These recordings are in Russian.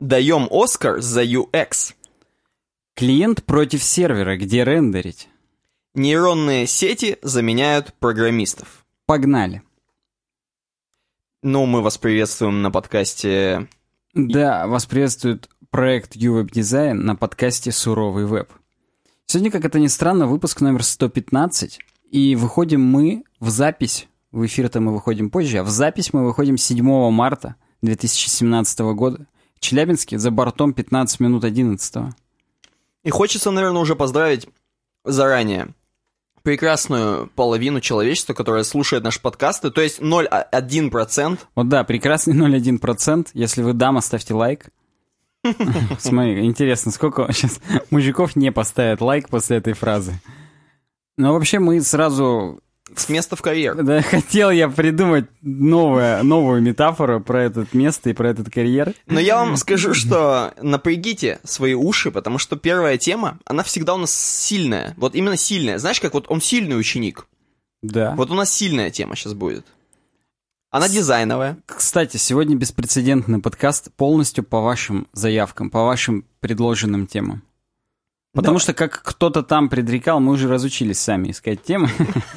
Даем Оскар за UX. Клиент против сервера, где рендерить. Нейронные сети заменяют программистов. Погнали. Ну, мы вас приветствуем на подкасте... Да, вас приветствует проект UWeb Design на подкасте «Суровый веб». Сегодня, как это ни странно, выпуск номер 115, и выходим мы в запись, в эфир-то мы выходим позже, а в запись мы выходим 7 марта 2017 года. Челябинске за бортом 15 минут 11 И хочется, наверное, уже поздравить заранее прекрасную половину человечества, которая слушает наши подкасты, то есть 0,1%. Вот да, прекрасный 0,1%. Если вы дама, ставьте лайк. Смотри, интересно, сколько сейчас мужиков не поставят лайк после этой фразы. Но вообще мы сразу с места в карьер. Да, хотел я придумать новое, новую метафору про это место и про этот карьер. Но я вам скажу, что напрягите свои уши, потому что первая тема, она всегда у нас сильная. Вот именно сильная. Знаешь, как вот он сильный ученик. Да. Вот у нас сильная тема сейчас будет. Она дизайновая. Кстати, сегодня беспрецедентный подкаст полностью по вашим заявкам, по вашим предложенным темам. Потому что, как кто-то там предрекал, мы уже разучились сами искать темы.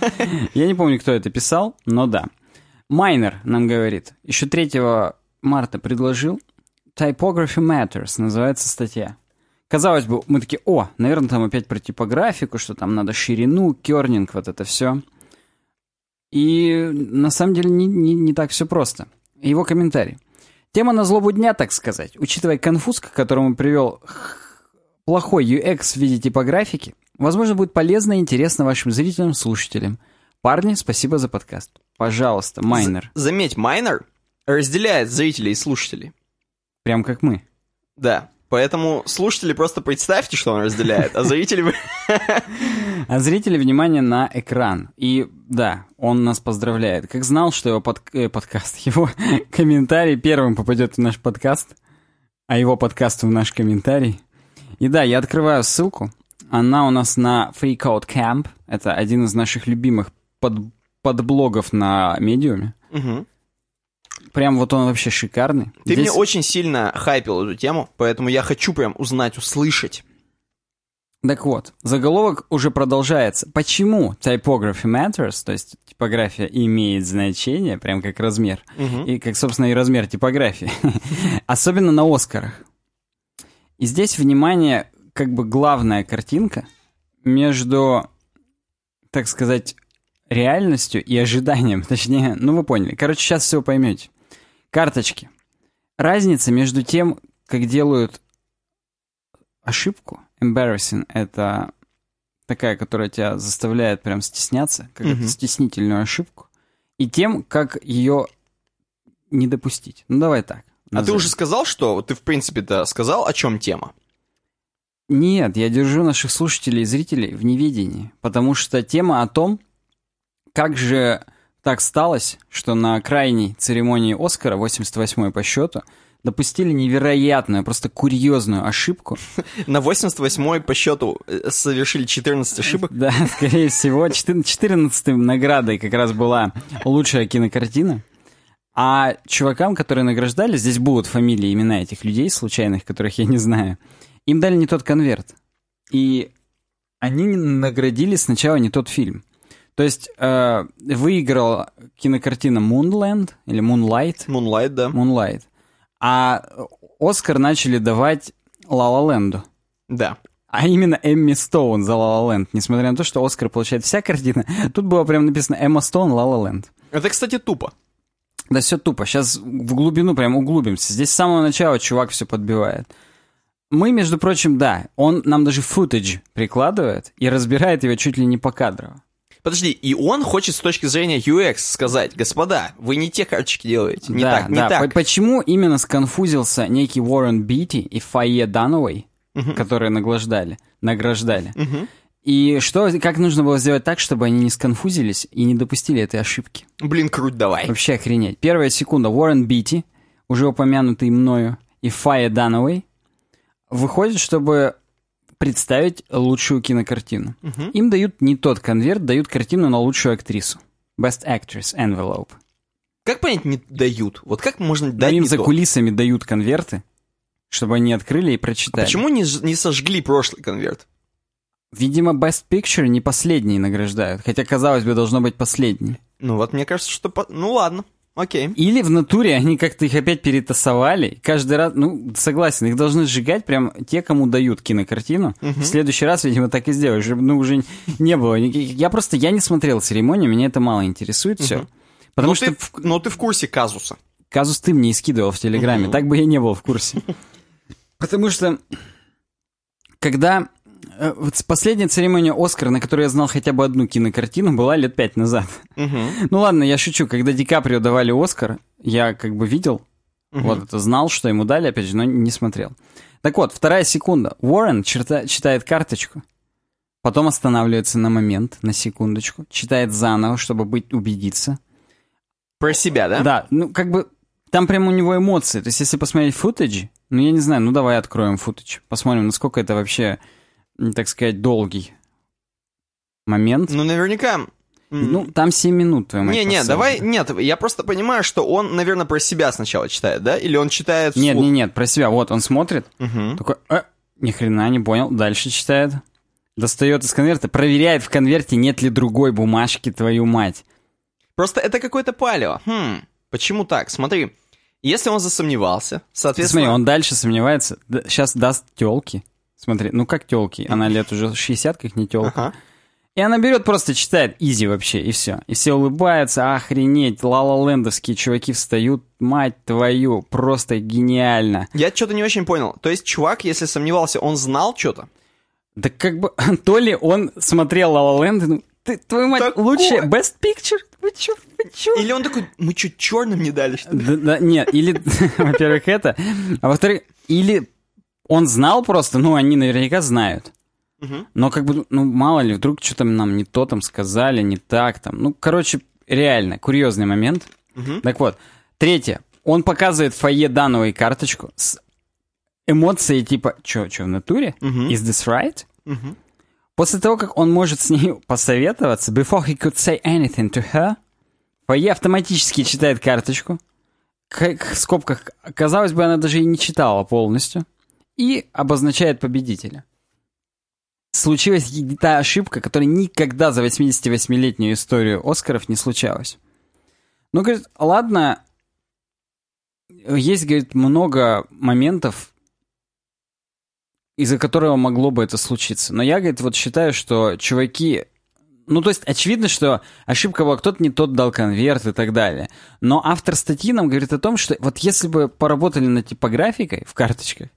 Я не помню, кто это писал, но да. Майнер нам говорит, еще 3 марта предложил Typography Matters, называется статья. Казалось бы, мы такие, о, наверное, там опять про типографику, что там надо ширину, кернинг, вот это все. И на самом деле не, не, не так все просто. Его комментарий. Тема на злобу дня, так сказать. Учитывая конфуз, к которому привел плохой UX в виде типографики, возможно, будет полезно и интересно вашим зрителям, слушателям. Парни, спасибо за подкаст. Пожалуйста, Майнер. заметь, Майнер разделяет зрителей и слушателей. Прям как мы. Да. Поэтому слушатели просто представьте, что он разделяет, а зрители... А зрители, внимание на экран. И да, он нас поздравляет. Как знал, что его под... э, подкаст, его комментарий первым попадет в наш подкаст, а его подкаст в наш комментарий, и да, я открываю ссылку. Она у нас на Free Code Camp. Это один из наших любимых под, подблогов на медиуме. Угу. Прям вот он вообще шикарный. Ты Здесь... мне очень сильно хайпил эту тему, поэтому я хочу прям узнать, услышать. Так вот, заголовок уже продолжается. Почему typography matters, то есть типография имеет значение, прям как размер, угу. и как, собственно, и размер типографии, особенно на Оскарах. И здесь, внимание, как бы главная картинка между, так сказать, реальностью и ожиданием. Точнее, ну вы поняли. Короче, сейчас все поймете. Карточки. Разница между тем, как делают ошибку. Embarrassing — это такая, которая тебя заставляет прям стесняться, как mm-hmm. стеснительную ошибку, и тем, как ее не допустить. Ну, давай так. А ты уже сказал, что ты, в принципе-то, сказал, о чем тема? Нет, я держу наших слушателей и зрителей в неведении, потому что тема о том, как же так сталось, что на крайней церемонии Оскара, 88-й по счету, допустили невероятную, просто курьезную ошибку. На 88-й по счету э, совершили 14 ошибок? Да, скорее всего. 14-й наградой как раз была лучшая кинокартина. А чувакам, которые награждали, здесь будут фамилии, имена этих людей случайных, которых я не знаю, им дали не тот конверт. И они наградили сначала не тот фильм. То есть э, выиграла кинокартина Moonland или Moonlight. Moonlight, да. Moonlight. А Оскар начали давать La La Land. Да. А именно Эмми Стоун за La La Land. Несмотря на то, что Оскар получает вся картина, тут было прям написано Эмма Стоун Land. Это, кстати, тупо. Да все тупо. Сейчас в глубину прям углубимся. Здесь с самого начала чувак все подбивает. Мы, между прочим, да, он нам даже футаж прикладывает и разбирает его чуть ли не по кадрово. Подожди, и он хочет с точки зрения UX сказать, господа, вы не те карточки делаете, не да, так, не да. так. Почему именно сконфузился некий Уоррен Бити и Файе Дануэй, угу. которые награждали, награждали? Угу. И что, как нужно было сделать так, чтобы они не сконфузились и не допустили этой ошибки? Блин, круть давай. Вообще охренеть. Первая секунда. Уоррен Бити, уже упомянутый мною, и Фая Дануэй выходят, чтобы представить лучшую кинокартину. Угу. Им дают не тот конверт, дают картину на лучшую актрису. Best Actress Envelope. Как понять, не дают? Вот как можно дать Но им за то? кулисами дают конверты, чтобы они открыли и А прочитали. почему не, не сожгли прошлый конверт? Видимо, Best Picture не последний награждают, хотя, казалось бы, должно быть последний. Ну вот, мне кажется, что... по- Ну ладно, окей. Или в натуре они как-то их опять перетасовали. Каждый раз, ну, согласен, их должны сжигать прям те, кому дают кинокартину. В следующий раз, видимо, так и сделаешь. Ну, уже не было. никаких- Я просто, я не смотрел церемонию, меня это мало интересует все. Потому но, что ты, но ты в курсе казуса. казус ты мне и скидывал в Телеграме, так бы я не был в курсе. Потому что, когда... э, Вот последняя церемония Оскара, на которой я знал хотя бы одну кинокартину, была лет пять назад. Ну ладно, я шучу. Когда Ди Каприо давали Оскар, я как бы видел, вот это знал, что ему дали, опять же, но не смотрел. Так вот, вторая секунда. Уоррен черта- читает карточку, потом останавливается на момент, на секундочку, читает заново, чтобы быть, убедиться. Про себя, да? Да, ну как бы там прям у него эмоции. То есть если посмотреть футажи, ну я не знаю, ну давай откроем футаж, посмотрим, насколько это вообще, так сказать, долгий момент. Ну, наверняка... Ну, там 7 минут, мать, Не-не, посадят. давай, нет, я просто понимаю, что он, наверное, про себя сначала читает, да? Или он читает Нет, вслух? нет, нет, про себя. Вот, он смотрит, такой, э, ни хрена не понял, дальше читает. Достает из конверта, проверяет в конверте, нет ли другой бумажки, твою мать. Просто это какое-то палево. Хм, почему так? Смотри, если он засомневался, соответственно... Смотри, он дальше сомневается, сейчас даст телки. Смотри, ну как телки? Она лет уже 60, как не телка. Ага. И она берет, просто читает изи вообще, и все. И все улыбаются, охренеть, ла-ла-лендовские чуваки встают, мать твою, просто гениально. Я что-то не очень понял. То есть чувак, если сомневался, он знал что-то? Да как бы, то ли он смотрел ла ла ну, ты, твою мать, Такое. лучшее, best picture? Вы чё, вы чё? Или он такой, мы что, черным не дали, что ли? Да, да, нет, или, во-первых, это, а во-вторых, или он знал просто, ну, они наверняка знают. Мгм. Но как бы, ну, мало ли, вдруг что-то нам не то там сказали, не так там. Ну, короче, реально, курьезный момент. Мгм. Так вот, третье. Он показывает фойе Дановой карточку с эмоцией типа, чё, чё, в натуре? Мгм. Is this right? Мгм. После того, как он может с ней посоветоваться, before he could say anything to her, фойе автоматически читает карточку. Как в скобках, казалось бы, она даже и не читала полностью. И обозначает победителя. Случилась та ошибка, которая никогда за 88-летнюю историю Оскаров не случалась. Ну, говорит, ладно, есть, говорит, много моментов, из-за которого могло бы это случиться. Но я, говорит, вот считаю, что чуваки... Ну, то есть, очевидно, что ошибка была, кто-то не тот дал конверт и так далее. Но автор статьи нам говорит о том, что вот если бы поработали над типографикой в карточках,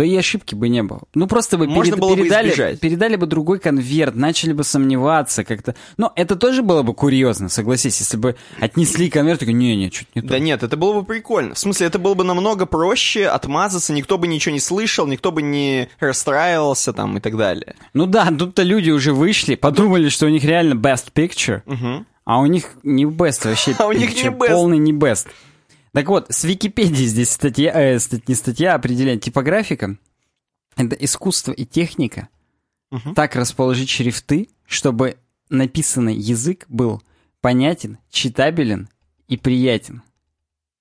то и ошибки бы не было. Ну, просто бы Можно перед- было бы передали, избежать. передали бы другой конверт, начали бы сомневаться как-то. Но это тоже было бы курьезно, согласись, если бы отнесли конверт, такой, не-не, что-то не то. Да нет, это было бы прикольно. В смысле, это было бы намного проще отмазаться, никто бы ничего не слышал, никто бы не расстраивался там и так далее. Ну да, тут-то люди уже вышли, подумали, что у них реально best picture, Мгм. а у них не best вообще. А у них не best. Полный не best. Так вот, с Википедии здесь статья, э, стат- не статья, а определение. Типографика — это искусство и техника Мгм. так расположить шрифты, чтобы написанный язык был понятен, читабелен и приятен.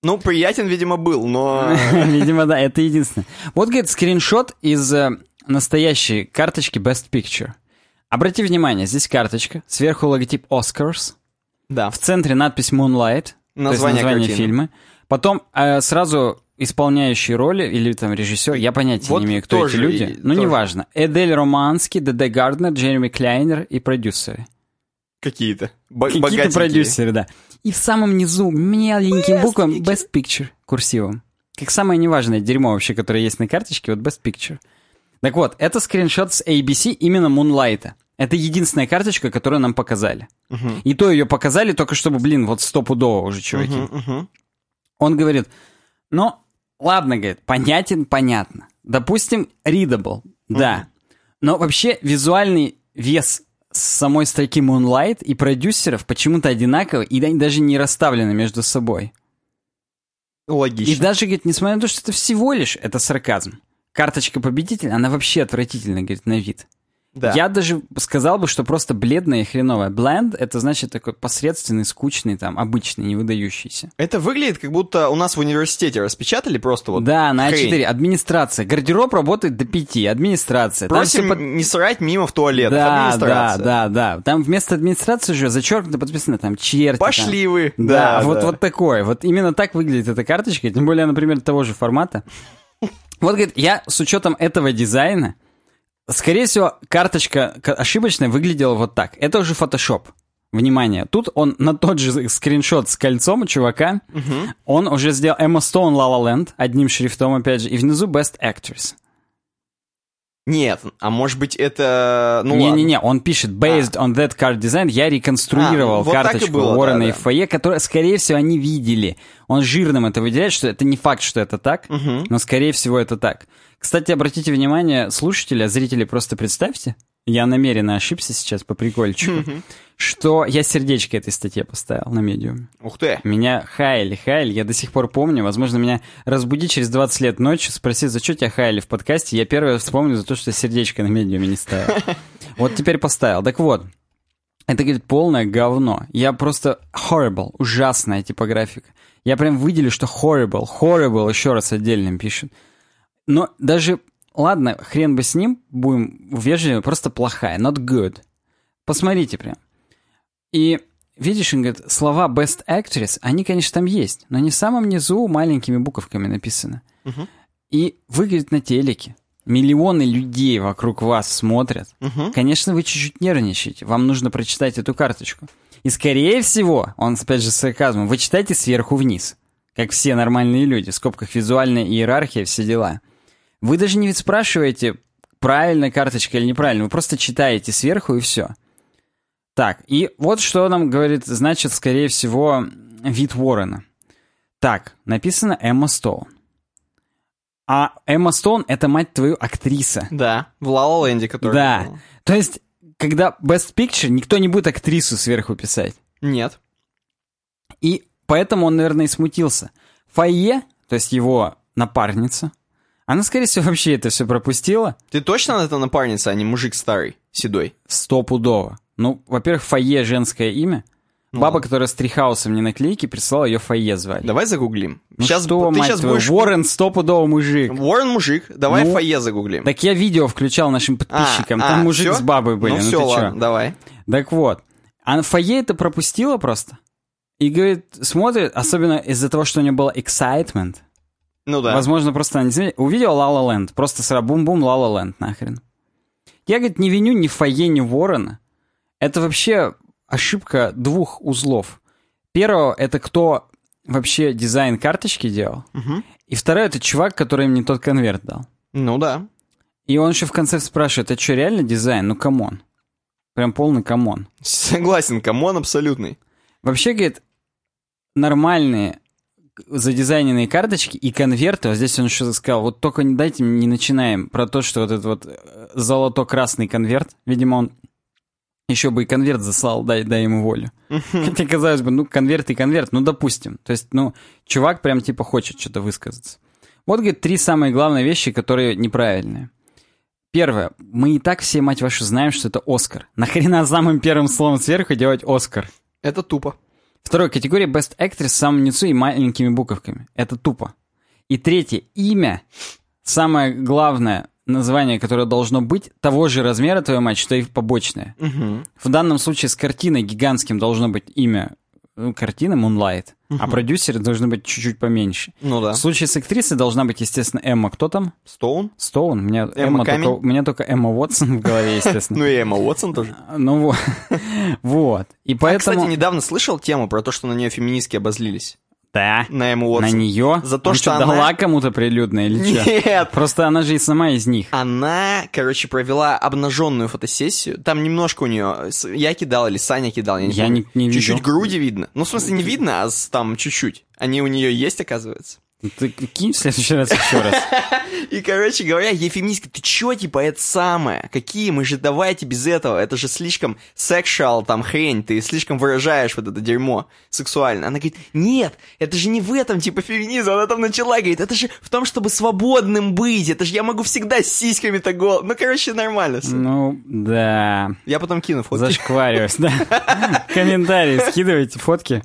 Ну, приятен, видимо, был, но... Видимо, да, это единственное. Вот, говорит, скриншот из э, настоящей карточки Best Picture. Обрати внимание, здесь карточка, сверху логотип Oscars, Да, в центре надпись Moonlight, название, название фильма. Потом э, сразу исполняющие роли, или там режиссер, я понятия Вот не имею, кто эти люди, и- но тоже. неважно. Эдель Романский, Д.Д. Гарднер, Джереми Клайнер и продюсеры. Какие-то. Какие-то продюсеры, да. И в самом низу маленьким Best буквам. Best Picture курсивом. Как самое неважное дерьмо вообще, которое есть на карточке, вот Best Picture. Так вот, это скриншот с ABC именно Moonlight. Это единственная карточка, которую нам показали. Мгм. И то ее показали только чтобы, блин, вот стопудово уже, чуваки. Мгм, мгм. Он говорит, ну, ладно, говорит, понятен, понятно. Допустим, readable, да. Но вообще визуальный вес самой строки Moonlight и продюсеров почему-то одинаковый, и они даже не расставлены между собой. Логично. И даже, говорит, несмотря на то, что это всего лишь, это сарказм. Карточка победителя, она вообще отвратительна, говорит, на вид. Да. Я даже сказал бы, что просто бледная и хреновая. Bland — это значит такой посредственный, скучный, там, обычный, не выдающийся. Это выглядит, как будто у нас в университете распечатали просто вот да, на хрень. А4. Администрация. Гардероб работает до 5. Администрация. Там Просим под- не срать мимо в туалетах. Да, да, да, да. Там вместо администрации уже зачеркнуто подписано там черти. там. Пошли вы. Да, Да, вот, да. вот такое. Вот именно так выглядит эта карточка, тем более, например, того же формата. Вот, говорит, я с учетом этого дизайна, скорее всего, карточка ошибочная выглядела вот так. Это уже Photoshop. Внимание, тут он на тот же скриншот с кольцом у чувака, он уже сделал Emma Stone La La Land одним шрифтом, опять же, и внизу Best Actress. Нет, а может быть это... Ну. Не-не-не, он пишет, based on that card design, я реконструировал А, вот карточку было, Уоррена да, и. Фойе, которую, скорее всего, они видели. Он жирным это выделяет, что это не факт, что это так, Мгм. но, скорее всего, это так. Кстати, обратите внимание, слушатели, а зрители просто представьте, я намеренно ошибся сейчас по прикольчику, что я сердечко этой статье поставил на медиуме. Ух ты. Меня хайли, хайли, я до сих пор помню. Возможно, меня разбуди через 20 лет ночью, спроси, за что тебя хайли в подкасте. Я первое вспомню за то, что сердечко на медиуме не ставил. Вот теперь поставил. Так вот, это, говорит, полное говно. Я просто horrible, ужасная типографика. Я прям выделю, что horrible, horrible еще раз отдельным пишет. Но даже, ладно, хрен бы с ним, будем вежливы, просто плохая, not good. Посмотрите прям. И видишь, он говорит, слова best actress, они, конечно, там есть, но не в самом низу маленькими буковками написано. И выглядит на телеке. Миллионы людей вокруг вас смотрят. Мгм. Конечно, вы чуть-чуть нервничаете. Вам нужно прочитать эту карточку. И, скорее всего, он, опять же, с сарказмом, вы читаете сверху вниз. Как все нормальные люди. В скобках визуальная иерархия, все дела. Вы даже не спрашиваете, правильная карточка или неправильная. Вы просто читаете сверху и все. Так, и вот что нам говорит, значит, скорее всего, вид Уоррена. Так, написано Эмма Стоун. А Эмма Стоун — это, мать твою, актриса. Да, в Ла Ленде, который... Да. То есть, когда Best Picture, никто не будет актрису сверху писать. Нет. И поэтому он, наверное, и смутился. Фойе, то есть его напарница, она, скорее всего, вообще это все пропустила Ты точно это напарница, а не мужик старый, седой? стопудово. Ну, во-первых, Фойе — женское имя. Ну Баба, ладно. которая с трихаусом мне наклейки, прислала ее Фойе звали. Давай загуглим. Ну сейчас что, ты мать сейчас твою, будешь... Уоррен стопудово мужик. Уоррен мужик, давай Ну, фойе загуглим. Так я видео включал нашим подписчикам. А, Там а, мужик всё? с бабой были. Ну, Ну, все, ты чё? ладно, давай. Так вот, а Фойе это пропустила просто. И, говорит, смотрит, особенно из-за того, что у нее было excitement. Ну да. Возможно, просто она не. Увидела La La Land. Просто сразу бум-бум La La Land нахрен. Я, говорит, не виню ни Фойе, ни Ворона. Это вообще ошибка двух узлов. Первого, это кто вообще дизайн карточки делал. Мгм. И второе, это чувак, который им не тот конверт дал. Ну да. И он еще в конце спрашивает, это что, реально дизайн? Ну, come on. Прям полный come on. Согласен, come on абсолютный. Вообще, говорит, нормальные задизайненные карточки и конверты, вот здесь он еще сказал, вот только не дайте, не начинаем про то, что вот этот вот э, золото-красный конверт, видимо, он еще бы и конверт заслал, дай, дай ему волю. Хотя, казалось бы, ну, конверт и конверт, ну, допустим. То есть, ну, чувак прям типа хочет что-то высказаться. Вот, говорит, три самые главные вещи, которые неправильные. Первое. Мы и так все, мать вашу, знаем, что это Оскар. Нахрена самым первым словом сверху делать Оскар? Это тупо. Второе, категория Best Actress с самым низу и маленькими буковками. Это тупо. И третье, имя, самое главное название, которое должно быть, того же размера, твою мать, что и побочное. Мгм. В данном случае с картиной гигантским должно быть имя ну, картины Moonlight, а продюсеры должны быть чуть-чуть поменьше. Ну да. В случае с актрисой должна быть, естественно, Эмма. Кто там? Стоун. Стоун. У меня, Эмма Эмма только, у меня только Эмма Уотсон в голове, естественно. Ну и Эмма Уотсон тоже. Ну вот. Вот. И Я, поэтому... кстати, недавно слышал тему про то, что на нее феминистки обозлились. Да. На Эмму На нее? За то, Ну что что, она- дала кому-то прилюдно или что? Нет. Просто она же и сама из них. Она, короче, провела обнаженную фотосессию. Там немножко у нее... Я кидал или Саня кидал, я не Я помню. не- не. Чуть-чуть груди видно. Ну, в смысле, не видно, а там чуть-чуть. Они у нее есть, оказывается. Ты кинь в следующий раз еще раз. И, короче говоря, ей феминистка, ты чё, типа, это самое? Какие? Мы же давайте без этого. Это же слишком сексуал, там, хрень. Ты слишком выражаешь вот это дерьмо сексуально. Она говорит, нет, это же не в этом, типа, феминизм. Она там начала, говорит, это же в том, чтобы свободным быть. Это же я могу всегда с сиськами-то гол. Ну, короче, нормально. всё. Ну, да. Я потом кину фотки. Зашквариваюсь, да. Комментарии скидывайте, фотки.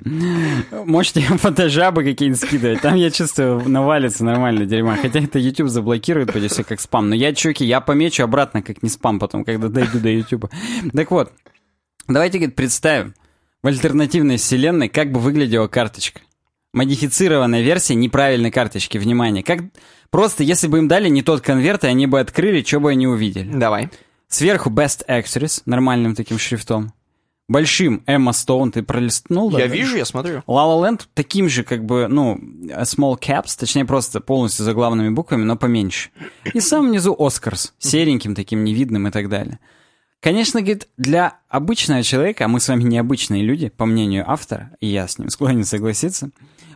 Можете фотожабы какие-нибудь скидывать. Там, я чувствую, навалится нормально дерьма. Хотя это YouTube заблокирует, будет все как спам. Но я, чуваки, я помечу обратно, как не спам потом, когда дойду до YouTube. Так вот, давайте, говорит, представим в альтернативной вселенной, как бы выглядела карточка. Модифицированная версия неправильной карточки, внимание. Как Просто, если бы им дали не тот конверт, и они бы открыли, что бы они увидели. Давай. Сверху Best Actress, нормальным таким шрифтом. Большим Эмма Стоун, ты пролистнул? Я да? вижу, я смотрю. La La Land таким же, как бы, ну, small caps, точнее просто полностью заглавными буквами, но поменьше. И сам внизу Oscars, сереньким таким невидным и так далее. Конечно, говорит, для обычного человека, а мы с вами необычные люди, по мнению автора, и я с ним склонен согласиться,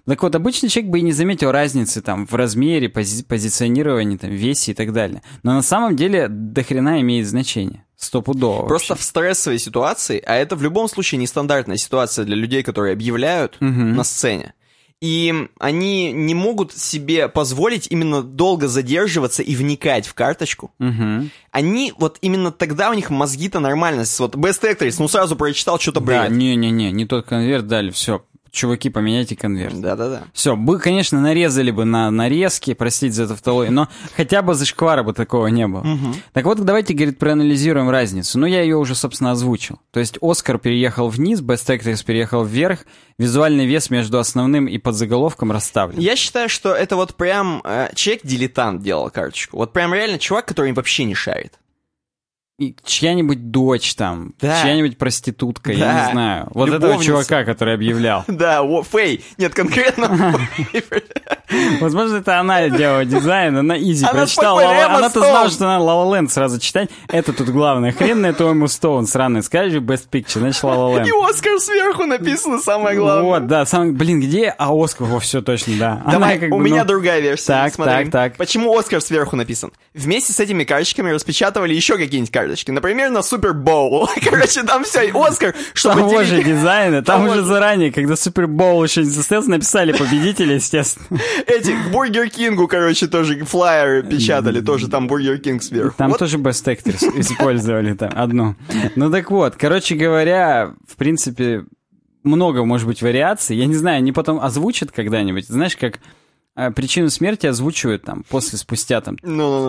так вот, обычный человек бы и не заметил разницы там в размере, пози позиционировании, там, весе и так далее. Но на самом деле дохрена имеет значение. Стопудово. Просто вообще. в стрессовой ситуации, а это в любом случае нестандартная ситуация для людей, которые объявляют Мгм. на сцене. И они не могут себе позволить именно долго задерживаться и вникать в карточку. Мгм. Они, вот именно тогда у них мозги-то нормально. Вот Best Actress, ну сразу прочитал что-то Да, бред. не-не-не, не тот конверт дали, все. Чуваки, поменяйте конверт. Да-да-да. Все, бы, конечно, нарезали бы на нарезки, простите за тавтологию, но хотя бы зашквара бы такого не было. Так вот, давайте, говорит, проанализируем разницу. Ну, я ее уже, собственно, озвучил. То есть Оскар переехал вниз, Best Actress переехал вверх, визуальный вес между основным и подзаголовком расставлен. Я считаю, что это вот прям э, человек-дилетант делал карточку. Вот прям реально чувак, который вообще не шарит. Чья-нибудь дочь там, Да. чья-нибудь проститутка, я Да. не знаю. Вот этого Любовница. чувака, который объявлял. Да, Фэй. Нет, конкретно Возможно, это она делала дизайн, она изи Она прочитала. Она-то знала, что надо La La Land сразу читать. Это тут главное. Хрен на эту Эмму Стоун сраный. Скажи Best Picture, значит La La Land. И Оскар сверху написано самое главное. Вот, да, сам, блин, где, а Оскар, во, все точно, да. Она Давай, как у бы, меня ну, другая версия. Так, Смотри. так, так. Почему Оскар сверху написан? Вместе с этими карточками распечатывали еще какие-нибудь карточки. Например, на Супер Боул. Короче, там все, Оскар, чтобы Того же дизайна, там уже же. заранее, когда Супербоул еще не состоялся, написали победителя, естественно. эти к Бургер Кингу, короче, тоже флайеры печатали, тоже там Бургер Кинг сверху. Там тоже Best Actress использовали там одну. Ну так вот, короче говоря, в принципе, много может быть вариаций. Я не знаю, они потом озвучат когда-нибудь. Знаешь, как причину смерти озвучивают там после, спустя там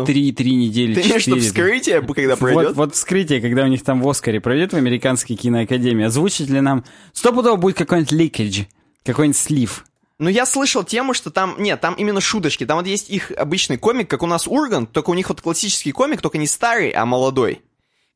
три, три недели, Ты имеешь в виду четыре. вскрытие, когда Вот, пройдет? вот вскрытие, когда у них там в Оскаре пройдет в Американской киноакадемии, озвучит ли нам... Стопудово будет какой-нибудь ликидж, какой-нибудь слив. Ну, я слышал тему, что там... Нет, там именно шуточки. Там вот есть их обычный комик, как у нас Ургант, только у них вот классический комик, только не старый, а молодой.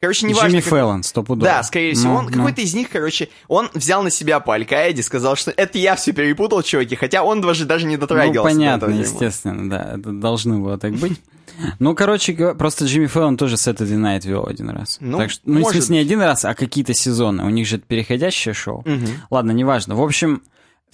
Короче, не Джимми важно. Фэллон, стопудово. Да, скорее всего, Ну, он ну. какой-то из них, короче, он взял на себя по Аль-Каиде, сказал, что это я все перепутал, чуваки, хотя он даже, даже не Ну, дотрагивался. до понятно, естественно, да, это должно было так быть. Ну, короче, просто Джимми Фэллон тоже Saturday Night вел один раз. Ну, так что, ну, может. в смысле, не один раз, а какие-то сезоны. У них же это переходящее шоу. Мгм. Ладно, неважно. В общем,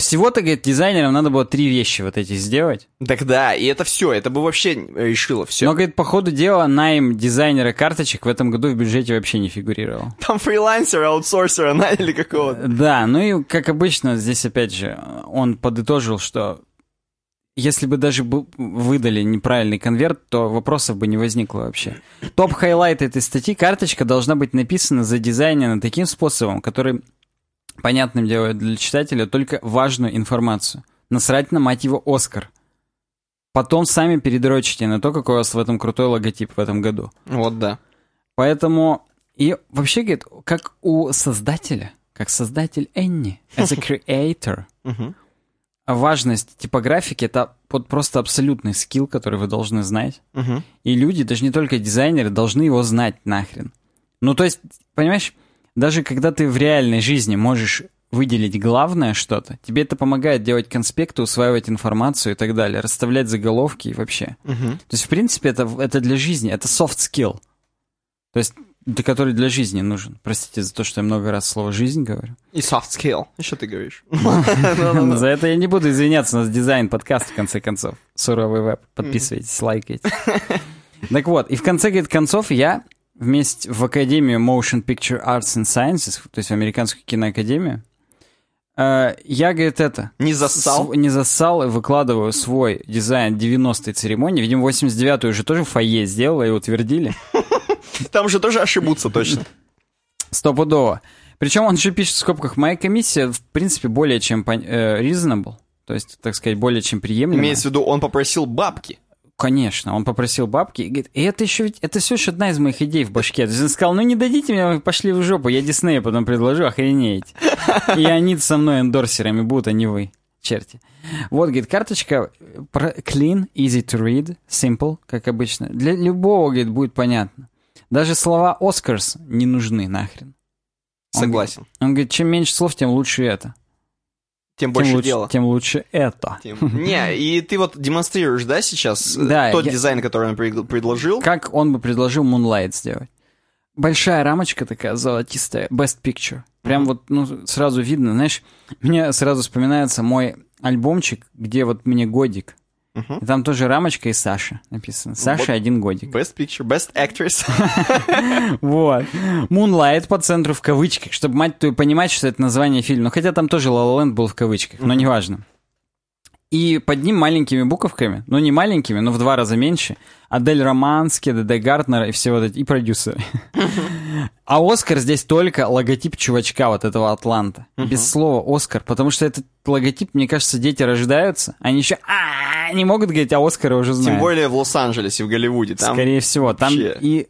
всего-то, говорит, дизайнерам надо было три вещи вот эти сделать. Так да, и это все, это бы вообще решило все. Но, говорит, по ходу дела найм дизайнера карточек в этом году в бюджете вообще не фигурировал. Там фрилансера, аутсорсера наняли какого-то. Да, ну и, как обычно, здесь, опять же, он подытожил, что если бы даже выдали неправильный конверт, то вопросов бы не возникло вообще. Top highlight этой статьи, карточка должна быть написана, задизайнена таким способом, который понятным делает для читателя только важную информацию. Насрать на, мать его, Оскар. Потом сами передрочите на то, какой у вас в этом крутой логотип в этом году. Вот да. Поэтому, и вообще, говорит, как у создателя, как создатель Энни, as a creator, важность типографики — это вот просто абсолютный скилл, который вы должны знать. И люди, даже не только дизайнеры, должны его знать нахрен. Ну, то есть, понимаешь, даже когда ты в реальной жизни можешь выделить главное что-то, тебе это помогает делать конспекты, усваивать информацию и так далее, расставлять заголовки и вообще. Мгм. То есть, в принципе, это, это для жизни, это soft skill. То есть, да, который для жизни нужен. Простите за то, что я много раз слово «жизнь» говорю. И soft skill. Что ты говоришь? За это я не буду извиняться, у нас дизайн подкаст, в конце концов. Суровый веб. Подписывайтесь, лайкайте. Так вот, и в конце, говорит, концов я вместе в Академию Motion Picture Arts and Sciences, то есть в Американскую киноакадемию, э, я, говорит, это... Не зассал? св- не зассал и выкладываю свой дизайн 90-й церемонии. Видимо, 89-ю уже тоже в фойе сделала и утвердили. Там же тоже ошибутся точно. Стопудово. Причем он же пишет в скобках, моя комиссия, в принципе, более чем э, reasonable, то есть, так сказать, более чем приемлемая. Имеется в виду, он попросил бабки. Конечно, он попросил бабки, и говорит, и это еще ведь, это все еще одна из моих идей в башке. То есть он сказал, ну не дадите мне, пошли в жопу, я Диснея потом предложу, охренеете. И они со мной эндорсерами будут, а не вы, черти. Вот, говорит, карточка clean, easy to read, simple, как обычно. Для любого, говорит, будет понятно. Даже слова Oscars не нужны нахрен. Он Согласен. Он говорит, чем меньше слов, тем лучше это. Тем Тем больше лучше, дела. тем лучше это. Тем- Не, и ты вот демонстрируешь, да, сейчас э, Да, тот я- дизайн, который он пред- предложил? Как он бы предложил Moonlight сделать? Большая рамочка такая золотистая, Best Picture. Прям вот, ну, сразу видно, знаешь, мне сразу вспоминается мой альбомчик, где вот мне годик. Мгм. И там тоже рамочка и Саша написано. Саша Вот. один годик. Best Picture, Best Actress. Вот. Moonlight по центру в кавычках, чтобы мать твою понимать, что это название фильма. Ну, хотя там тоже La La Land был в кавычках, но неважно. И под ним маленькими буковками, ну не маленькими, но в два раза меньше, Адель Романски, ДД Гартнер и все вот эти, и продюсеры. А Оскар здесь только логотип чувачка вот этого Атланта. Без слова Оскар, потому что этот логотип, мне кажется, дети рождаются, они еще «А, не могут говорить, а Оскара уже знают. Тем более в Лос-Анджелесе, в Голливуде. Скорее всего, там и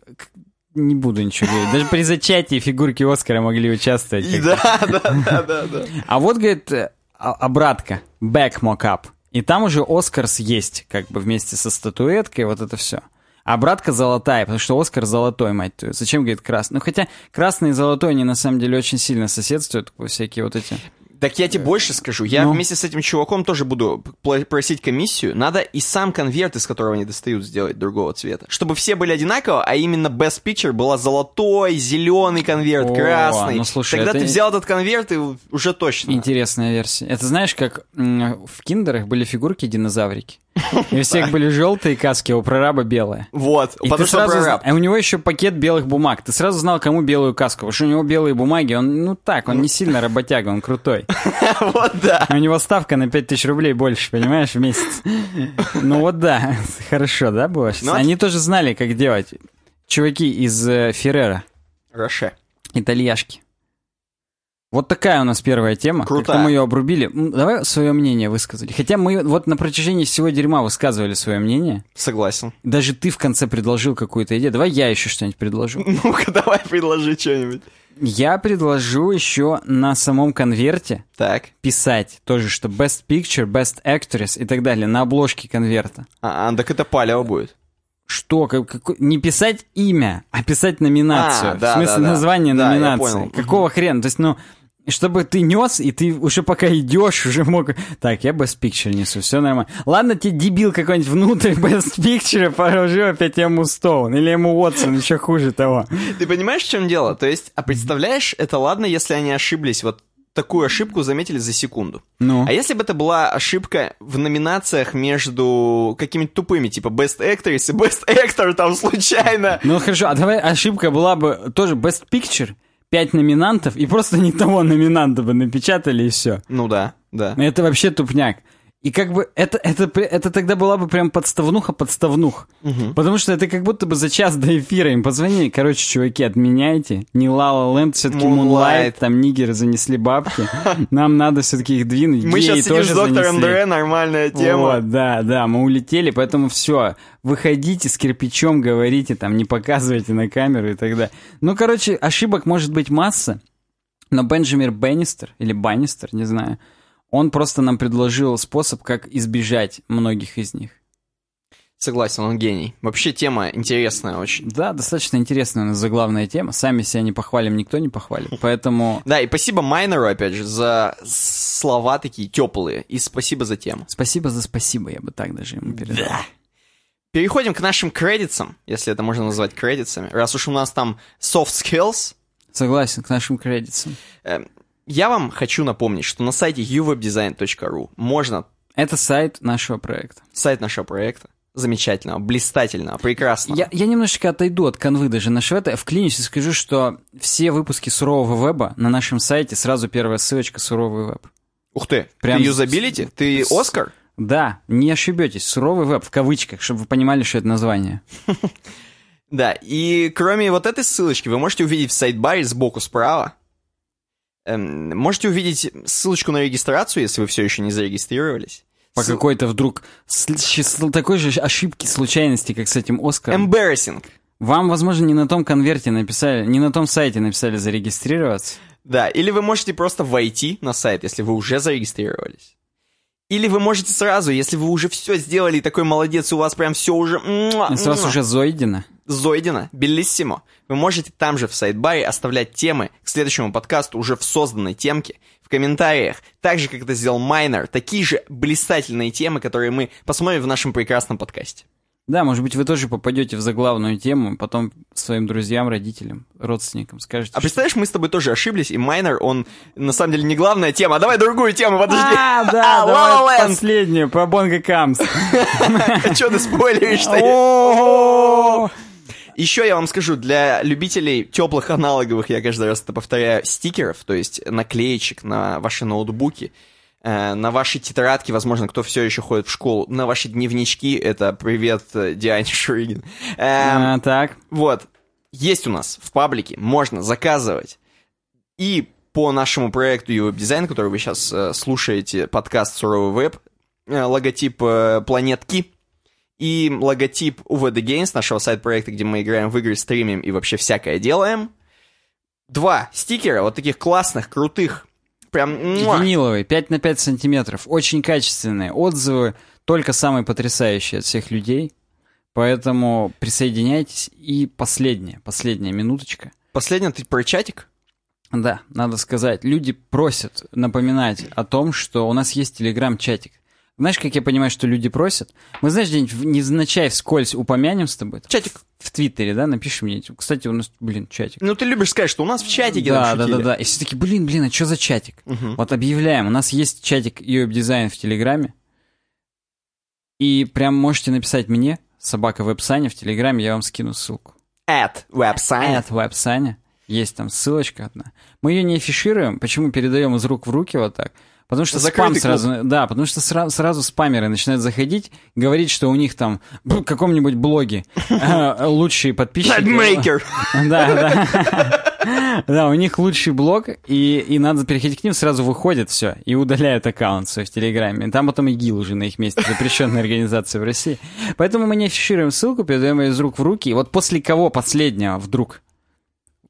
не буду ничего говорить. Даже при зачатии фигурки Оскара могли участвовать. Да, да, да, да. А вот, говорит, а- обратка, back mock-up. И там уже Оскарс есть, как бы вместе со статуэткой, вот это все. А обратка золотая, потому что Оскар золотой, мать твою. Зачем, говорит, красный? Ну, хотя красный и золотой, они на самом деле очень сильно соседствуют, всякие вот эти... Так я тебе больше скажу. Я Ну? вместе с этим чуваком тоже буду просить комиссию. Надо и сам конверт, из которого они достают, сделать другого цвета. Чтобы все были одинаково, а именно Best Picture была золотой, зеленый конверт, О, красный. ну, слушай, Тогда это ты взял этот конверт и уже точно. Интересная версия. Это знаешь, как в киндерах были фигурки динозаврики. И у всех были желтые каски, а у прораба белая. Вот, И потому ты что сразу прораб. А у него еще пакет белых бумаг. Ты сразу знал, кому белую каску. Потому что у него белые бумаги. Он, ну так, он не сильно работяга, он крутой. Вот да. У него ставка на 5000 рублей больше, понимаешь, в месяц. Ну вот да, хорошо, да, было? Ну, Они тоже знали, как делать. Чуваки из э, Феррера, Роше. итальяшки. Вот такая у нас первая тема. Как-то мы ее обрубили. Давай свое мнение высказали. Хотя мы вот на протяжении всего дерьма высказывали свое мнение. Согласен. Даже ты в конце предложил какую-то идею. Давай я еще что-нибудь предложу. Ну-ка, давай предложи что-нибудь. Я предложу еще на самом конверте Так. писать тоже, что Best Picture, Best Actress и так далее на обложке конверта. А, а, так это палево будет. Что? Как, какой- не писать имя, а писать номинацию. А, да, в смысле, да, название Да, номинации. Какого хрена? То есть, ну, чтобы ты нес, и ты уже пока идешь, уже мог... Так, я Best Picture несу, все нормально. Ладно, тебе дебил какой-нибудь внутрь Best Picture положил опять ему Стоун или ему Уотсон, еще хуже того. Ты понимаешь, в чем дело? То есть, а представляешь, это ладно, если они ошиблись, вот такую ошибку заметили за секунду. Ну, А если бы это была ошибка в номинациях между какими-то тупыми, типа Best Actress и Best Actor там случайно? ну хорошо, а давай ошибка была бы тоже Best Picture, пять номинантов, и просто не того номинанта бы напечатали, и все. Ну да, да. Это вообще тупняк. И как бы это, это, это тогда была бы прям подставнуха-подставнух. Потому что это как будто бы за час до эфира им позвонили. Короче, чуваки, отменяйте. Не Лала Ленд, все-таки. Moonlight, там нигеры занесли бабки. Нам надо все-таки их двинуть. Мы Геи сейчас сидим тоже с доктором. Дре, нормальная тема. Вот, да, да, мы улетели, поэтому все, выходите с кирпичом, говорите, там, не показывайте на камеру и так далее. Ну, короче, ошибок может быть масса, но Бенджамин Беннистер, или Баннистер, не знаю, он просто нам предложил способ, как избежать многих из них. Согласен, он гений. Вообще тема интересная очень. Да, достаточно интересная у нас заглавная тема. Сами себя не похвалим, никто не похвалит. Поэтому Да, и спасибо Майнеру, опять же, за слова такие теплые. И спасибо за тему. спасибо за спасибо, я бы так даже ему передал. Переходим к нашим кредитсам, если это можно назвать кредитсами. Раз уж у нас там soft skills, Согласен, к нашим кредитам. Я вам хочу напомнить, что на сайте uwebdesign.ru можно Это сайт нашего проекта. сайт нашего проекта, замечательного, блистательного, прекрасного. Я, я немножечко отойду от канвы даже нашего это. Вклинюсь и скажу, что все выпуски сурового веба на нашем сайте сразу первая ссылочка суровый веб. Ух ты, Прям ты с- юзабилити? Ты с- Оскар? Да, не ошибетесь, суровый веб в кавычках, чтобы вы понимали, что это название. Да, и кроме вот этой ссылочки вы можете увидеть в сайт-баре сбоку справа. Эм, можете увидеть ссылочку на регистрацию, если вы все еще не зарегистрировались. По Ссыл- какой-то вдруг с- с- такой же ошибки, случайности, как с этим Оскаром. Embarrassing. Вам, возможно, не на том конверте написали, не на том сайте написали зарегистрироваться. Да, или вы можете просто войти на сайт, если вы уже зарегистрировались. Или вы можете сразу, если вы уже все сделали, и такой молодец, у вас прям все уже... муа, И сразу муа, уже зойдено. Зойдено, белиссимо. Вы можете там же в сайт-баре оставлять темы к следующему подкасту уже в созданной темке, в комментариях, так же, как это сделал Майнер, такие же блистательные темы, которые мы посмотрим в нашем прекрасном подкасте. Да, может быть, вы тоже попадете в заглавную тему, потом своим друзьям, родителям, родственникам скажете. А что- представляешь, мы с тобой тоже ошиблись, и Майнер, он на самом деле не главная тема, а давай другую тему, подожди. А, да, La давай последнюю, про Бонго Камс. Что ты спойлеришь-то? Еще я вам скажу, для любителей теплых аналоговых, я каждый раз это повторяю, стикеров, то есть наклеечек на ваши ноутбуки, э, на ваши тетрадки, возможно, кто все еще ходит в школу, на ваши дневнички, это привет э, Диане Шуригин. Эм, а, Так, Вот, есть у нас в паблике, можно заказывать. И по нашему проекту UWeb Design, который вы сейчас э, слушаете, подкаст Суровый Веб, логотип планетки и логотип UVD Games, нашего сайт-проекта, где мы играем в игры, стримим и вообще всякое делаем. Два стикера, вот таких классных, крутых, прям... муа. виниловый, 5 на 5 сантиметров, очень качественные, отзывы только самые потрясающие от всех людей. Поэтому присоединяйтесь. И последняя, последняя минуточка. Последний, ты про чатик? Да, надо сказать, люди просят напоминать о том, что у нас есть телеграм-чатик. Знаешь, как я понимаю, что люди просят? Мы, знаешь, где-нибудь невзначай вскользь упомянем с тобой. Чатик. В Твиттере, да, напиши мне. Кстати, у нас, блин, чатик. Ну, ты любишь сказать, что у нас в чатике да, да, да, да. И все таки блин, блин, а что за чатик? Вот объявляем. У нас есть чатик UWeb Design в Телеграме. И прям можете написать мне, собака веб-саня в Телеграме, я вам скину ссылку. At website. At веб-саня. Есть там ссылочка одна. Мы ее не афишируем. Почему передаем из рук в руки вот так? Потому что Закрытый спам клуб. сразу... Да, потому что сразу, сразу спамеры начинают заходить, говорить, что у них там в каком-нибудь блоге э, лучшие подписчики. Madmaker. Да, да. Да, у них лучший блог, и, и надо переходить к ним, сразу выходит все, и удаляют аккаунт свой в Телеграме. Там потом ИГИЛ уже на их месте, запрещенная организация в России. Поэтому мы не афишируем ссылку, передаем ее из рук в руки. И вот после кого последнего вдруг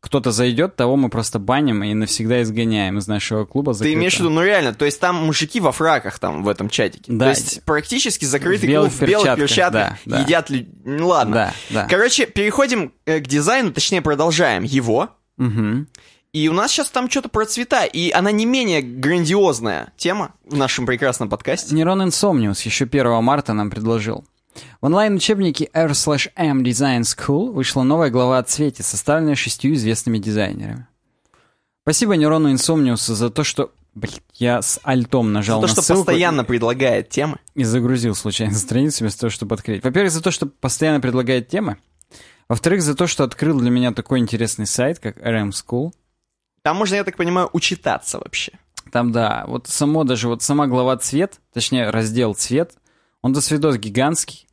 кто-то зайдет, того мы просто баним и навсегда изгоняем из нашего клуба. Ты закрытого. имеешь в виду, ну реально, то есть там мужики во фраках там в этом чатике. Да. То есть практически закрытый В клуб в белых перчатках, да, да. Едят лю- Ну ладно. Да, да. Короче, переходим э, к дизайну, точнее продолжаем его. Мгм. И у нас сейчас там что-то про цвета, и она не менее грандиозная тема в нашем прекрасном подкасте. Нейрон Insomnius еще 1 марта нам предложил. В онлайн-учебнике R/M Design School вышла новая глава о цвете, составленная шестью известными дизайнерами. Спасибо Нейрону Insomnius за то, что... Блин, я с альтом За нажал то, на что постоянно предлагает темы. и загрузил случайно страницу вместо того, чтобы открыть. Во-первых, за то, что постоянно предлагает темы. Во-вторых, за то, что открыл для меня такой интересный сайт, как RM School. Там можно, я так понимаю, учитаться вообще. Там, да, вот само даже, вот сама глава цвет, точнее, раздел цвет, он до свидос гигантский.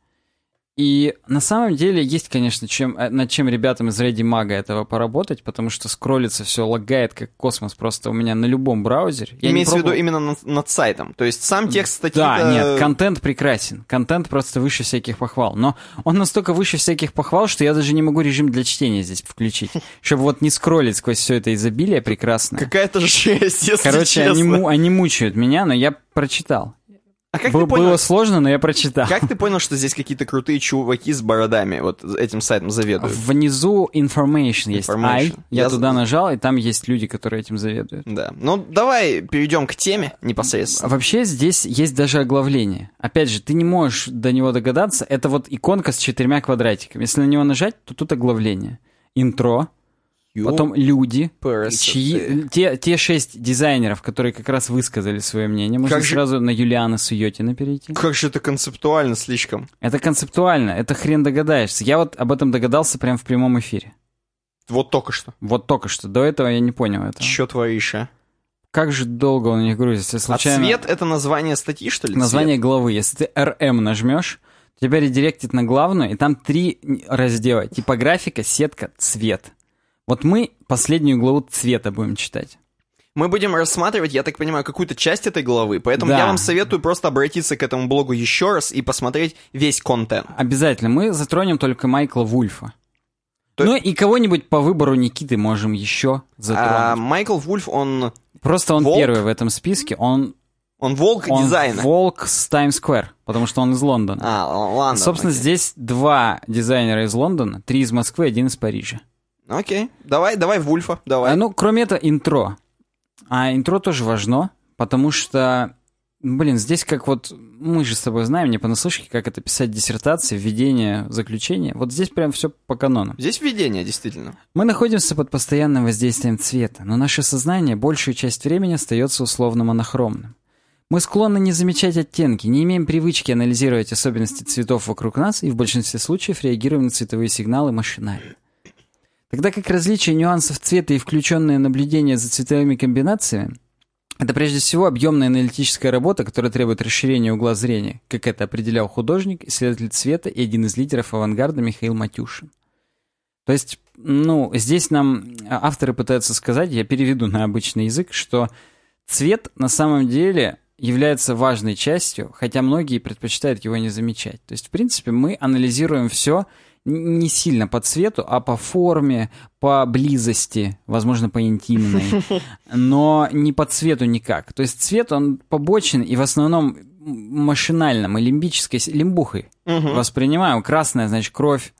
И на самом деле есть, конечно, чем, э, над чем ребятам из Ready Maga этого поработать, потому что скроллится все, лагает как космос просто у меня на любом браузере. Я Имеется в виду пробовал. именно над, над сайтом. То есть сам текст статьи... Да, нет, контент прекрасен. Контент просто выше всяких похвал. Но он настолько выше всяких похвал, что я даже не могу режим для чтения здесь включить. Чтобы вот не скроллить сквозь все это изобилие прекрасное. Какая-то жесть, если Короче, они, честно. му- они мучают меня, но я прочитал. А как Б- ты понял? Было сложно, но я прочитал. Как ты понял, что здесь какие-то крутые чуваки с бородами вот этим сайтом заведуют? Внизу information есть. Information. I. Я, Я туда нажал, и там есть люди, которые этим заведуют. Да. Ну, давай перейдем к теме непосредственно. Вообще здесь есть даже оглавление. Опять же, ты не можешь до него догадаться. Это вот иконка с четырьмя квадратиками. Если на него нажать, то тут оглавление. Интро, потом люди, чьи, те, те шесть дизайнеров, которые как раз высказали свое мнение. Можно Как же- сразу на Юлиана Суетина перейти. Как же это концептуально слишком. Это концептуально, это хрен догадаешься. Я вот об этом догадался прямо в прямом эфире. Вот только что. Вот только что. До этого я не понял этого. Чё творишь, а? Как же долго он у них грузится? А Случайно... цвет — это название статьи, что ли? Название главы. Если ты RM нажмешь, тебя редиректит на главную, и там три раздела. Типографика, сетка, цвет. Вот мы последнюю главу цвета будем читать. Мы будем рассматривать, я так понимаю, какую-то часть этой главы, поэтому Да. я вам советую просто обратиться к этому блогу еще раз и посмотреть весь контент. Обязательно. Мы затронем только Майкла Вульфа. То- Ну и кого-нибудь по выбору Никиты можем еще затронуть. А Майкл Вульф, он, Просто он Волк? первый в этом списке. Он, он волк он дизайна. волк с Times-Square, потому что он из Лондона. А, л- ладно. Собственно, окей. здесь два дизайнера из Лондона, три из Москвы, один из Парижа. Окей, давай, давай Вульфа, давай. А, ну, кроме этого, интро. А интро тоже важно, потому что, блин, здесь как вот, мы же с тобой знаем, не понаслышке, как это писать диссертации, введение, заключение. Вот здесь прям все по канону. Здесь введение, действительно. Мы находимся под постоянным воздействием цвета, но наше сознание большую часть времени остается условно монохромным. Мы склонны не замечать оттенки, не имеем привычки анализировать особенности цветов вокруг нас и в большинстве случаев реагируем на цветовые сигналы машинально. Тогда как различие нюансов цвета и включенное наблюдение за цветовыми комбинациями это прежде всего объемная аналитическая работа, которая требует расширения угла зрения, как это определял художник, исследователь цвета и один из лидеров авангарда Михаил Матюшин. То есть, ну, здесь нам авторы пытаются сказать, я переведу на обычный язык, что цвет на самом деле является важной частью, хотя многие предпочитают его не замечать. То есть, в принципе, мы анализируем все не сильно по цвету, а по форме, по близости, возможно, по интимной, но не по цвету никак. То есть цвет, он побочен и в основном машинально, мы лимбической, лимбухой Мгм. воспринимаем. Красная, значит, кровь,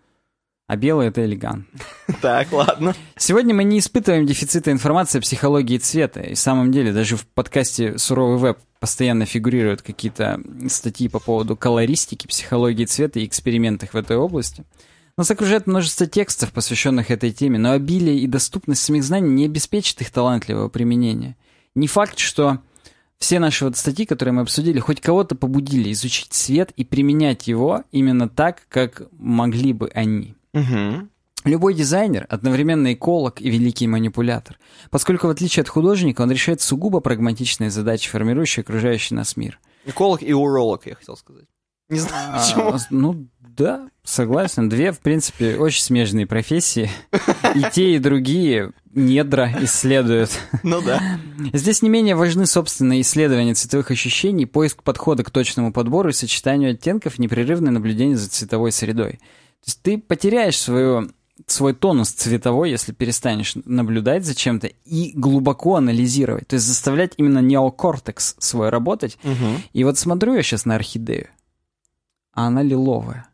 а белое — это элегант. Так, ладно. Сегодня мы не испытываем дефицита информации о психологии цвета. И в самом деле даже в подкасте «Суровый веб» постоянно фигурируют какие-то статьи по поводу колористики, психологии цвета и экспериментах в этой области. Нас окружает множество текстов, посвященных этой теме, но обилие и доступность самих знаний не обеспечит их талантливого применения. Не факт, что все наши вот статьи, которые мы обсудили, хоть кого-то побудили изучить цвет и применять его именно так, как могли бы они. Мгм. Любой дизайнер — одновременно эколог и великий манипулятор, поскольку, в отличие от художника, он решает сугубо прагматичные задачи, формирующие окружающий нас мир. Эколог и уролог, я хотел сказать. Не знаю, почему. А, ну, да, согласен. Две, в принципе, очень смежные профессии. И те, и другие недра исследуют. Ну да. Здесь не менее важны собственные исследования цветовых ощущений, поиск подхода к точному подбору и сочетанию оттенков, непрерывное наблюдение за цветовой средой. То есть ты потеряешь свою, свой тонус цветовой, если перестанешь наблюдать за чем-то и глубоко анализировать. То есть заставлять именно неокортекс свой работать. Мгм. И вот смотрю я сейчас на орхидею, а она лиловая.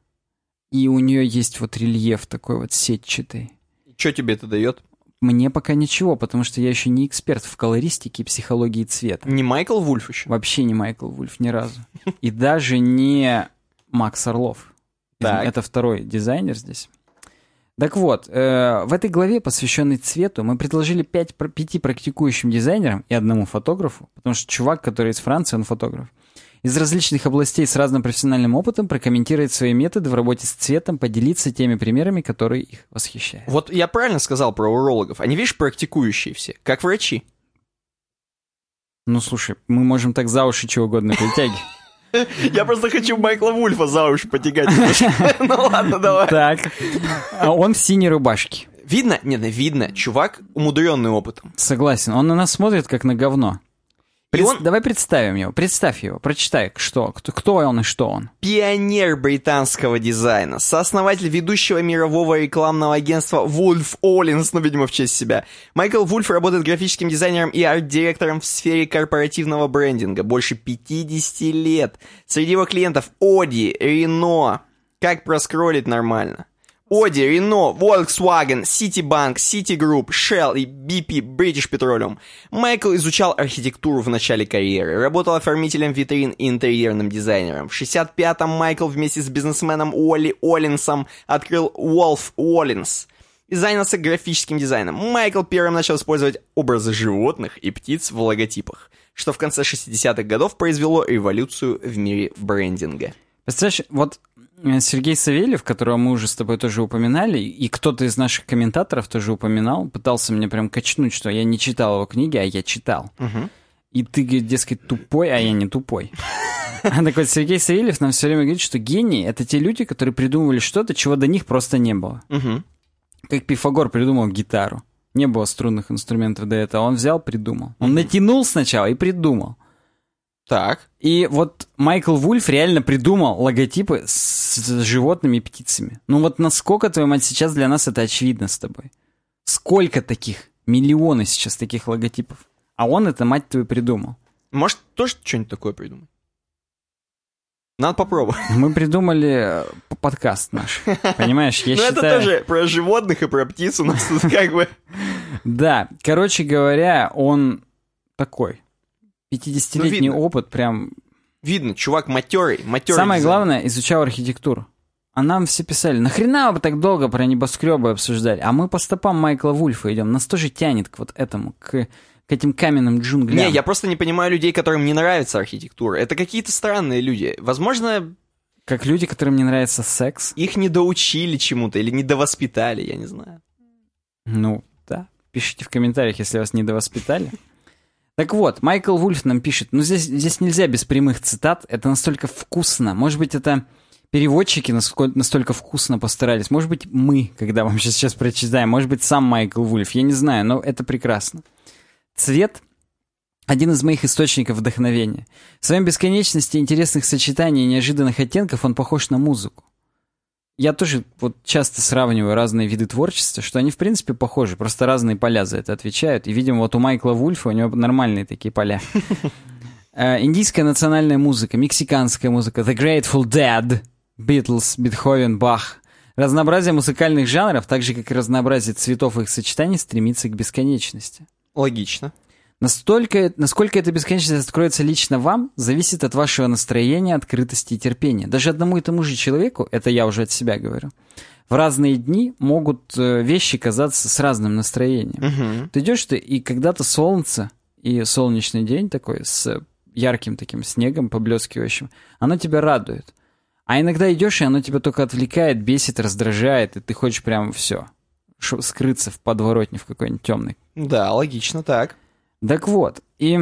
И у нее есть вот рельеф такой вот сетчатый. Что тебе это дает? Мне пока ничего, потому что я еще не эксперт в колористике и психологии цвета. Не Майкл Вульф еще? Вообще не Майкл Вульф ни разу. И даже не Макс Орлов. Так. Это второй дизайнер здесь. Так вот, э, в этой главе, посвященной цвету, мы предложили пять, пяти практикующим дизайнерам и одному фотографу, потому что чувак, который из Франции, он фотограф, из различных областей с разным профессиональным опытом прокомментировать свои методы в работе с цветом, поделиться теми примерами, которые их восхищают. Вот я правильно сказал про урологов. Они, видишь, практикующие все, как врачи. Ну, слушай, мы можем так за уши чего угодно притягивать. Я просто хочу Майкла Вульфа за уши потягать. Ну ладно, давай. Так, а он в синей рубашке. Видно? Нет, ну, видно. Чувак умудренный опытом. Согласен, он на нас смотрит как на говно. Пред- он- Давай представим его, представь его, прочитай, что, кто, кто он и что он. Пионер британского дизайна, сооснователь ведущего мирового рекламного агентства Wolf Оллинс, ну, видимо, в честь себя. Майкл Вульф работает графическим дизайнером и арт-директором в сфере корпоративного брендинга больше 50 лет. Среди его клиентов Оди, Рено. Как проскролить нормально? Оди, Рено, Volkswagen, Citibank, Citigroup, Shell и BP, British Petroleum. Майкл изучал архитектуру в начале карьеры, работал оформителем витрин и интерьерным дизайнером. В 65-м Майкл вместе с бизнесменом Уолли Оллинсом открыл Wolf Оллинс и занялся графическим дизайном. Майкл первым начал использовать образы животных и птиц в логотипах, что в конце 60-х годов произвело революцию в мире брендинга. Представляешь, вот Сергей Савельев, которого мы уже с тобой тоже упоминали, и кто-то из наших комментаторов тоже упоминал, пытался мне прям качнуть, что я не читал его книги, а я читал. И ты, дескать, тупой, а я не тупой. А так вот, Сергей Савельев нам все время говорит, что гении — это те люди, которые придумывали что-то, чего до них просто не было. Как Пифагор придумал гитару. Не было струнных инструментов до этого. Он взял, придумал. Он натянул сначала и придумал. Так. И вот Майкл Вульф реально придумал логотипы с животными и птицами. Ну вот насколько, твою мать, сейчас для нас это очевидно с тобой. Сколько таких? Миллионы сейчас таких логотипов. А он это, мать твою, придумал. Может, тоже что-нибудь такое придумать? Надо попробовать. Мы придумали э, подкаст наш. Понимаешь, я Ну, это считаю... тоже про животных и про птиц у нас тут как бы... Да, короче говоря, он такой. 50-летний Ну, видно. опыт прям... Видно, чувак матерый, матерый. Самое дизайнер. главное, изучал архитектуру. А нам все писали, нахрена вы так долго про небоскребы обсуждали? А мы по стопам Майкла Вульфа идем. Нас тоже тянет к вот этому, к, к этим каменным джунглям. Не, я просто не понимаю людей, которым не нравится архитектура. Это какие-то странные люди. Возможно, Как люди, которым не нравится секс. их не доучили чему-то или не довоспитали, я не знаю. Ну, да. Пишите в комментариях, если вас недовоспитали. Так вот, Майкл Вульф нам пишет, ну здесь, здесь нельзя без прямых цитат, это настолько вкусно. Может быть, это переводчики насколько, настолько вкусно постарались. Может быть, мы, когда вам сейчас, сейчас прочитаем. Может быть, сам Майкл Вульф. Я не знаю, но это прекрасно. Цвет — один из моих источников вдохновения. В своем бесконечности интересных сочетаний и неожиданных оттенков он похож на музыку. Я тоже вот часто сравниваю разные виды творчества, что они в принципе похожи, просто разные поля за это отвечают. И, видимо, вот у Майкла Вульфа у него нормальные такие поля. Э, Индийская национальная музыка, мексиканская музыка, The Grateful Dead, Beatles, Бетховен, Бах. Разнообразие музыкальных жанров, так же как и разнообразие цветов и их сочетаний, стремится к бесконечности. Логично. Настолько, насколько эта бесконечность откроется лично вам, зависит от вашего настроения, открытости и терпения. Даже одному и тому же человеку, это я уже от себя говорю, в разные дни могут э, вещи казаться с разным настроением. Мгм. Ты идешь ты, и когда-то солнце, и солнечный день такой, с ярким таким снегом поблескивающим, оно тебя радует. А иногда идешь, и оно тебя только отвлекает, бесит, раздражает, и ты хочешь прям все, скрыться в подворотне в какой-нибудь темной Да, логично так. Так вот, и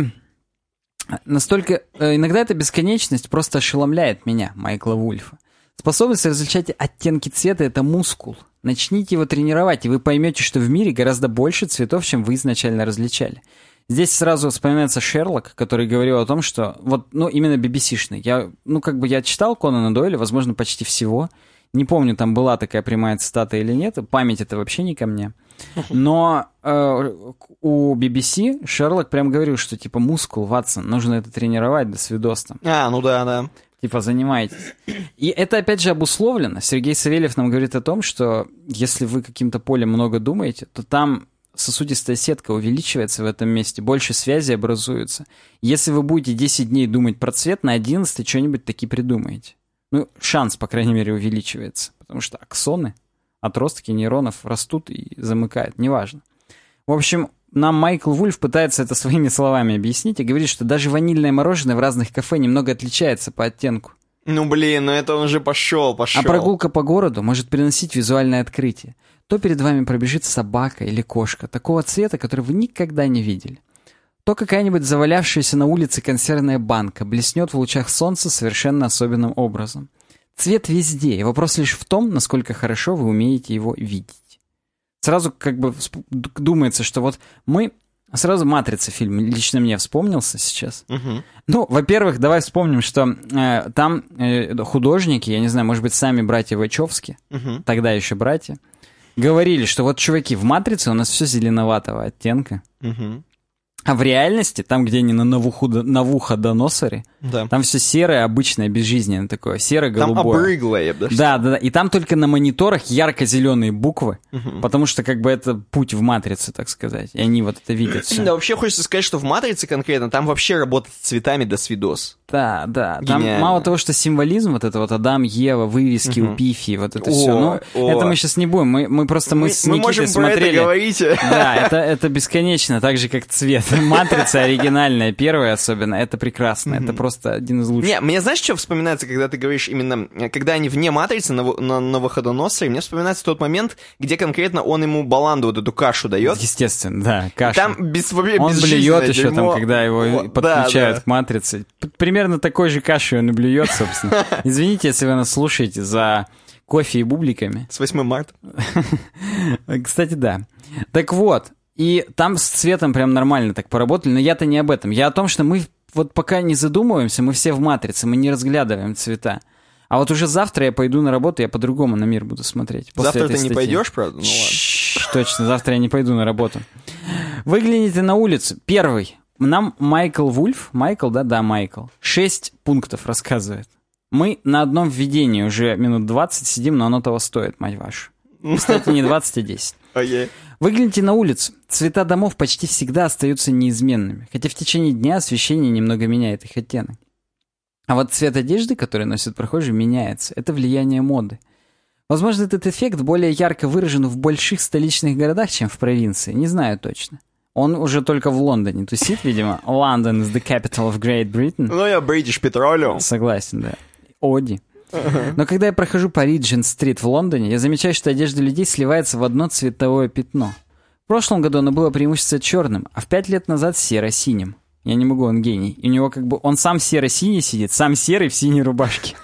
настолько... э, Иногда эта бесконечность просто ошеломляет меня, Майкла Вульфа. Способность различать оттенки цвета — это мускул. Начните его тренировать, и вы поймете, что в мире гораздо больше цветов, чем вы изначально различали. Здесь сразу вспоминается Шерлок, который говорил о том, что вот, ну, именно BBC-шный. Я, ну, как бы я читал Конана Дойля, возможно, почти всего. Не помню, там была такая прямая цитата или нет. Память это вообще не ко мне. Но э, у BBC Шерлок прям говорил, что типа мускул, Ватсон, нужно это тренировать до свидос там. А, ну да, да. Типа занимайтесь. И это опять же обусловлено. Сергей Савельев нам говорит о том, что если вы каким-то полем много думаете, то там сосудистая сетка увеличивается в этом месте, больше связи образуются. Если вы будете 10 дней думать про цвет, на 11 что-нибудь таки придумаете. Ну, шанс, по крайней мере, увеличивается. Потому что аксоны, отростки нейронов растут и замыкают, неважно. В общем, нам Майкл Вульф пытается это своими словами объяснить и говорит, что даже ванильное мороженое в разных кафе немного отличается по оттенку. Ну блин, ну это он уже пошел, пошел. А прогулка по городу может приносить визуальное открытие. То перед вами пробежит собака или кошка, такого цвета, который вы никогда не видели. То какая-нибудь завалявшаяся на улице консервная банка блеснет в лучах солнца совершенно особенным образом. Цвет везде, и вопрос лишь в том, насколько хорошо вы умеете его видеть. Сразу как бы думается, что вот мы Сразу «Матрица» фильм лично мне вспомнился сейчас. Мгм. Ну, во-первых, давай вспомним, что э, там э, художники, я не знаю, может быть, сами братья Вачовски, Мгм. тогда еще братья, говорили, что вот, чуваки, в «Матрице» у нас все зеленоватого оттенка, Мгм. А в реальности, там, где они на Навуходо- Навуходоносоре, Да. там все серое, обычное, безжизненное такое, Там серо-голубое. обрыгло, я бы даже Да, да, да. И там только на мониторах ярко-зеленые буквы, Мгм. потому что как бы это путь в матрицу, так сказать. И они вот это видят всё. Да, вообще хочется сказать, что в «Матрице» конкретно, там вообще работать с цветами до свидос. Да, да. Там Гениально. мало того, что символизм, вот это вот Адам, Ева, вывески Мгм. у Пифи, вот это О, все. Ну, о. это мы сейчас не будем. Мы, мы просто мы, с мы Никитой можем про смотрели. это говорить. Да, это, это бесконечно, так же, как цвет. Матрица оригинальная, первая особенно, это прекрасно. Это просто один из лучших. Не, мне знаешь, что вспоминается, когда ты говоришь именно, когда они вне матрицы на, на, на выходоносце, мне вспоминается тот момент, где конкретно он ему баланду вот эту кашу дает. Естественно, да, каша. Там без, вообще Он блюет еще там, когда его Вот, подключают да, к матрице. Примерно такой же кашей он и блюет, собственно. Извините, если вы нас слушаете за кофе и бубликами. С 8 марта. Кстати, да. Так вот, и там с цветом прям нормально так поработали, но я-то не об этом. Я о том, что мы вот пока не задумываемся, мы все в матрице, мы не разглядываем цвета. А вот уже завтра я пойду на работу, я по-другому на мир буду смотреть. Завтра ты не статьи. пойдешь, правда? Ну ладно. Точно, завтра я не пойду на работу. Выгляните на улицу. Первый. Нам Майкл Вульф, Майкл, да, да, Майкл, шесть пунктов рассказывает. Мы на одном введении уже минут 20 сидим, но оно того стоит, мать вашу. Кстати, не 20, а 10. Окей. Выгляните на улицу. Цвета домов почти всегда остаются неизменными, хотя в течение дня освещение немного меняет их оттенок. А вот цвет одежды, который носят прохожие, меняется. Это влияние моды. Возможно, этот эффект более ярко выражен в больших столичных городах, чем в провинции. Не знаю точно. Он уже только в Лондоне тусит, видимо. London is the capital of Great Britain. Ну, я British Petroleum. Согласен, да. Оди. Но когда я прохожу по Риджин-стрит в Лондоне, я замечаю, что одежда людей сливается в одно цветовое пятно. В прошлом году оно было преимущественно черным, а в пять лет назад серо-синим. Я не могу, он гений. И у него как бы... Он сам серо-синий сидит, сам серый в синей рубашке.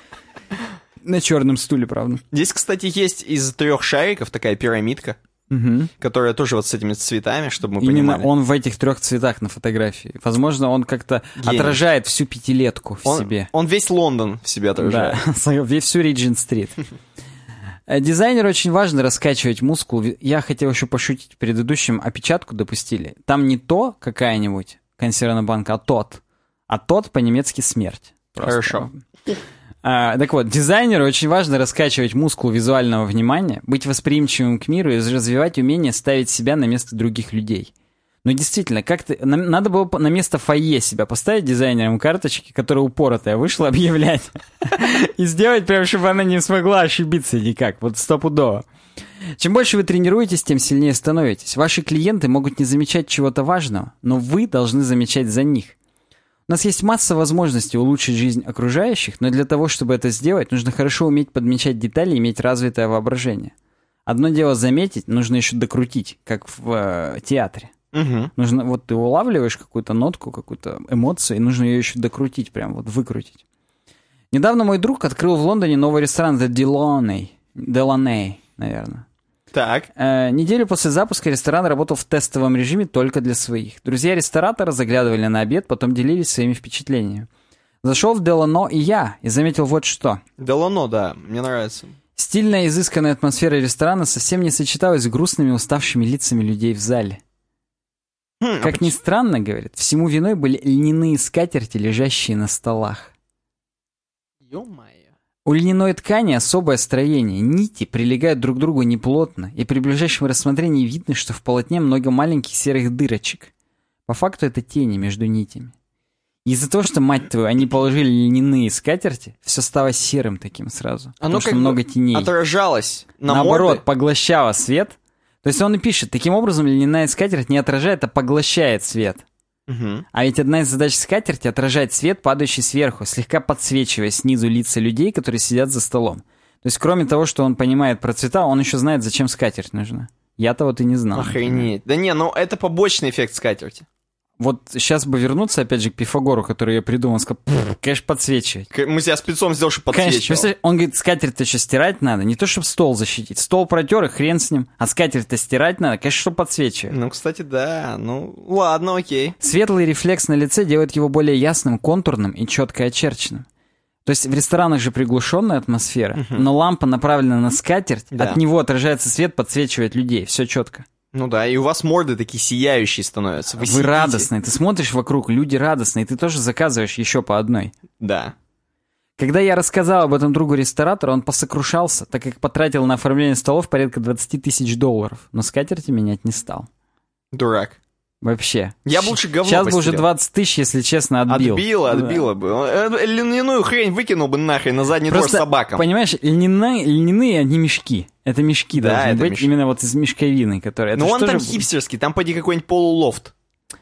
На черном стуле, правда. Здесь, кстати, есть из трех шариков такая пирамидка, Мгм. которая тоже вот с этими цветами, чтобы мы Именно понимали. он в этих трех цветах на фотографии. Возможно, он как-то отражает всю пятилетку в Он- себе. он весь Лондон в себе отражает. Да, весь всю Риджин-стрит. Э, Дизайнеру очень важно раскачивать мускул. Я хотел еще пошутить в предыдущем, опечатку допустили. Там не то какая-нибудь консервная банка, а тот. А тот по-немецки смерть. Просто. Хорошо. А, так вот, дизайнеру очень важно раскачивать мускул визуального внимания, быть восприимчивым к миру и развивать умение ставить себя на место других людей. Но действительно, как ты, нам- надо было на место фойе себя поставить дизайнером карточки, которая упоротая вышла объявлять. И сделать прям, чтобы она не смогла ошибиться никак. Вот стопудово. Чем больше вы тренируетесь, тем сильнее становитесь. Ваши клиенты могут не замечать чего-то важного, но вы должны замечать за них. У нас есть масса возможностей улучшить жизнь окружающих, но для того, чтобы это сделать, нужно хорошо уметь подмечать детали и иметь развитое воображение. Одно дело заметить, нужно еще докрутить, как в э, театре. Мгм. Нужно, вот ты улавливаешь какую-то нотку, какую-то эмоцию, и нужно ее еще докрутить, прям вот выкрутить. Недавно мой друг открыл в Лондоне новый ресторан The Delaney, Delaney, наверное. Так. Э, неделю после запуска ресторан работал в тестовом режиме только для своих. Друзья ресторатора заглядывали на обед, потом делились своими впечатлениями. Зашел в Делано и я, и заметил вот что. Делано, да, мне нравится. Стильная, изысканная атмосфера ресторана совсем не сочеталась с грустными, уставшими лицами людей в зале. Хм, а Как ни странно, говорит, всему виной были льняные скатерти, лежащие на столах. Ё-моё. У льняной ткани особое строение. Нити прилегают друг к другу неплотно, и при ближайшем рассмотрении видно, что в полотне много маленьких серых дырочек. По факту это тени между нитями. Из-за того, что, мать твою, они положили льняные скатерти, все стало серым таким сразу. Оно потому что как бы много теней. Отражалось на Наоборот, морды. поглощало свет. То есть он и пишет, таким образом льняная скатерть не отражает, а поглощает свет. А ведь одна из задач скатерти — отражать свет, падающий сверху, слегка подсвечивая снизу лица людей, которые сидят за столом. То есть кроме того, что он понимает про цвета, он еще знает, зачем скатерть нужна. Я-то вот и не знал. Охренеть. Да не, ну это побочный эффект скатерти. Вот сейчас бы вернуться опять же к Пифагору, который я придумал, сказал, «Пф, конечно, подсвечивай. К- Мы себя спецом чтобы Конечно, подсвечивал. представляешь, он говорит, скатерть-то еще стирать надо, не то, чтобы стол защитить. Стол протер, и хрен с ним. А скатерть-то стирать надо, конечно, чтобы подсвечивать. Ну, кстати, да. Ну, ладно, окей. Светлый рефлекс на лице делает его более ясным, контурным и четко очерченным. То есть в ресторанах же приглушенная атмосфера, но лампа направлена на скатерть, Да. от него отражается свет, подсвечивает людей, все четко. Ну да, и у вас морды такие сияющие становятся. Вы, Вы, сидите. радостные, ты смотришь вокруг, люди радостные, ты тоже заказываешь еще по одной. Да. Когда я рассказал об этом другу ресторатора, он посокрушался, так как потратил на оформление столов порядка 20 тысяч долларов, но скатерти менять не стал. Дурак. Вообще. Я бы лучше говно Сейчас бы уже постелил. 20 тысяч, если честно, отбил. Отбило, Да. отбило бы. Э, Льняную хрень выкинул бы нахрен на задний двор Просто, собакам. понимаешь, льняные, льняные, они мешки. Это мешки Да, должны это быть, мешки. именно вот из мешковины, которые... Ну он там хипстерский, там поди какой-нибудь полулофт.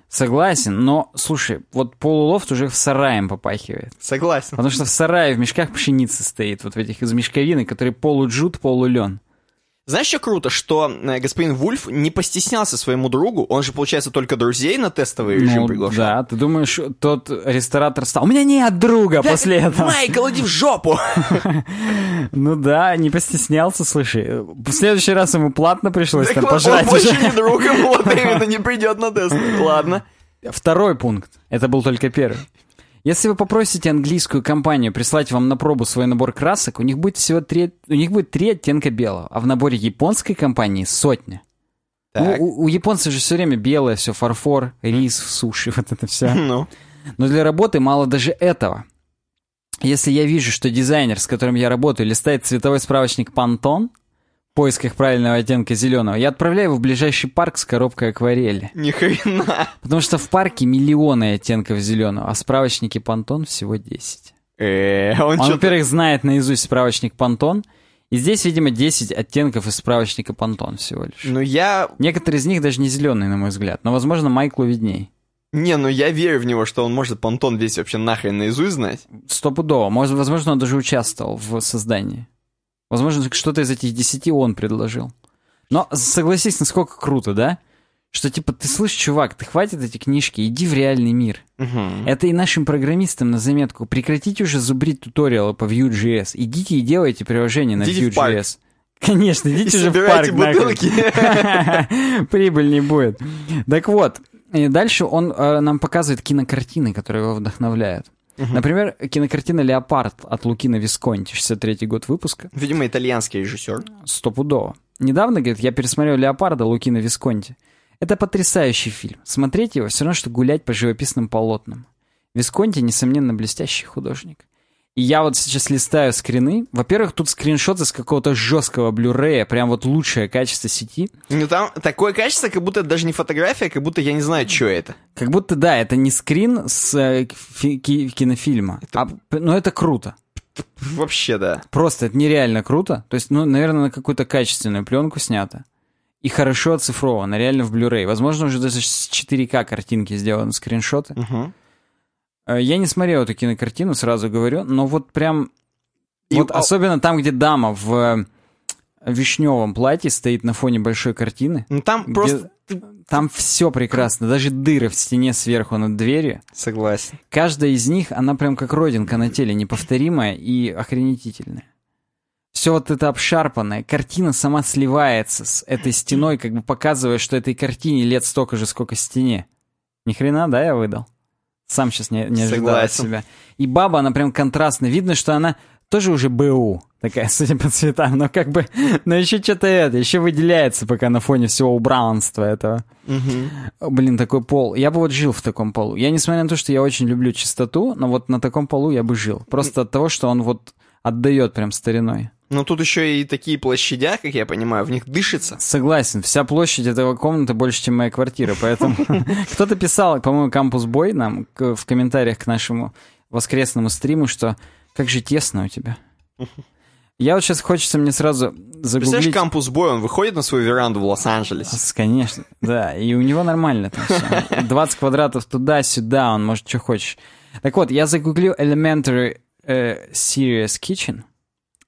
Согласен, но, слушай, вот полулофт уже в сараем попахивает. Согласен. Потому что в сарае в мешках пшеницы стоит, вот в этих из мешковины, которые полуджут, полулен. Знаешь, что круто, что э, господин Вульф не постеснялся своему другу, он же, получается, только друзей на тестовый режим Ну, приглашал. да, ты думаешь, тот ресторатор стал, у меня нет друга после этого. Майкл, иди в жопу! Ну да, не постеснялся, слушай. В следующий раз ему платно пришлось там вот, он пожрать. больше не друг вот именно, не придет на тест. Ладно. Второй пункт. Это был только первый. Если вы попросите английскую компанию прислать вам на пробу свой набор красок, у них будет всего три, у них будет три оттенка белого, а в наборе японской компании сотня. Ну, Так. у, у японцев же все время белое, все фарфор, рис, суши, вот это все. Ну, Но для работы мало даже этого. Если я вижу, что дизайнер, с которым я работаю, листает цветовой справочник Pantone поисках правильного оттенка зеленого, я отправляю его в ближайший парк с коробкой акварели. ни хрена. Потому что в парке миллионы оттенков зеленого, а в справочнике Pantone всего 10. Э, он Он, во-первых, знает наизусть справочник Pantone, и здесь, видимо, 10 оттенков из справочника Pantone всего лишь. Ну я... Некоторые из них даже не зеленые, на мой взгляд, но, возможно, Майклу видней. Не, ну я верю в него, что он может понтон весь вообще нахрен наизусть знать. Стопудово. Может, возможно, он даже участвовал в создании. Возможно, что-то из этих десяти он предложил. Но согласись, насколько круто, да? Что типа, ты слышишь, чувак, ты хватит эти книжки, иди в реальный мир. Мгм. Это и нашим программистам на заметку. Прекратите уже зубрить туториалы по Vue.js. Идите и делайте приложение на Идите. Vue.js. Конечно, идите И же в парк. бутылки. Прибыль не будет. Так вот, и дальше он э, нам показывает кинокартины, которые его вдохновляют. Например, кинокартина «Леопард» от Лукино Висконти, 63-й год выпуска. Видимо, итальянский режиссер. Стопудово. Недавно, говорит, я пересмотрел «Леопарда» Лукино Висконти. Это потрясающий фильм. Смотреть его все равно, что гулять по живописным полотнам. Висконти, несомненно, блестящий художник. И я вот сейчас листаю скрины. Во-первых, тут скриншоты с какого-то жесткого блюрея, прям вот лучшее качество сети. Ну там такое качество, как будто это даже не фотография, как будто я не знаю, что это. Как будто, да, это не скрин с э, фи- ки- кинофильма, а, п- но это круто. Вообще, да. Просто это нереально круто. То есть, ну, наверное, на какую-то качественную пленку снято. И хорошо оцифровано, реально в Blu-ray. Возможно, уже даже с 4К картинки сделаны, скриншоты. Мгм. Э, Я не смотрел эту кинокартину, сразу говорю, но вот прям... И- вот а- особенно там, где дама в э, вишневом платье стоит на фоне большой картины. Ну там где- просто... Там все прекрасно, даже дыры в стене сверху над дверью. Согласен. Каждая из них, она прям как родинка на теле, неповторимая и охренетительная. Все вот это обшарпанное, картина сама сливается с этой стеной, как бы показывая, что этой картине лет столько же, сколько стене. Ни хрена, да, я выдал? Сам сейчас не, не ожидал от себя. И баба, она прям контрастная. Видно, что она тоже уже БУ, такая, судя по цветам, но как бы, но еще что-то это, еще выделяется пока на фоне всего убранства этого. О, Блин, такой пол. Я бы вот жил в таком полу. Я, несмотря на то, что я очень люблю чистоту, но вот на таком полу я бы жил. Просто от того, что он вот отдает прям стариной. Но тут еще и такие площадя, как я понимаю, в них дышится. Согласен, вся площадь этого комнаты больше, чем моя квартира, поэтому кто-то писал, по-моему, Кампус Бой нам в комментариях к нашему воскресному стриму, что как же тесно у тебя. Я вот сейчас хочется мне сразу Представляешь, загуглить. кампус Бой, он выходит на свою веранду в Лос-Анджелесе. Конечно, да, и у него нормально там все. 20 квадратов туда-сюда, он может что хочешь. Так вот, я загуглил Elementary э, Serious Kitchen.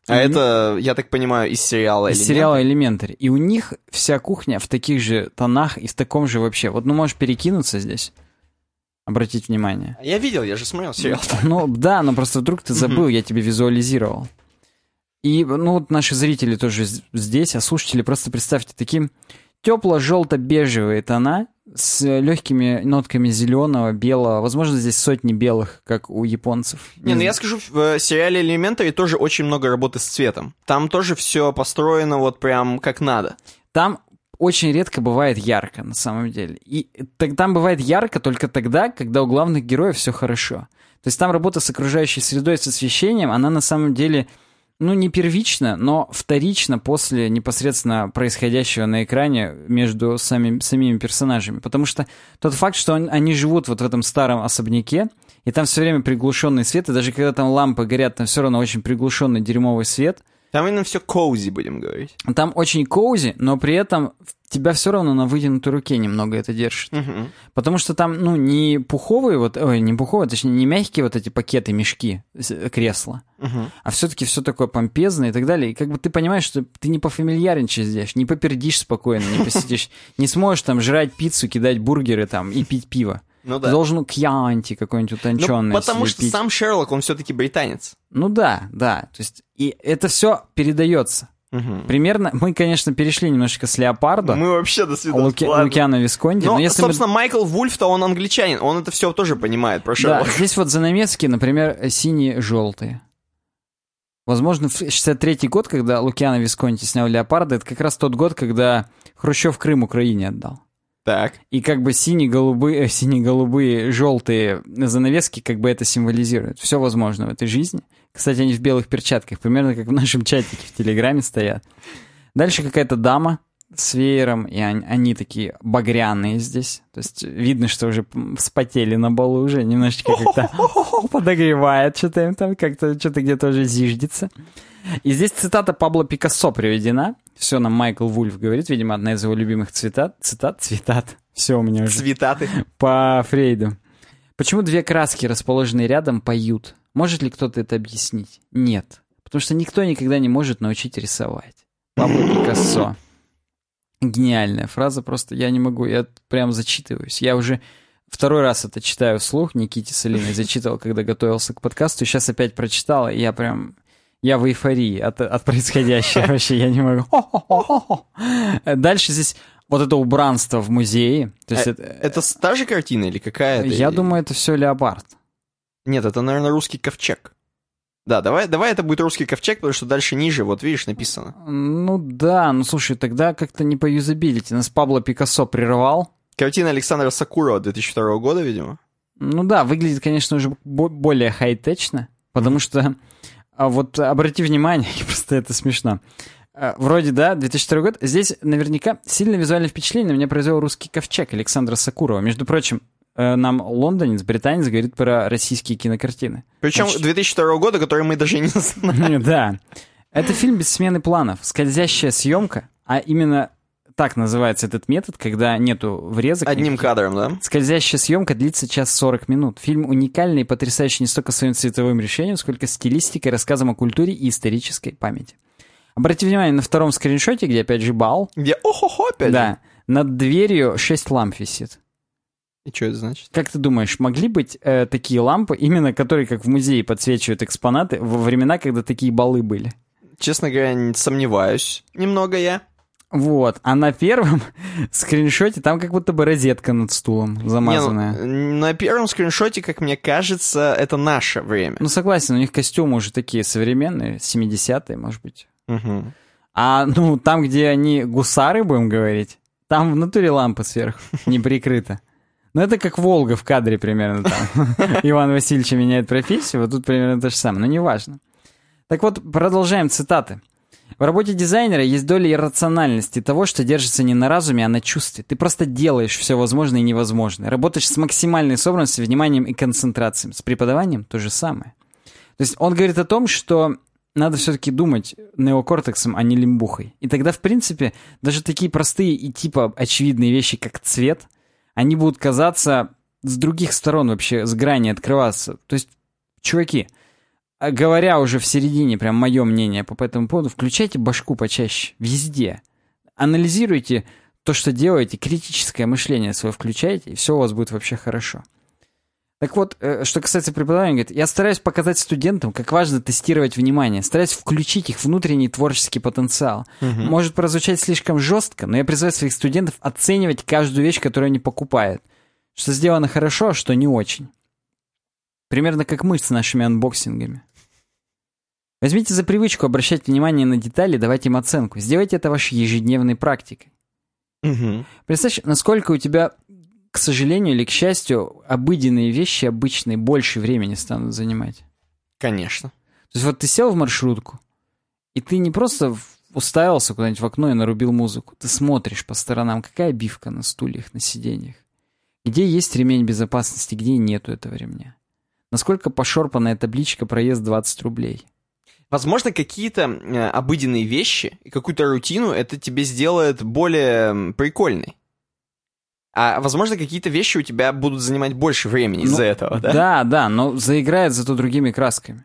А это, я так понимаю, из сериала Из сериала Elementary. И у них вся кухня в таких же тонах и в таком же вообще. Вот, ну, можешь перекинуться здесь. обратить внимание. Я видел, я же смотрел сериал. Ну да, но просто вдруг ты забыл, я тебе визуализировал. И, ну, вот наши зрители тоже здесь, а слушатели, просто представьте, таким тепло-желто-бежевые тона с легкими нотками зеленого, белого, возможно, здесь сотни белых, как у японцев. Не, ну я скажу, в э, сериале Elementary тоже очень много работы с цветом. Там тоже все построено вот прям как надо. Там очень редко бывает ярко, на самом деле. И там бывает ярко только тогда, когда у главных героев все хорошо. То есть там работа с окружающей средой, с освещением, она на самом деле, ну, не первична, но вторична после непосредственно происходящего на экране между самим, самими персонажами. Потому что тот факт, что он- они живут вот в этом старом особняке, и там все время приглушенный свет, и даже когда там лампы горят, там все равно очень приглушенный дерьмовый свет — Там именно все коузи, будем говорить. там очень коузи, но при этом тебя все равно на вытянутой руке немного это держит. Мгм. Потому что там, ну, не пуховые вот, ой, не пуховые, точнее, не мягкие вот эти пакеты, мешки, с- кресла, Мгм. а все-таки все такое помпезное и так далее. И как бы ты понимаешь, что ты не пофамильярничаешь здесь, не попердишь спокойно, не посидишь, не сможешь там жрать пиццу, кидать бургеры там и пить пиво. Ну Ты да. должен кьянти какой-нибудь Ну, утонченный потому себе что сам Шерлок, он все-таки британец. Ну да, да. То есть, и это все передается. Мгм. Примерно, мы, конечно, перешли немножечко с Леопардо. Мы вообще до свидания. Луки- Ладно. Лукиано Висконти. Ну, но если мы- собственно, Майкл Вульф-то он англичанин, он это все тоже понимает про Да, Шерлока. здесь вот занавески, например, синие-желтые. Возможно, в 63 год, когда Лукиано Висконти снял «Леопарда», это как раз тот год, когда Хрущев Крым Украине отдал. Так. И как бы сине-голубые, э, сине-голубые, желтые занавески как бы это символизируют. Все возможно в этой жизни. Кстати, они в белых перчатках, примерно как в нашем чатике в Телеграме стоят. Дальше какая-то дама с веером, и они, они такие багряные здесь. То есть видно, что уже вспотели на балу уже, немножечко как-то подогревает, что-то им там как-то, что-то где-то уже зиждется. И здесь цитата Пабло Пикассо приведена. Все нам Майкл Вульф говорит, видимо, одна из его любимых цитат. Цитат? Цитат. Все у меня уже Цветаты. по Фрейду. Почему две краски, расположенные рядом, поют? Может ли кто-то это объяснить? Нет. Потому что никто никогда не может научить рисовать. Пабло Пикассо. Гениальная фраза, просто я не могу, я прям зачитываюсь. Я уже второй раз это читаю вслух, Никите Салиной зачитывал, когда готовился к подкасту, сейчас опять прочитал, и я прям... Я в эйфории от, от происходящего вообще, я не могу. Дальше здесь вот это убранство в музее. То есть Э, это, Это с- та же картина или какая это? я думаю, это все леопард. Нет, это, наверное, русский ковчег. Да, давай, давай это будет русский ковчег, потому что дальше ниже, вот видишь, написано. Ну да, ну слушай, тогда как-то не по юзабилити. Нас Пабло Пикассо прервал. Картина Александра Сакурова 2002 года, видимо. Ну да, выглядит, конечно, уже бо- более хай-течно, потому что а вот обрати внимание, просто это смешно. А, Вроде, да, 2002 год. Здесь наверняка сильно визуальное впечатление на меня произвел русский ковчег Александра Сакурова. Между прочим, э, нам лондонец, британец говорит про российские кинокартины. Причем Значит- 2002 года, который мы даже не знаем. Да. Это фильм без смены планов. Скользящая съемка, а именно так называется этот метод, когда нету врезок. Одним никаких. кадром, да? Скользящая съемка длится час 40 минут. Фильм уникальный и потрясающий не столько своим цветовым решением, сколько стилистикой, рассказом о культуре и исторической памяти. Обратите внимание на втором скриншоте, где опять же бал. Где охо-хо опять. Да. Над дверью 6 ламп висит. И что это значит? Как ты думаешь, могли быть э, такие лампы, именно которые, как в музее, подсвечивают экспонаты во времена, когда такие балы были? Честно говоря, не сомневаюсь. Немного я. Вот, а на первом скриншоте там как будто бы розетка над стулом замазанная. Не, ну, на первом скриншоте, как мне кажется, это наше время. Ну, согласен, у них костюмы уже такие современные, 70-е, может быть. Мгм. А, ну, там, где они гусары, будем говорить, там в натуре лампа сверху, не прикрыта. Ну, это как Волга в кадре примерно там. Иван Васильевич меняет профессию, вот тут примерно то же самое, но неважно. Так вот, продолжаем цитаты. В работе дизайнера есть доля иррациональности того, что держится не на разуме, а на чувстве. Ты просто делаешь все возможное и невозможное. Работаешь с максимальной собранностью, вниманием и концентрацией. С преподаванием то же самое. То есть он говорит о том, что надо все-таки думать неокортексом, а не лимбухой. И тогда, в принципе, даже такие простые и типа очевидные вещи, как цвет, они будут казаться с других сторон вообще, с грани открываться. То есть, чуваки, говоря уже в середине, прям мое мнение по этому поводу, включайте башку почаще, везде. Анализируйте то, что делаете, критическое мышление свое включайте, и все у вас будет вообще хорошо. Так вот, э, что касается преподавания, говорит, я стараюсь показать студентам, как важно тестировать внимание, стараюсь включить их внутренний творческий потенциал. Мгм. Может прозвучать слишком жестко, но я призываю своих студентов оценивать каждую вещь, которую они покупают. Что сделано хорошо, а что не очень. Примерно как мы с нашими анбоксингами. Возьмите за привычку обращать внимание на детали, давать им оценку. Сделайте это вашей ежедневной практикой. Мгм. Представь, насколько у тебя, к сожалению или к счастью, обыденные вещи обычные больше времени станут занимать. Конечно. То есть вот ты сел в маршрутку, и ты не просто уставился куда-нибудь в окно и нарубил музыку. Ты смотришь по сторонам, какая обивка на стульях, на сиденьях. Где есть ремень безопасности, где нету этого ремня. Насколько пошорпанная табличка проезд 20 рублей. Возможно, какие-то э, обыденные вещи и какую-то рутину это тебе сделает более прикольной. А возможно, какие-то вещи у тебя будут занимать больше времени из-за Ну, этого, да? Да, да, но заиграет зато другими красками.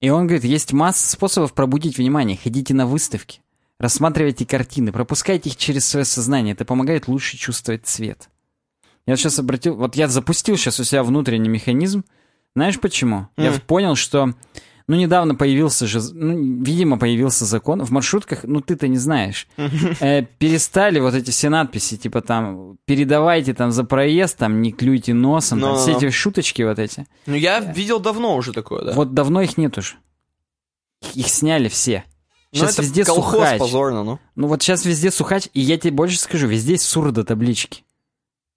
И он говорит, есть масса способов пробудить внимание. Ходите на выставки, рассматривайте картины, пропускайте их через свое сознание. Это помогает лучше чувствовать цвет. Я сейчас обратил... Вот я запустил сейчас у себя внутренний механизм. Знаешь почему? Я М. понял, что... Ну, недавно появился же... Ну, видимо, появился закон. В маршрутках, ну, ты-то не знаешь. Э, перестали вот эти все надписи, типа там, передавайте там за проезд, там, не клюйте носом, там, Но- все эти шуточки вот эти. Ну, я видел давно уже такое, да. Вот давно их нет уже. Их сняли все. Ну, Сейчас это везде колхоз сухач. позорно, ну. Ну вот сейчас везде сухач, и я тебе больше скажу, везде есть сурдо-таблички,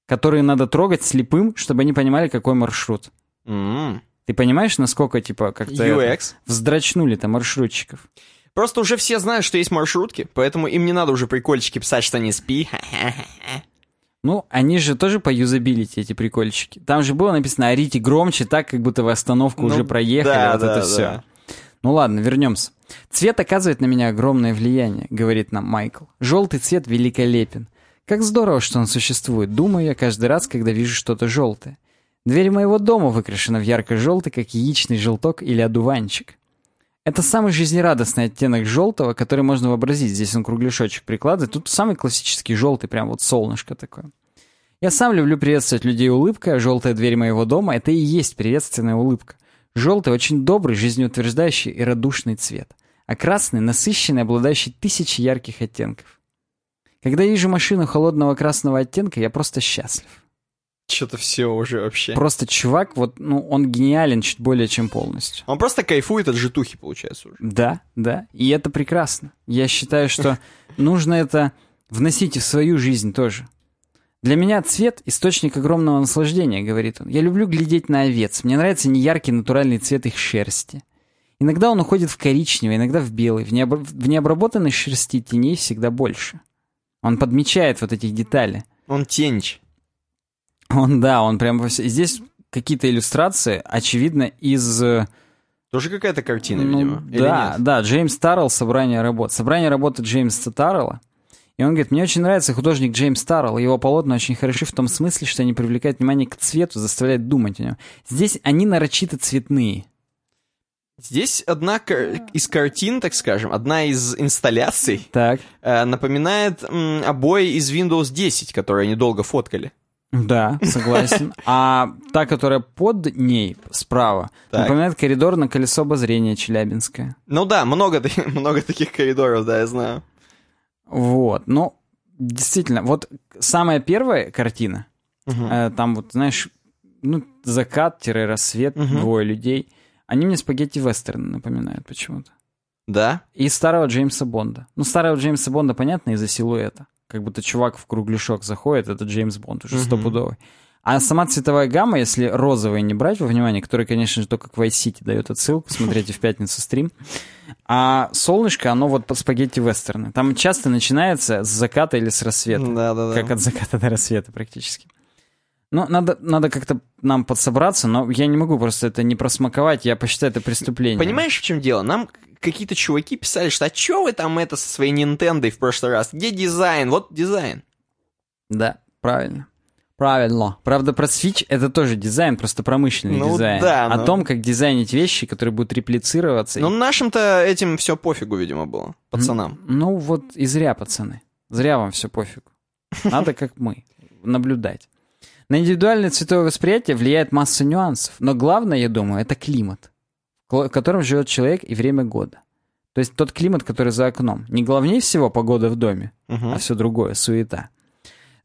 которые надо трогать слепым, чтобы они понимали, какой маршрут. М. Ты понимаешь, насколько, типа, как-то UX. вздрачнули-то маршрутчиков? Просто уже все знают, что есть маршрутки, поэтому им не надо уже прикольчики писать, что не спи. Ну, они же тоже по юзабилити, эти прикольчики. Там же было написано «Орите громче, так, как будто вы остановку Ну, уже проехали». да, вот да, это да. все. Ну ладно, вернемся. Цвет оказывает на меня огромное влияние, говорит нам Майкл. Желтый цвет великолепен. Как здорово, что он существует. Думаю я каждый раз, когда вижу что-то желтое. Дверь моего дома выкрашена в ярко-желтый, как яичный желток или одуванчик. Это самый жизнерадостный оттенок желтого, который можно вообразить. Здесь он кругляшочек прикладывает. Тут самый классический желтый, прям вот солнышко такое. Я сам люблю приветствовать людей улыбкой, а желтая дверь моего дома — это и есть приветственная улыбка. Желтый — очень добрый, жизнеутверждающий и радушный цвет. А красный — насыщенный, обладающий тысячей ярких оттенков. Когда вижу машину холодного красного оттенка, я просто счастлив. Что-то все уже вообще. Просто чувак, вот, ну, он гениален чуть более чем полностью. Он просто кайфует от житухи, получается, уже. Да, да, и это прекрасно. Я считаю, что нужно это вносить и в свою жизнь тоже. Для меня цвет — источник огромного наслаждения, говорит он. Я люблю глядеть на овец. Мне нравится неяркий натуральный цвет их шерсти. Иногда он уходит в коричневый, иногда в белый. В, необра- в необработанной шерсти теней всегда больше. Он подмечает вот эти детали. Он тенч. Он, да, он прям Здесь какие-то иллюстрации, очевидно, из... э, Тоже какая-то картина, Ну, видимо. Да, да, Джеймс Таррелл «Собрание работ». Собрание работы Джеймса Таррелла. И он говорит, мне очень нравится художник Джеймс Таррелл. Его полотна очень хороши в том смысле, что они привлекают внимание к цвету, заставляют думать о нем. Здесь они нарочито цветные. Здесь одна из картин, так скажем, одна из инсталляций Так. э, напоминает обои из Windows 10, которые они долго фоткали. Да, согласен. А та, которая под ней, справа, Так. напоминает коридор на колесо обозрения Челябинское. Ну да, много, много таких коридоров, да, я знаю. Вот. Ну, действительно, вот самая первая картина. Э, там вот, знаешь, ну, закат-рассвет, Мгм. двое людей. Они мне спагетти-вестерны напоминают почему-то. Да? И старого Джеймса Бонда. Ну, старого Джеймса Бонда, понятно, из-за силуэта. Как будто чувак в кругляшок заходит, это Джеймс Бонд уже Мгм. стопудовый. А сама цветовая гамма, если розовые не брать во внимание, который, конечно же, только к Vice City дает отсылку, смотрите в пятницу стрим, а солнышко, оно вот под спагетти-вестерны. Там часто начинается с заката или с рассвета. Да, да, да. Как от заката до рассвета практически. Ну, надо, надо как-то нам подсобраться, но я не могу просто это не просмаковать, я посчитаю это преступлением. Понимаешь, в чем дело? Нам какие-то чуваки писали, что а чё вы там это со своей Nintendo в прошлый раз? Где дизайн? Вот дизайн. Да, правильно. Правильно. Правда, про Switch это тоже дизайн, просто промышленный Ну дизайн. да, О но- том, как дизайнить вещи, которые будут реплицироваться. Ну, нашим-то этим все пофигу, видимо, было. Пацанам. Ну вот и зря, пацаны. Зря вам все пофигу. Надо как мы. Наблюдать. На индивидуальное цветовое восприятие влияет масса нюансов, но главное, я думаю, это климат, в котором живет человек и время года. То есть тот климат, который за окном. Не главнее всего погода в доме, Мгм. а все другое, суета.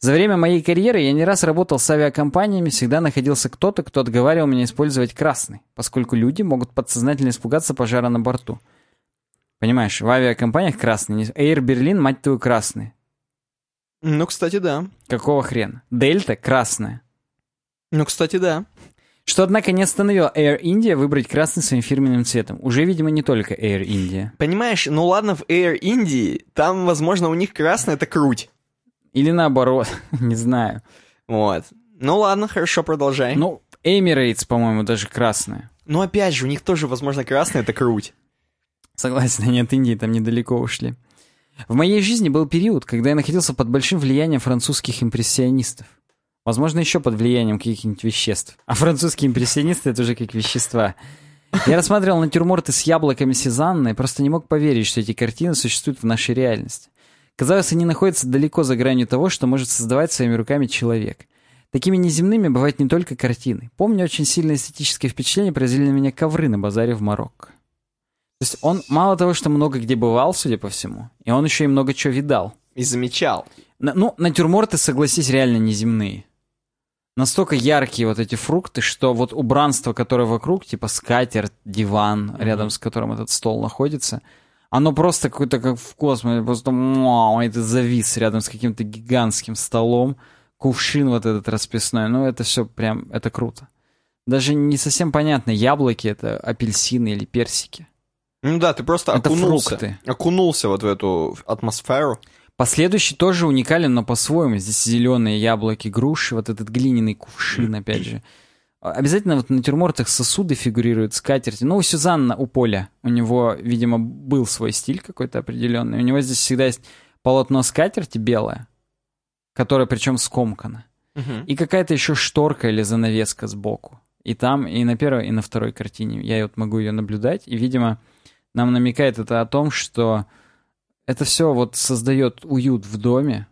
За время моей карьеры я не раз работал с авиакомпаниями, всегда находился кто-то, кто отговаривал меня использовать красный, поскольку люди могут подсознательно испугаться пожара на борту. Понимаешь, в авиакомпаниях красный. не- Air Berlin, мать твою, красный. Ну, кстати, да. Какого хрена? Дельта красная. Ну, кстати, да. Что, однако, не остановило Air India выбрать красный своим фирменным цветом. Уже, видимо, не только Air India. Понимаешь, ну ладно, в Air Indie, там, возможно, у них красный — это круть. Или наоборот, не знаю. Вот. Ну ладно, хорошо, продолжай. Ну, Ну, Emirates, по-моему, даже красная. опять же, у них тоже, возможно, красный — это круть. Согласен, они от Индии там недалеко ушли. В моей жизни был период, когда я находился под большим влиянием французских импрессионистов. Возможно, еще под влиянием каких-нибудь веществ. А французские импрессионисты — это уже как вещества. Я рассматривал натюрморты с яблоками Сезанны и просто не мог поверить, что эти картины существуют в нашей реальности. Казалось, они находятся далеко за гранью того, что может создавать своими руками человек. Такими неземными бывают не только картины. Помню, очень сильное эстетическое впечатление произвели на меня ковры на базаре в Марокко. То есть он мало того, что много где бывал, судя по всему, и он еще и много чего видал. И замечал. На- ну, натюрморты, согласись, реально неземные. Настолько яркие вот эти фрукты, что вот убранство, которое вокруг, типа скатерть, диван, рядом с которым этот стол находится, оно просто какое-то как в космосе, просто муа, это завис рядом с каким-то гигантским столом, кувшин вот этот расписной, ну это все прям, это круто. Даже не совсем понятно, яблоки это апельсины или персики. Ну да, ты просто Это окунулся. фрукты. Окунулся вот в эту атмосферу. Последующий тоже уникален, но по-своему. Здесь зеленые яблоки, груши, вот этот глиняный кувшин, опять же. Обязательно вот на натюрмортах сосуды фигурируют, скатерти. Ну, у Сюзанна, у Поля, у него, видимо, был свой стиль какой-то определенный. У него здесь всегда есть полотно скатерти белое, которое причем скомкано. И какая-то еще шторка или занавеска сбоку. И там, и на первой, и на второй картине. Я вот могу ее наблюдать. И, видимо, нам намекает это о том, что это все вот создает уют в доме.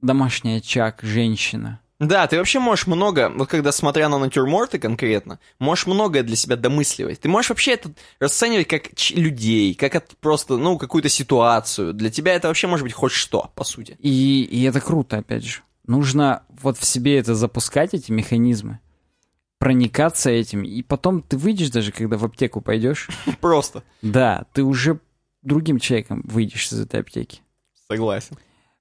Домашний очаг, женщина. Да, ты вообще можешь много, вот когда смотря на натюрморты конкретно, можешь многое для себя домысливать. Ты можешь вообще это расценивать как людей, как от просто, ну, какую-то ситуацию. Для тебя это вообще может быть хоть что, по сути. И, и это круто, опять же. Нужно вот в себе это запускать, эти механизмы, проникаться этим, и потом ты выйдешь даже, когда в аптеку пойдешь, Просто. да, ты уже другим человеком выйдешь из этой аптеки. Согласен.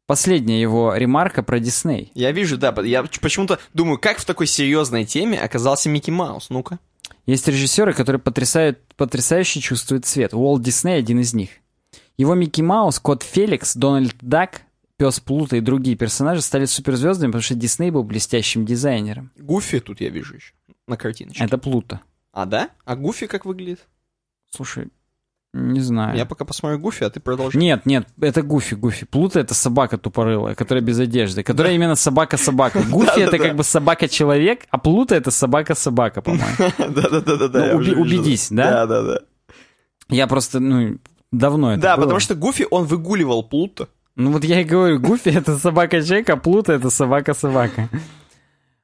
Последняя его ремарка про Дисней. Я вижу, да, я почему-то думаю, как в такой серьезной теме оказался Микки Маус. Ну-ка. Есть режиссеры, которые потрясают, потрясающе чувствуют цвет. Уолт Дисней один из них. Его Микки Маус, кот Феликс, Дональд Дак, пес Плута и другие персонажи стали суперзвездами, потому что Дисней был блестящим дизайнером. Гуфи тут я вижу еще на картиночке. Это Плута. А, да? А Гуфи как выглядит? Слушай, не знаю. Я пока посмотрю Гуфи, а ты продолжи. Нет, нет, это Гуфи, Гуфи. Плута это собака тупорылая, которая без одежды, которая именно собака-собака. Гуфи это как бы собака-человек, а Плута это собака-собака, по-моему. Я уби- уже вижу. убедись, да? Да-да-да. Я просто, ну, давно это Да, потому что Гуфи, он выгуливал Плута. Ну вот я и говорю, Гуфи это собака-человек, а Плута это собака-собака.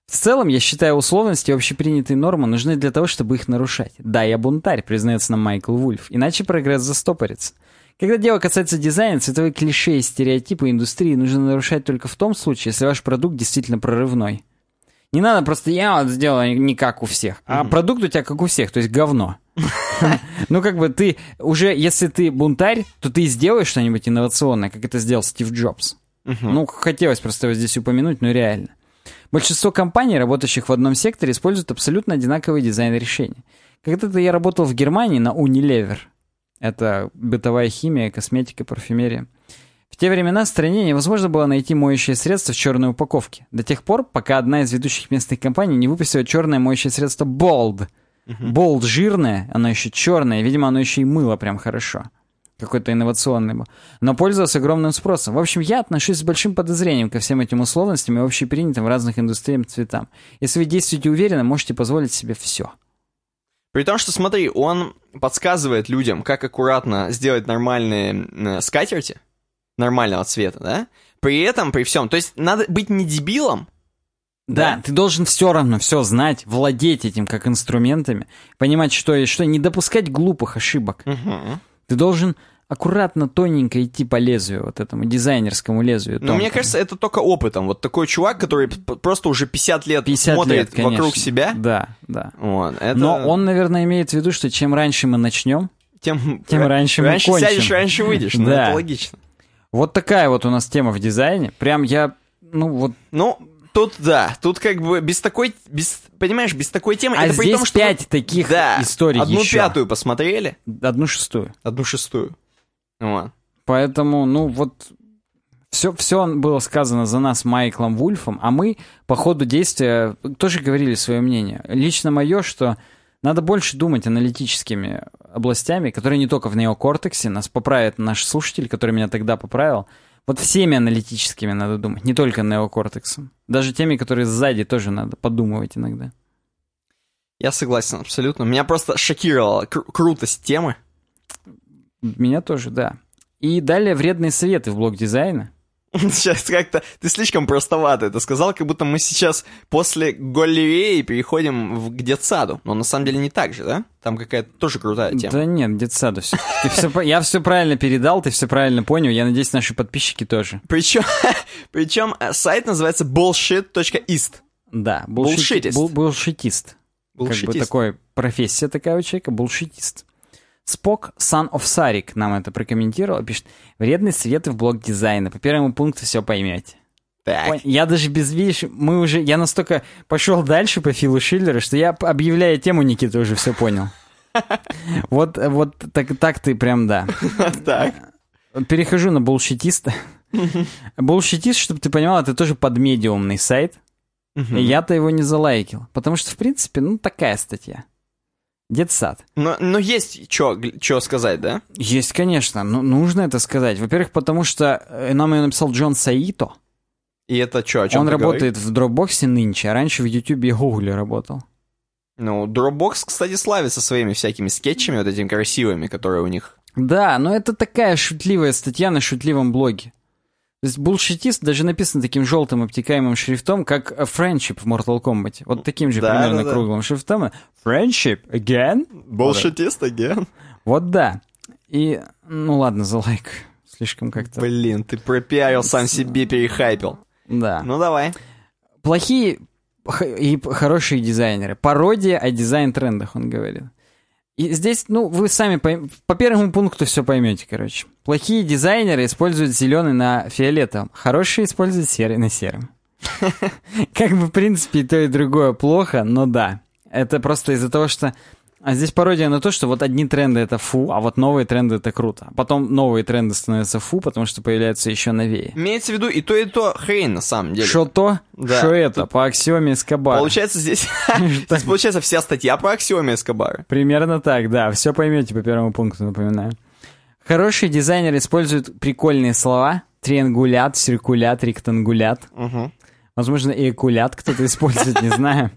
В целом, я считаю, условности и общепринятые нормы нужны для того, чтобы их нарушать. Да, я бунтарь, признается нам Майкл Вульф, иначе прогресс застопорится. Когда дело касается дизайна, цветовые клише и стереотипы индустрии нужно нарушать только в том случае, если ваш продукт действительно прорывной. Не надо просто «я вот сделаю не как у всех», а продукт у тебя как у всех, то есть говно. Ну, как бы ты уже, если ты бунтарь, то ты сделаешь что-нибудь инновационное, как это сделал Стив Джобс. Ну, хотелось просто его здесь упомянуть, но реально. Большинство компаний, работающих в одном секторе, используют абсолютно одинаковый дизайн решений. Когда-то я работал в Германии на Unilever. Это бытовая химия, косметика, парфюмерия. В те времена в стране невозможно было найти моющее средство в черной упаковке. До тех пор, пока одна из ведущих местных компаний не выпустила черное моющее средство Bold. Bold жирное, оно еще черное, видимо, оно еще и мыло прям хорошо. Какой-то инновационный был. Но пользовался огромным спросом. В общем, я отношусь с большим подозрением ко всем этим условностям и общепринятым в разных индустриях цветам. Если вы действуете уверенно, можете позволить себе все. При том, что, смотри, он подсказывает людям, как аккуратно сделать нормальные скатерти, нормального цвета, да? При этом, при всем, то есть надо быть не дебилом, Да, ты должен все равно все знать, владеть этим как инструментами, понимать, что и что, не допускать глупых ошибок. Мгм. Ты должен аккуратно, тоненько идти по лезвию, вот этому дизайнерскому лезвию. Но мне тонкому. кажется, это только опытом. Вот такой чувак, который просто уже 50 лет 50 смотрит лет, конечно. вокруг себя. Да, да. Вот, это... Но он, наверное, имеет в виду, что чем раньше мы начнем, тем, тем раньше мы раньше кончим. сядешь, раньше выйдешь. Ну, Да. это логично. вот такая вот у нас тема в дизайне. Прям я, ну вот, Ну, тут да, тут как бы без такой, без, понимаешь, без такой темы. а это здесь при том, что пять таких да, историй одну еще. пятую посмотрели, Одну шестую. одну шестую. Вот. Поэтому, ну вот, все, все было сказано за нас Майклом Вульфом, а мы по ходу действия тоже говорили свое мнение. Лично мое, что надо больше думать аналитическими областями, которые не только в неокортексе, нас поправит наш слушатель, который меня тогда поправил. Вот всеми аналитическими надо думать, не только неокортексом. Даже теми, которые сзади, тоже надо подумывать иногда. Я согласен абсолютно. Меня просто шокировала кру- крутость темы. Меня тоже, да. И далее вредные советы в блок дизайна. Сейчас как-то ты слишком простовато это сказал, как будто мы сейчас после Голливеи переходим в, к детсаду. Но на самом деле не так же, да? Там какая-то тоже крутая тема. Да нет, детсаду все. Ты по- я все правильно передал, ты все правильно понял. Я надеюсь, наши подписчики тоже. Причем, причем э, сайт называется bullshit.ist. Да, Булшитист. бул- булшитист. Как бы Bullshitist. такой профессия такая у человека, булшитист. Спок Son of Sarik нам это прокомментировал, пишет, вредные советы в блок дизайна. По первому пункту все поймете. Так. Я даже без, видишь, мы уже, я настолько пошел дальше по Филу Шиллеру, что я, объявляя тему, Никита уже все понял. Вот, вот так, так ты прям, да. Так. Перехожу на булшитиста. Булшитист, чтобы ты понимал, это тоже подмедиумный сайт. Я-то его не залайкил. Потому что, в принципе, ну, такая статья. Детсад. Но, но есть что сказать, да? Есть, конечно, но нужно это сказать. Во-первых, потому что э, нам ее написал Джон Саито. И это что, о чем Он ты говоришь? работает в Dropbox нынче, а раньше в YouTube и Google работал. Ну, Dropbox, кстати, славится своими всякими скетчами, вот этими красивыми, которые у них. Да, но это такая шутливая статья на шутливом блоге. То есть булшитист даже написан таким желтым обтекаемым шрифтом, как Friendship в Mortal Kombat. Вот таким же Да, примерно да, да. круглым шрифтом. Friendship again? Bullshitist again. Вот да. И, ну ладно, за лайк. Слишком как-то... Блин, ты пропиарил сам себе, перехайпил. Да. Ну, давай. Плохие и хорошие дизайнеры. Пародия о дизайн-трендах, он говорит. И здесь, ну, вы сами пойм- по первому пункту все поймете, короче. Плохие дизайнеры используют зеленый на фиолетовом, хорошие используют серый на сером. Как бы, в принципе, и то, и другое плохо, но да. Это просто из-за того, что... А здесь пародия на то, что вот одни тренды это фу, а вот новые тренды это круто. А потом новые тренды становятся фу, потому что появляются еще новее. Имеется в виду и то, и то хрень, на самом деле. Что то, Да. что это, по аксиоме Эскобара. Получается, здесь... здесь получается вся статья про аксиоме Эскобара. Примерно так, да. Все поймете по первому пункту, напоминаю. Хороший дизайнер использует прикольные слова. Триангулят, циркулят, ректангулят. Угу. Возможно, и экулят кто-то использует, не знаю.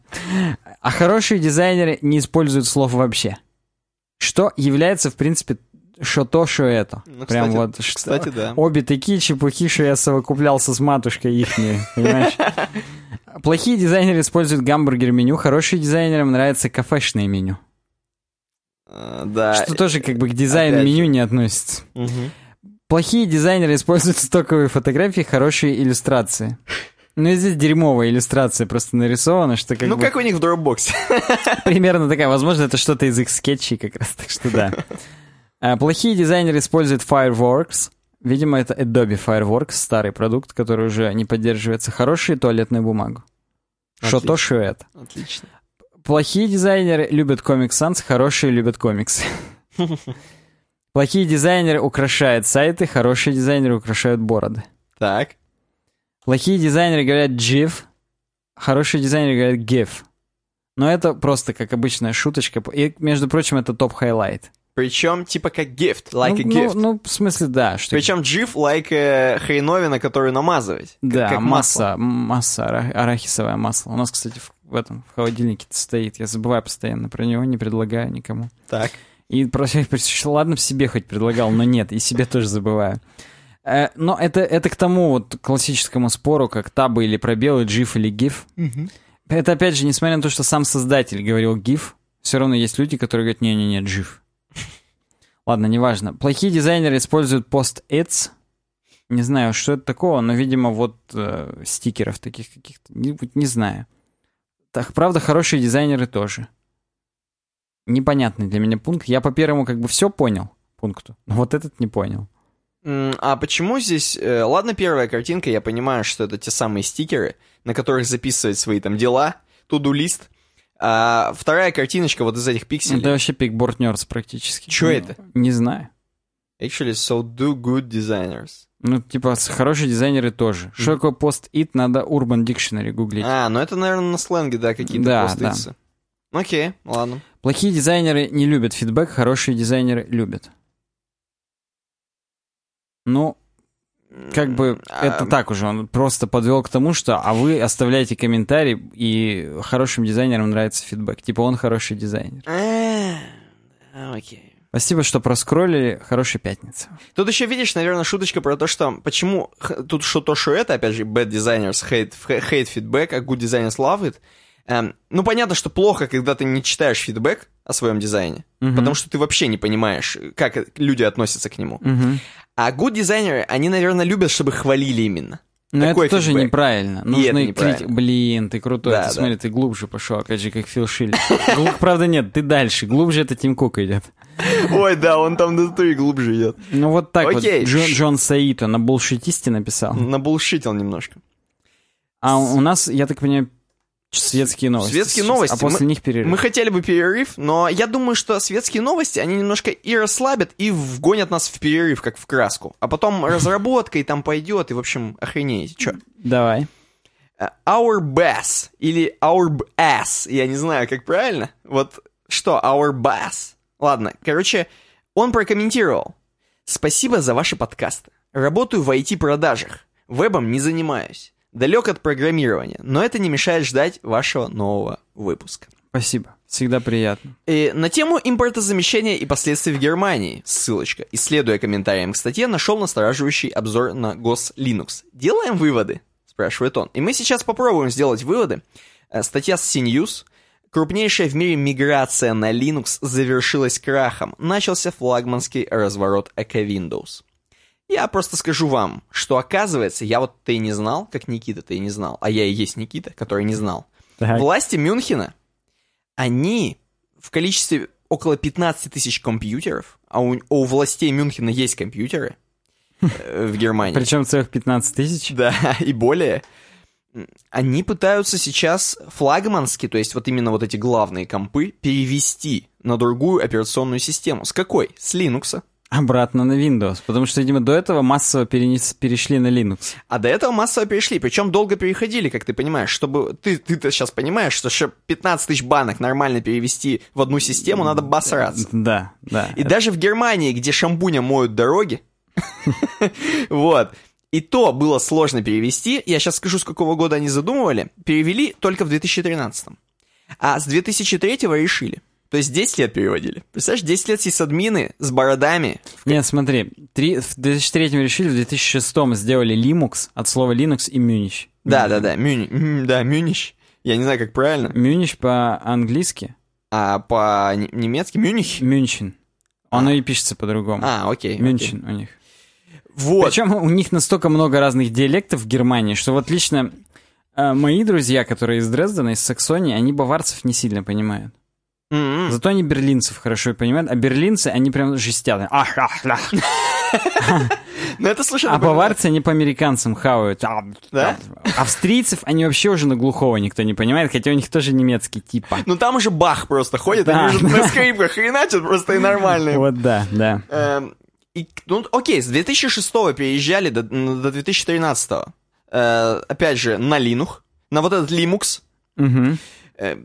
А хорошие дизайнеры не используют слов вообще. Что является, в принципе, что то, что это. Ну, Прям кстати, вот. что- кстати, да. Обе такие чепухи, что я совокуплялся с матушкой понимаешь? Плохие дизайнеры используют гамбургер-меню, хорошие дизайнерам нравится кафешное меню. Э, Да. Что тоже как бы к дизайну опять меню не относится. Мгм. Плохие дизайнеры используют стоковые фотографии, хорошие иллюстрации. Ну и здесь дерьмовая иллюстрация просто нарисована, что как Ну, бы как у них в Dropbox. примерно такая. Возможно, это что-то из их скетчей как раз, так что да. А, Плохие дизайнеры используют Fireworks. Видимо, это Adobe Fireworks, старый продукт, который уже не поддерживается. Хорошие туалетную бумагу. Что то, что это. Отлично. Плохие дизайнеры любят Comic Sans, хорошие любят комиксы. Плохие дизайнеры украшают сайты, хорошие дизайнеры украшают бороды. Так. Плохие дизайнеры говорят GIF, хорошие дизайнеры говорят GIF. Но это просто, как обычная шуточка. И, между прочим, это top highlight. Причем, типа, как gift, like ну, а ну- gift. Ну, в смысле, да. Что Причем GIF like э, хреновина, которую намазывать. Как- Да, как масло. масса, масса, ара- арахисовое масло. У нас, кстати, в, в этом, в холодильнике стоит. Я забываю постоянно про него, не предлагаю никому. Так. И про ладно, себе хоть предлагал, но нет, и себе тоже забываю. Э, но это, это к тому вот классическому спору, как табы или пробелы, GIF или GIF. Это опять же, несмотря на то, что сам создатель говорил GIF, все равно есть люди, которые говорят, не-не-не, GIF. Ладно, неважно. Плохие дизайнеры используют пост-its. Не знаю, что это такого, но, видимо, вот э, стикеров таких каких-то. Не, не знаю. Так, правда, хорошие дизайнеры тоже. Непонятный для меня пункт. Я по первому как бы все понял пункту, но вот этот не понял. А почему здесь... Э, ладно, первая картинка, я понимаю, что это те самые стикеры, на которых записывать свои там дела, туду-лист. А вторая картиночка вот из этих пикселей. Это вообще пикборд практически. Что Ну, это? Не знаю. Actually, so do good designers. Ну, типа, хорошие дизайнеры тоже. Что такое пост-ит, надо Urban Dictionary гуглить. А, ну это, наверное, на сленге, да, какие-то Да, постицы. Окей, ладно. Плохие дизайнеры не любят фидбэк, хорошие дизайнеры любят. Ну, как бы А, это так уже, он просто подвел к тому, что а вы оставляете комментарий, и хорошим дизайнерам нравится фидбэк. Типа он хороший дизайнер. э, Окей. Спасибо, что проскроллили. Хорошей пятницы. Тут еще видишь, наверное, шуточка про то, что почему тут что то, что это, опять же, bad designers hate, hate feedback, а good designers love it. Эм, ну, понятно, что плохо, когда ты не читаешь фидбэк о своем дизайне, Мгм. потому что ты вообще не понимаешь, как люди относятся к нему. Мгм. А good дизайнеры, они, наверное, любят, чтобы хвалили именно. Но Такой это тоже фидбэк. неправильно. Нужно это неправильно. Блин, ты крутой. Да, ты да. смотри, ты глубже пошел, опять же, как Фил. Глуб- Правда, нет, ты дальше. Глубже это Тим Кук идет. Ой, да, он там до и глубже идет. Ну вот так вот Джон, Джон Саито на булшитисте написал. Набулшитил немножко. А у нас, я так понимаю, светские новости. Светские сейчас, новости. А после Мы- них перерыв. Мы хотели бы перерыв, но я думаю, что светские новости, они немножко и расслабят, и вгонят нас в перерыв, как в краску. А потом разработка и там пойдет, и, в общем, охренеете. Чё? Давай. Э, Our Bass или Our Ass, я не знаю, как правильно. Вот что, Our Bass? Ладно, короче, он прокомментировал. Спасибо за ваши подкасты. Работаю в IT-продажах. Вебом не занимаюсь. Далек от программирования, но это не мешает ждать вашего нового выпуска. Спасибо. Всегда приятно. И на тему импортозамещения и последствий в Германии, ссылочка, исследуя комментариям к статье, нашел настораживающий обзор на Гос Linux. Делаем выводы? Спрашивает он. И мы сейчас попробуем сделать выводы. Э, Статья с CNews. Крупнейшая в мире миграция на Linux завершилась крахом. Начался флагманский разворот Echo Windows. Я просто скажу вам, что оказывается, я вот ты не знал, как Никита ты не знал, а я и есть Никита, который не знал. Так. Власти Мюнхена, они в количестве около 15 тысяч компьютеров, а у, у властей Мюнхена есть компьютеры э, в Германии. Причем целых 15 тысяч. Да, и более. Они пытаются сейчас флагмански, то есть вот именно вот эти главные компы, перевести на другую операционную систему. С какой? С Linux. Обратно на Windows. Потому что, видимо, до этого массово перенес- перешли на Linux. А до этого массово перешли, причем долго переходили, как ты понимаешь, чтобы... Ты, ты-то сейчас понимаешь, что чтобы 15 тысяч банок нормально перевести в одну систему, надо басраться. Да, да. И даже в Германии, где шампуня моют дороги, вот, и то было сложно перевести, я сейчас скажу, с какого года они задумывали, перевели только в 2013. А с 2003 решили. То есть 10 лет переводили. Представляешь, 10 лет сисадмины с бородами. Нет, смотри, три, в 2003 решили, в 2006 сделали Linux, от слова Linux и Мюнич. Да-да-да, Мюнич. М, Да, Мюнич. Я не знаю, как правильно. Мюнич по-английски, А по-немецки Мюнич? Мюнchen. Оно и пишется по-другому. А, окей. окей. Мюнchen у них. Вот. Причем у них настолько много разных диалектов в Германии, что вот лично э, мои друзья, которые из Дрездена, из Саксонии, они баварцев не сильно понимают. М-м. Зато они берлинцев хорошо понимают, а берлинцы, они прям жестят. Ах, ах, ах. Ну это, слушай, А баварцы, они по американцам хавают. Да? Австрийцев, они вообще уже на глухого никто не понимает, хотя у них тоже немецкий типа. Ну там уже бах просто ходит, они уже на скрипках хреначат просто и нормально. Вот да, да. Эм, и, ну, окей, с 2006 переезжали до, до 2013. Э, опять же, на Linux, на вот этот Linux. Мгм. Э,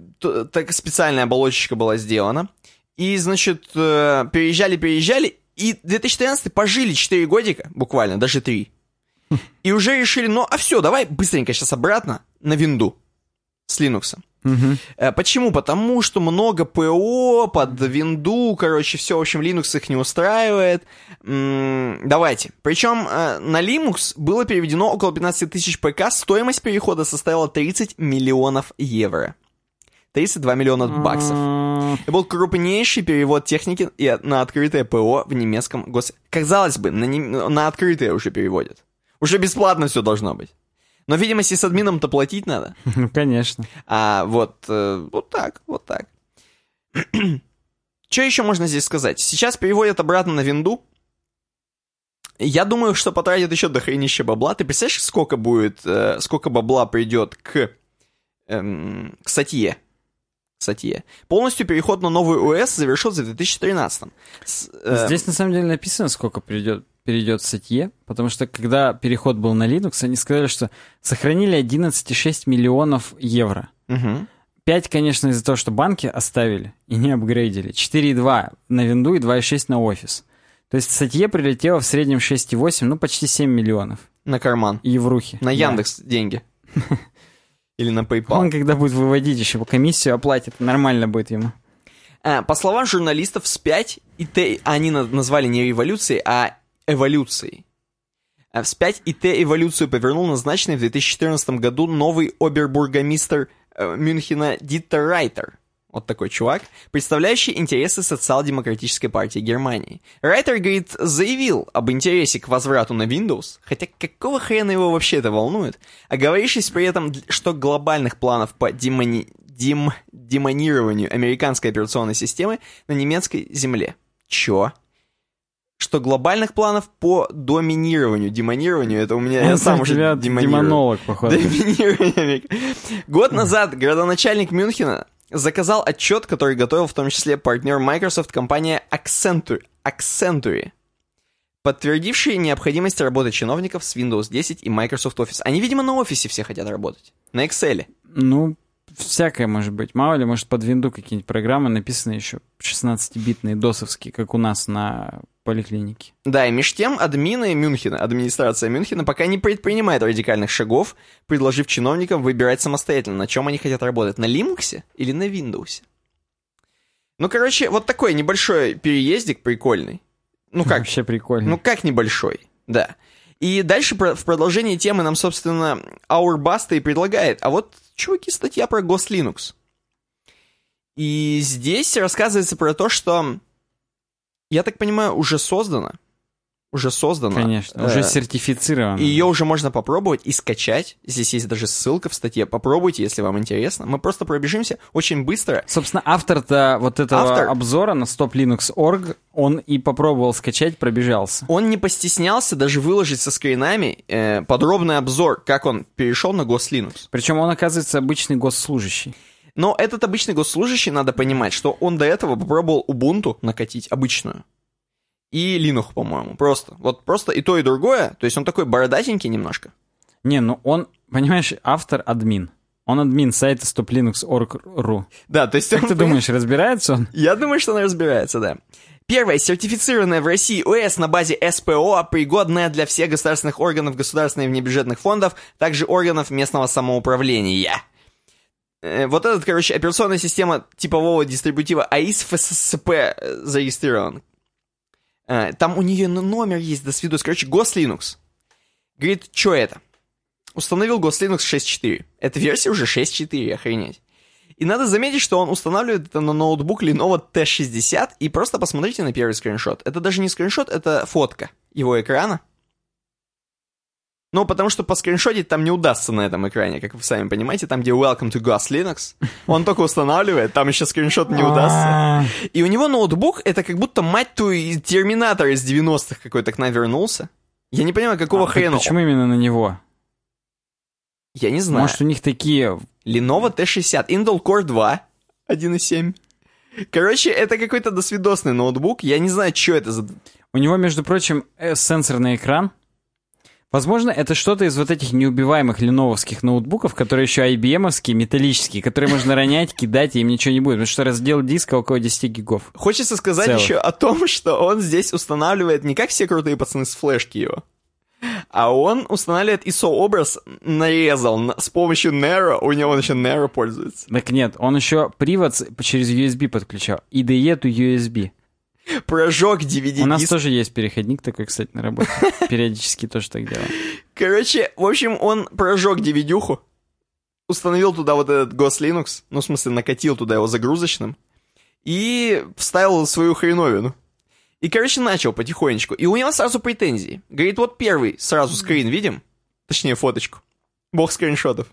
так специальная оболочечка была сделана. И, значит, э, переезжали, переезжали, и 2013 пожили 4 годика, буквально, даже 3. И уже решили, ну, а все, давай быстренько сейчас обратно на винду. с Linux. Э, Почему? Потому что много ПО под винду, короче, все, в общем, Linux их не устраивает. Давайте. Причем э, на Linux было переведено около 15 тысяч ПК, стоимость перехода составила 30 миллионов евро. 32 миллиона баксов. Это был крупнейший перевод техники на открытое ПО в немецком гос... Казалось бы, на, нем- на открытое уже переводят. Уже бесплатно все должно быть. Но, видимо, с админом-то платить надо. Ну, конечно. А вот, э, вот так, вот так. Что еще можно здесь сказать? Сейчас переводят обратно на винду. Я думаю, что потратят еще до хренища бабла. Ты представляешь, сколько будет, э, сколько бабла придет к, эм, к статье? Статье. Полностью переход на новый ОС завершился в 2013. С, э, Здесь на самом деле написано, сколько придет, перейдет в статье, потому что когда переход был на Linux, они сказали, что сохранили 11,6 миллионов евро. мгм. 5, конечно, из-за того, что банки оставили и не апгрейдили. 4,2 на винду и 2,6 на офис. То есть статье прилетело в среднем 6,8, ну почти 7 миллионов На карман. еврухи. На Да. Яндекс деньги. Или на PayPal. Он когда будет выводить еще комиссию оплатит, нормально будет ему. А, По словам журналистов, вспять ИТ, они на- назвали не революцией, а эволюцией. А Вспять ИТ-эволюцию повернул назначенный в 2014 году новый обербургомистр э, Мюнхена Диттер Райтер. Вот такой чувак, представляющий интересы социал-демократической партии Германии. Райтер, говорит, заявил об интересе к возврату на Windows, хотя какого хрена его вообще это волнует, оговорившись при этом, что глобальных планов по демони- дем- демонированию американской операционной системы на немецкой земле. Чё? Что глобальных планов по доминированию, демонированию, это у меня я Он сам у уже тебя демонирую. демонолог, походу. Доминирование. Год назад градоначальник Мюнхена заказал отчет, который готовил в том числе партнер Microsoft, компания Accenture, Accenture подтвердившие необходимость работы чиновников с Windows 10 и Microsoft Office. Они, видимо, на офисе все хотят работать. На Excel. Ну, всякое может быть. Мало ли, может, под винду какие-нибудь программы написаны еще 16-битные, досовские, как у нас на поликлинике. Да, и меж тем админы Мюнхена, администрация Мюнхена пока не предпринимает радикальных шагов, предложив чиновникам выбирать самостоятельно, на чем они хотят работать, на Linux или на Windows. Ну, короче, вот такой небольшой переездик прикольный. Ну как, Вообще прикольно. ну как небольшой, да. И дальше про- в продолжении темы нам, собственно, Auerbasta и предлагает, а вот, чуваки, статья про GosLinux. И здесь рассказывается про то, что, я так понимаю, уже создано, уже создано. Конечно, уже э, сертифицировано. и ее уже можно попробовать и скачать. Здесь есть даже ссылка в статье. Попробуйте, если вам интересно. Мы просто пробежимся очень быстро. Собственно, автор-то вот этого Автор- обзора на stoplinux.org, он и попробовал скачать, пробежался. Он не постеснялся даже выложить со скринами э, подробный обзор, как он перешел на GosLinux. Причем он, оказывается, обычный госслужащий. Но этот обычный госслужащий, надо понимать, что он до этого попробовал Ubuntu накатить, обычную. И Linux, по-моему, просто. Вот просто и то, и другое. То есть он такой бородатенький немножко. Не, ну он, понимаешь, автор-админ. Он админ сайта stoplinux.org.ru. Да, то есть Как он- ты думаешь, разбирается он? Я думаю, что он разбирается, да. Первое, сертифицированная в России ОС на базе СПО, пригодная для всех государственных органов государственных и внебюджетных фондов, также органов местного самоуправления. Э, Вот этот, короче, операционная система типового дистрибутива ФССП э, зарегистрирован. Э, Там у нее номер есть, до свидос. Короче, GosLinux. Говорит, что это? Установил GosLinux 6.4. Эта версия уже 6.4, охренеть. И надо заметить, что он устанавливает это на ноутбук Lenovo T60, и просто посмотрите на первый скриншот. Это даже не скриншот, это фотка его экрана. Ну, потому что по скриншотить там не удастся на этом экране, как вы сами понимаете, там, где Welcome to Gus Linux, он только устанавливает, там еще скриншот не удастся. А, И у него ноутбук, это как будто, мать твою, Терминатор из 90-х какой-то к нам вернулся. Я не понимаю, какого а хрена. Почему именно на него? Я не знаю. Может, у них такие... Lenovo T60, Intel Core 2, 1.7. Короче, это какой-то досвидосный ноутбук. Я не знаю, что это за... У него, между прочим, э, сенсорный экран. Возможно, это что-то из вот этих неубиваемых леновских ноутбуков, которые еще IBM-овские, металлические, которые можно ронять, кидать, и им ничего не будет. Потому что раздел диска около 10 гигов. Хочется сказать Целых. еще о том, что он здесь устанавливает не как все крутые пацаны с флешки его, А он устанавливает ISO-образ, нарезал на- с помощью Nero, у него он еще Nero пользуется. Так нет, он еще привод через USB подключал. IDE to USB. Прожег DVD У нас тоже есть переходник такой, кстати, на работе. Периодически тоже так делаем. Короче, в общем, он прожег DVD-дюху, установил туда вот этот Ghost Linux, ну, в смысле, накатил туда его загрузочным, и вставил свою хреновину. И, короче, начал потихонечку. И у него сразу претензии. Говорит, вот первый сразу скрин видим? Точнее, фоточку. Бог скриншотов.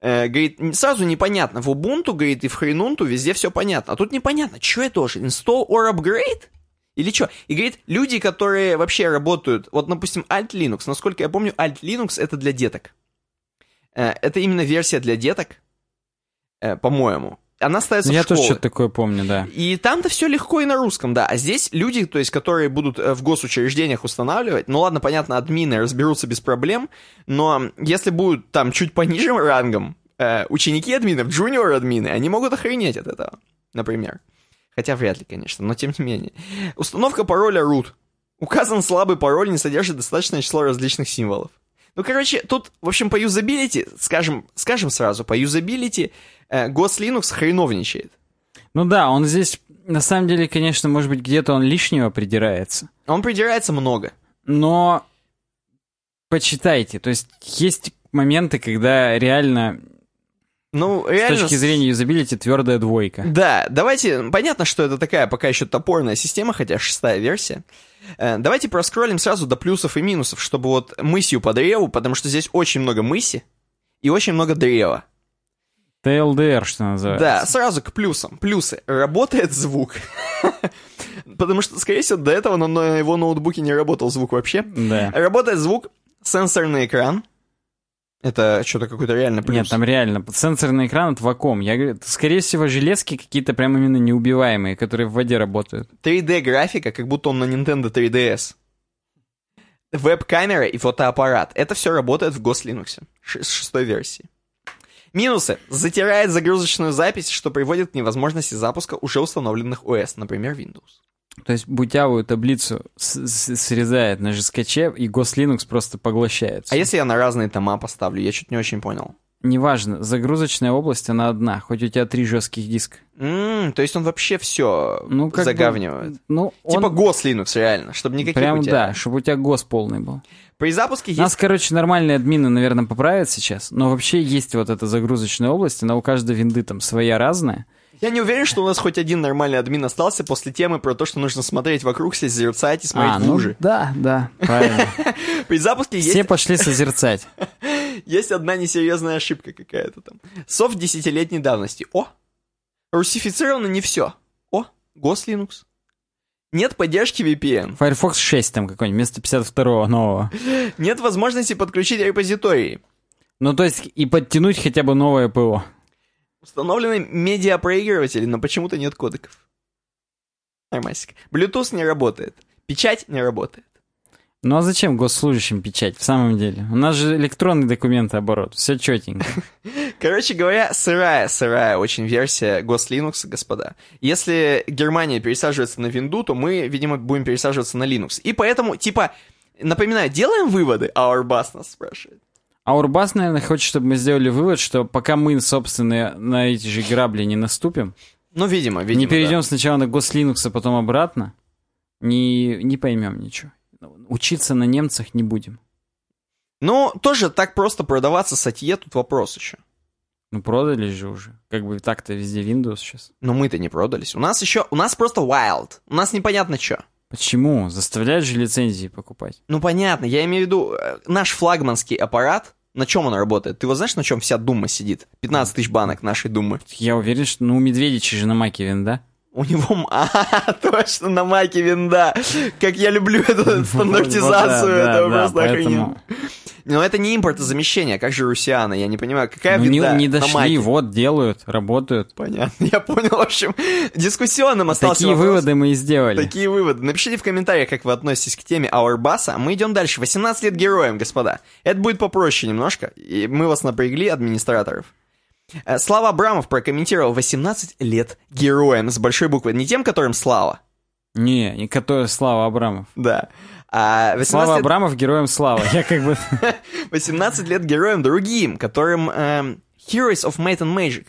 Э, говорит, сразу непонятно. В Ubuntu, говорит, и в Хренунту везде все понятно. А тут непонятно, что это тоже? Install or upgrade? Или что? И говорит, люди, которые вообще работают, вот, допустим, Alt Linux, насколько я помню, Alt Linux это для деток. Э, это именно версия для деток, э, по-моему. Она ставится Я в тоже что-то такое помню, да. И там-то все легко и на русском, да. А здесь люди, то есть, которые будут э, в госучреждениях устанавливать, ну ладно, понятно, админы разберутся без проблем, но если будут там чуть пониже рангом, э, ученики админов, джуниор админы, они могут охренеть от этого, например. Хотя вряд ли, конечно, но тем не менее. Установка пароля root. Указан слабый пароль, не содержит достаточное число различных символов. Ну, короче, тут, в общем, по юзабилити, скажем, скажем сразу, по юзабилити э, Linux хреновничает. Ну да, он здесь, на самом деле, конечно, может быть, где-то он лишнего придирается. Он придирается много. Но почитайте. То есть есть моменты, когда реально, Ну, с реально... точки зрения юзабилити, твердая двойка. Да, давайте... Понятно, что это такая пока еще топорная система, хотя шестая версия. Э, Давайте проскроллим сразу до плюсов и минусов, чтобы вот мысью по древу, потому что здесь очень много мыси и очень много древа. TLDR, что называется. Да, сразу к плюсам. Плюсы. Работает звук. Потому что, скорее всего, до этого на- его ноутбуке не работал звук вообще. Да. Работает звук, сенсорный экран. Это что-то какой-то реально плюс. Нет, там реально сенсорный экран от Wacom. Я говорю, это, скорее всего, железки какие-то прям именно неубиваемые, которые в воде работают. 3D-графика, как будто он на Nintendo 3DS. Веб-камера и фотоаппарат. Это все работает в Ghost Linux с шестой версии. Минусы. Затирает загрузочную запись, что приводит к невозможности запуска уже установленных OS, например, Windows. То есть бутявую таблицу срезает на жесткаче, и Linux просто поглощается. А если я на разные тома поставлю? Я что-то не очень понял. Неважно, загрузочная область, она одна, хоть у тебя три жестких диска. М, то есть он вообще все Ну, как бы, загавнивает. Ну, Типа он Ghost Linux, реально, чтобы никаких прям, у тебя... да, чтобы у тебя ГОС полный был. При запуске есть... Нас, короче, нормальные админы, наверное, поправят сейчас, но вообще есть вот эта загрузочная область, она у каждой винды там своя разная. Я не уверен, что у нас хоть один нормальный админ остался после темы про то, что нужно смотреть вокруг, созерцать и смотреть а, в ну, лужи. да, да, правильно. При запуске есть Все пошли созерцать. Есть одна несерьезная ошибка какая-то там. Софт десятилетней давности. О! Русифицировано не все. О! Linux. Нет поддержки VPN. Firefox 6 там какой-нибудь, вместо 52 нового. Нет возможности подключить репозитории. Ну, то есть и подтянуть хотя бы новое ПО. Установлены медиапроигрыватели, но почему-то нет кодеков. Нормасик. Bluetooth не работает. Печать не работает. Ну а зачем госслужащим печать, в самом деле? У нас же электронный документооборот, все четенько. Короче говоря, сырая, сырая очень версия Linux, господа. Если Германия пересаживается на винду, то мы, видимо, будем пересаживаться на Linux. И поэтому, типа, напоминаю, делаем выводы? Our нас спрашивает. А Урбас, наверное, хочет, чтобы мы сделали вывод, что пока мы, собственно, на эти же грабли не наступим, Ну, видимо, видимо, не перейдем да. сначала на Гослинукс, а потом обратно, не, не поймем ничего. Учиться на немцах не будем. Ну, тоже так просто продаваться сатье, тут вопрос еще. Ну, продали же уже. Как бы так-то везде Windows сейчас. Но мы-то не продались. У нас еще, у нас просто wild. У нас непонятно что. Почему? Заставляют же лицензии покупать. Ну, понятно, я имею в виду, э, наш флагманский аппарат, на чем он работает? Ты его знаешь, на чем вся Дума сидит? 15 тысяч банок нашей Думы. Я уверен, что ну, у Медведича же на маке винда. У него... А, точно, на маке винда. Как я люблю эту стандартизацию, Вот, да, это просто охрененно. Но это не импортозамещение, как же русиана, я не понимаю, какая Ну, не, винда не на дошли, маке? вот, делают, работают. Понятно, я понял, в общем, дискуссионным остался Такие вопрос. выводы мы и сделали. Такие выводы. Напишите в комментариях, как вы относитесь к теме Ауэрбаса. Мы идем дальше. 18 лет героям, господа. Это будет попроще немножко. И мы вас напрягли, администраторов. Э, Слава Абрамов прокомментировал 18 лет героям с большой буквы. Не тем, которым Слава, Не, не который Слава Абрамов. Да. А 18 Слава лет, Абрамов героем славы. Я как бы... 18 лет героям другим, которым эм, Heroes of Might and Magic.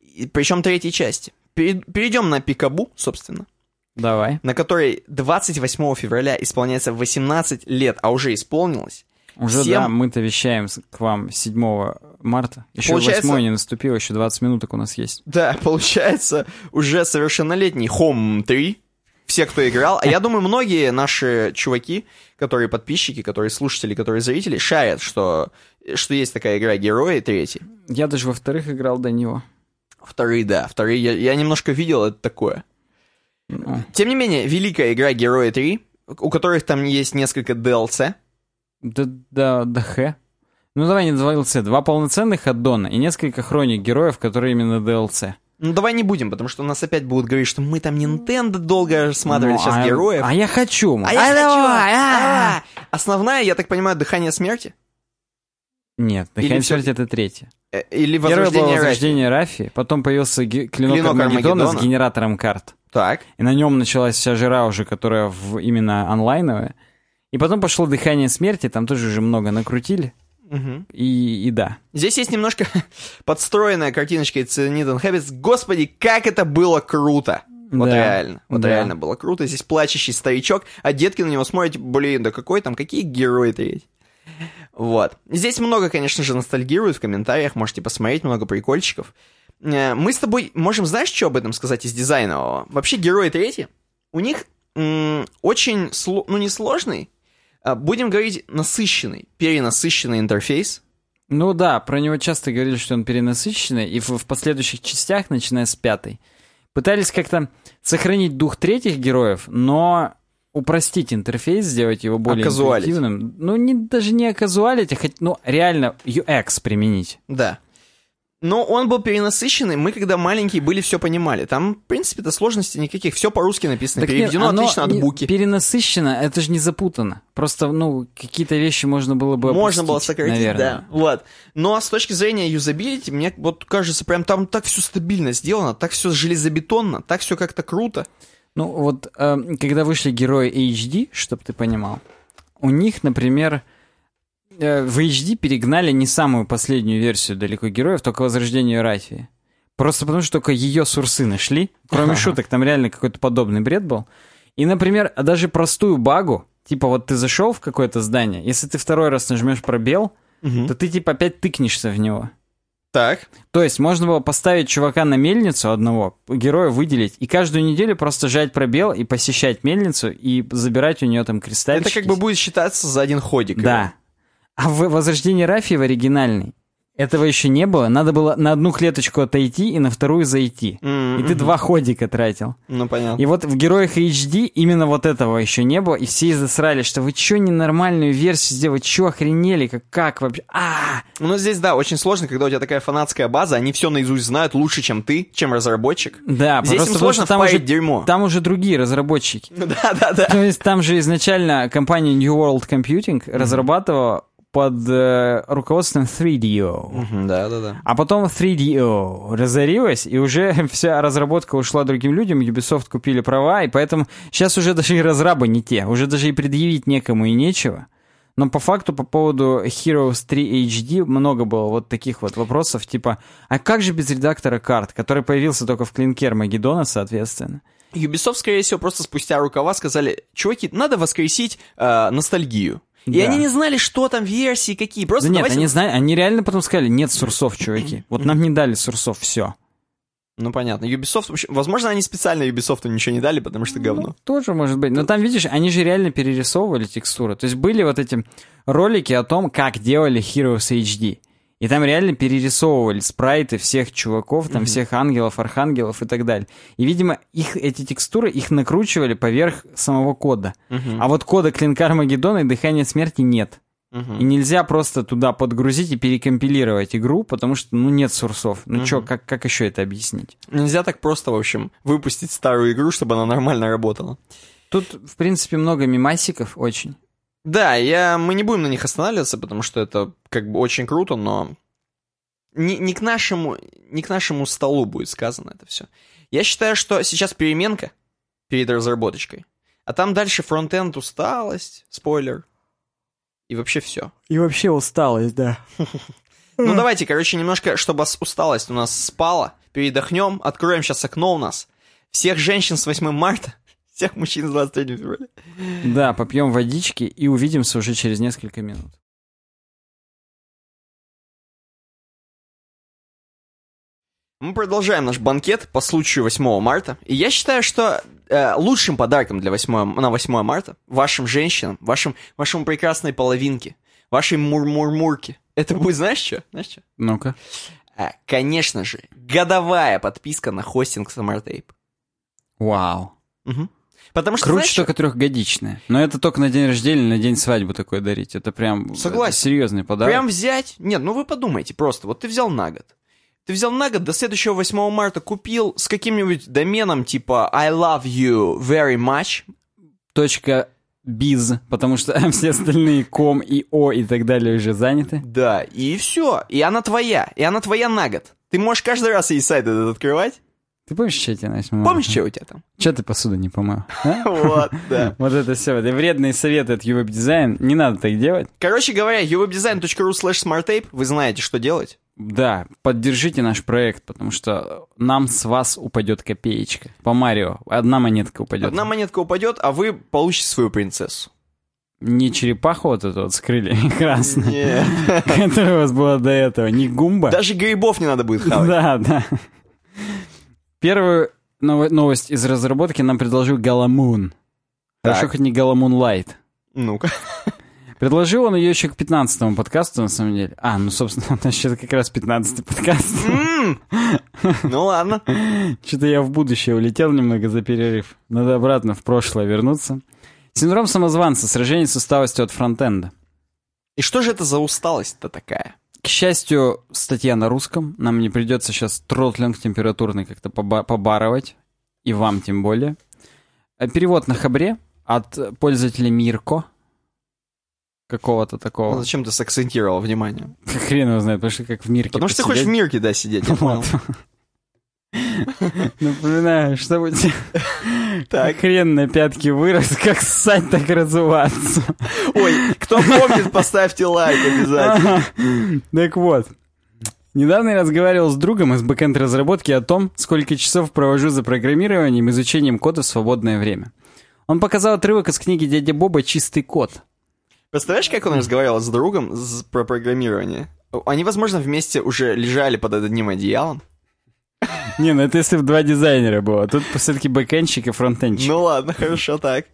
И- Причем третьей части. Пере- Перейдем на Пикабу, собственно, Давай. на которой 28 февраля исполняется 18 лет, а уже исполнилось. Уже, Всем- да, мы-то вещаем к вам 7 марта. Еще Получается- 8 не наступило, еще 20 минуток у нас есть. Да, получается, уже совершеннолетний Home 3. Все, кто играл. А я думаю, многие наши чуваки, которые подписчики, которые слушатели, которые зрители, шарят, что, что есть такая игра Герои третий. Я даже во вторых играл до него. Вторые, да, вторые я, я немножко видел это такое. Ну, Тем не менее, великая игра Герои 3, у которых там есть несколько DLC. да, да, да х. Ну давай не DLC. Два полноценных аддона и несколько хроник героев, которые именно DLC. Ну давай не будем, потому что у нас опять будут говорить, что мы там Nintendo долго рассматривали Ну, сейчас а- героев. А я хочу. А я хочу! давай, а! А! Основная, я так понимаю, дыхание смерти? Нет, Или Дыхание всё- смерти это третье. Э, Или Первое было возрождение Рафи? возрождение Рафи, потом появился клинок, Клинок Армагеддона Армагеддона. с генератором карт. Так. И на нем началась вся жира уже, которая в, именно онлайновая. И потом пошло дыхание смерти, там тоже уже много накрутили. Мгм. И, и да. Здесь есть немножко подстроенная картиночка из Need and Habits. Господи, как это было круто! Вот Да. реально, вот Да. реально было круто. Здесь плачущий старичок, а детки на него смотрят, блин, да какой там, какие герои-то есть. Вот. Здесь много, конечно же, ностальгируют в комментариях, можете посмотреть, много прикольчиков. Э, Мы с тобой можем, знаешь, что об этом сказать из дизайнового? Вообще, герои третьи, у них очень, сло- ну не сложный, будем говорить, насыщенный, перенасыщенный интерфейс. Ну да, про него часто говорили, что он перенасыщенный, и в, в последующих частях, начиная с пятой, пытались как-то сохранить дух третьих героев, но упростить интерфейс, сделать его более интуитивным. Ну, не, даже не оказуалить, а хоть, ну, реально UX применить. Да. Но он был перенасыщенный, мы когда маленькие были, все понимали. Там, в принципе-то, сложностей никаких, все по-русски написано, Так нет, переведено оно отлично от буки. Перенасыщено, это же не запутано. Просто, ну, какие-то вещи можно было бы Можно было сократить, наверное. да. Вот. Но с точки зрения юзабилити, мне вот кажется, прям там так все стабильно сделано, так все железобетонно, так все как-то круто. Ну, вот, э, когда вышли герои HD, чтобы ты понимал, у них, например, в HD перегнали не самую последнюю версию далеко героев, только Возрождение Рафии. Просто потому, что только ее сурсы нашли. Кроме Ага. шуток, там реально какой-то подобный бред был. И, например, даже простую багу, типа вот ты зашел в какое-то здание, если ты второй раз нажмешь пробел, то ты типа опять тыкнешься в него. Так. То есть можно было поставить чувака на мельницу одного, героя выделить, и каждую неделю просто жать пробел и посещать мельницу и забирать у нее там кристальчики. Это как бы будет считаться за один ходик. Да. А в «Возрождении Рафии» в оригинальной этого еще не было. Надо было на одну клеточку отойти и на вторую зайти. М, И ты два ходика тратил. Ну, понятно. И вот в «Героях HD» именно вот этого еще не было, и все засрали, что вы что ненормальную версию сделали, что охренели, как, как вообще? а Ну, здесь, да, очень сложно, когда у тебя такая фанатская база, они все наизусть знают лучше, чем ты, чем разработчик. Да, Здесь просто им потому сложно что там уже, дерьмо. там уже другие разработчики. Да, да, да. То есть там же изначально компания New World Computing разрабатывала под э, руководством 3DO. Да, да, да. А потом 3DO разорилась, и уже вся разработка ушла другим людям, Ubisoft купили права, и поэтому сейчас уже даже и разрабы не те, уже даже и предъявить некому и нечего. Но по факту по поводу Heroes 3 HD много было вот таких вот вопросов, типа, а как же без редактора карт, который появился только в клинке Армагеддона, соответственно? Ubisoft, скорее всего, просто спустя рукава сказали, чуваки, надо воскресить э, ностальгию. И Да. они не знали, что там версии, какие. Просто Да нет, давайте- они знали, они реально потом сказали, нет сурсов, чуваки. Вот нам не дали сурсов, все. Ну, понятно. Ubisoft, вообще, возможно, они специально Ubisoft ничего не дали, потому что говно. Тоже может быть. Но там, видишь, они же реально перерисовывали текстуры. То есть были вот эти ролики о том, как делали Heroes HD. И там реально перерисовывали спрайты всех чуваков, там всех ангелов, архангелов и так далее. И, видимо, их, эти текстуры, их накручивали поверх самого кода. А вот кода клинка Армагеддона и Дыхания Смерти нет. Мгм. И нельзя просто туда подгрузить и перекомпилировать игру, потому что, ну, нет сурсов. Ну, чё, как, как еще это объяснить? Нельзя так просто, в общем, выпустить старую игру, чтобы она нормально работала. Тут, в принципе, много мимасиков очень. Да, я, мы не будем на них останавливаться, потому что это как бы очень круто, но не, не, к нашему, не к нашему столу будет сказано это все. Я считаю, что сейчас переменка, перед разработочкой. А там дальше фронтенд усталость, спойлер. И вообще все. И вообще усталость, да. Ну давайте, короче, немножко, чтобы усталость у нас спала, передохнем, откроем сейчас окно у нас. Всех женщин с 8 марта, всех мужчин с 23 февраля. Да, попьем водички и увидимся уже через несколько минут. Мы продолжаем наш банкет по случаю 8 марта. И я считаю, что э, лучшим подарком для 8, на 8 марта вашим женщинам, вашим, вашему прекрасной половинке, вашей мур-мур-мурке, это будет, знаешь что? Знаешь что? Ну-ка. Э, конечно же, годовая подписка на хостинг Summertape. Вау. Угу. Потому что, Круче знаешь, только трехгодичная. Но это только на день рождения на день свадьбы такое дарить. Это прям Согласен. это серьезный подарок. Прям взять... Нет, ну вы подумайте просто. Вот ты взял на год. Ты взял на год, до следующего 8 марта купил с каким-нибудь доменом типа I love you very much. Точка биз, потому что все остальные ком и о и так далее уже заняты. Да, и все. И она твоя. И она твоя на год. Ты можешь каждый раз ей сайт этот открывать. Ты помнишь, что я тебе начал? Помнишь, что у тебя там? Что ты посуду не помыл? а? Вот, да. Вот это все. Это вредные советы от UWeb Design. Не надо так делать. Короче говоря, uwebdesign.ru slash smarttape. Вы знаете, что делать. Да, поддержите наш проект, потому что нам с вас упадет копеечка. По Марио одна монетка упадет. Одна монетка упадет, а вы получите свою принцессу. Не черепаху вот эту вот с крыльями красной, которая у вас была до этого, не гумба. Даже грибов не надо будет хавать. Да, да. Первую ново- новость из разработки нам предложил Галамун. Хорошо, хоть не Галамун Лайт. Ну-ка. Предложил он ее еще к 15 подкасту, на самом деле. А, ну, собственно, у нас сейчас как раз 15 подкаст. Ну ладно. Что-то я в будущее улетел немного за перерыв. Надо обратно в прошлое вернуться. Синдром самозванца. Сражение с усталостью от фронтенда. И что же это за усталость-то такая? К счастью, статья на русском. Нам не придется сейчас тротлинг температурный как-то поба- побарывать. И вам тем более. Э, Перевод на хабре от пользователя Мирко. Какого-то Ну, такого. зачем ты сакцентировал внимание? Хрен его знает, потому что как в Мирке Потому что ты хочешь в посидеть. мирке, да, сидеть. понял. Напоминаю, чтобы тебе Так. хрен на пятки вырос, как ссать, так разуваться. Ой, кто помнит, поставьте лайк обязательно. Так вот. Недавно я разговаривал с другом из бэкэнд разработки о том, сколько часов провожу за программированием и изучением кода в свободное время. Он показал отрывок из книги дяди Боба «Чистый код». Представляешь, как он разговаривал с другом про программирование? Они, возможно, вместе уже лежали под одним одеялом. Не, ну это если бы два дизайнера было. Тут все-таки бэкэндчик и фронтенчик. Ну ладно, хорошо так.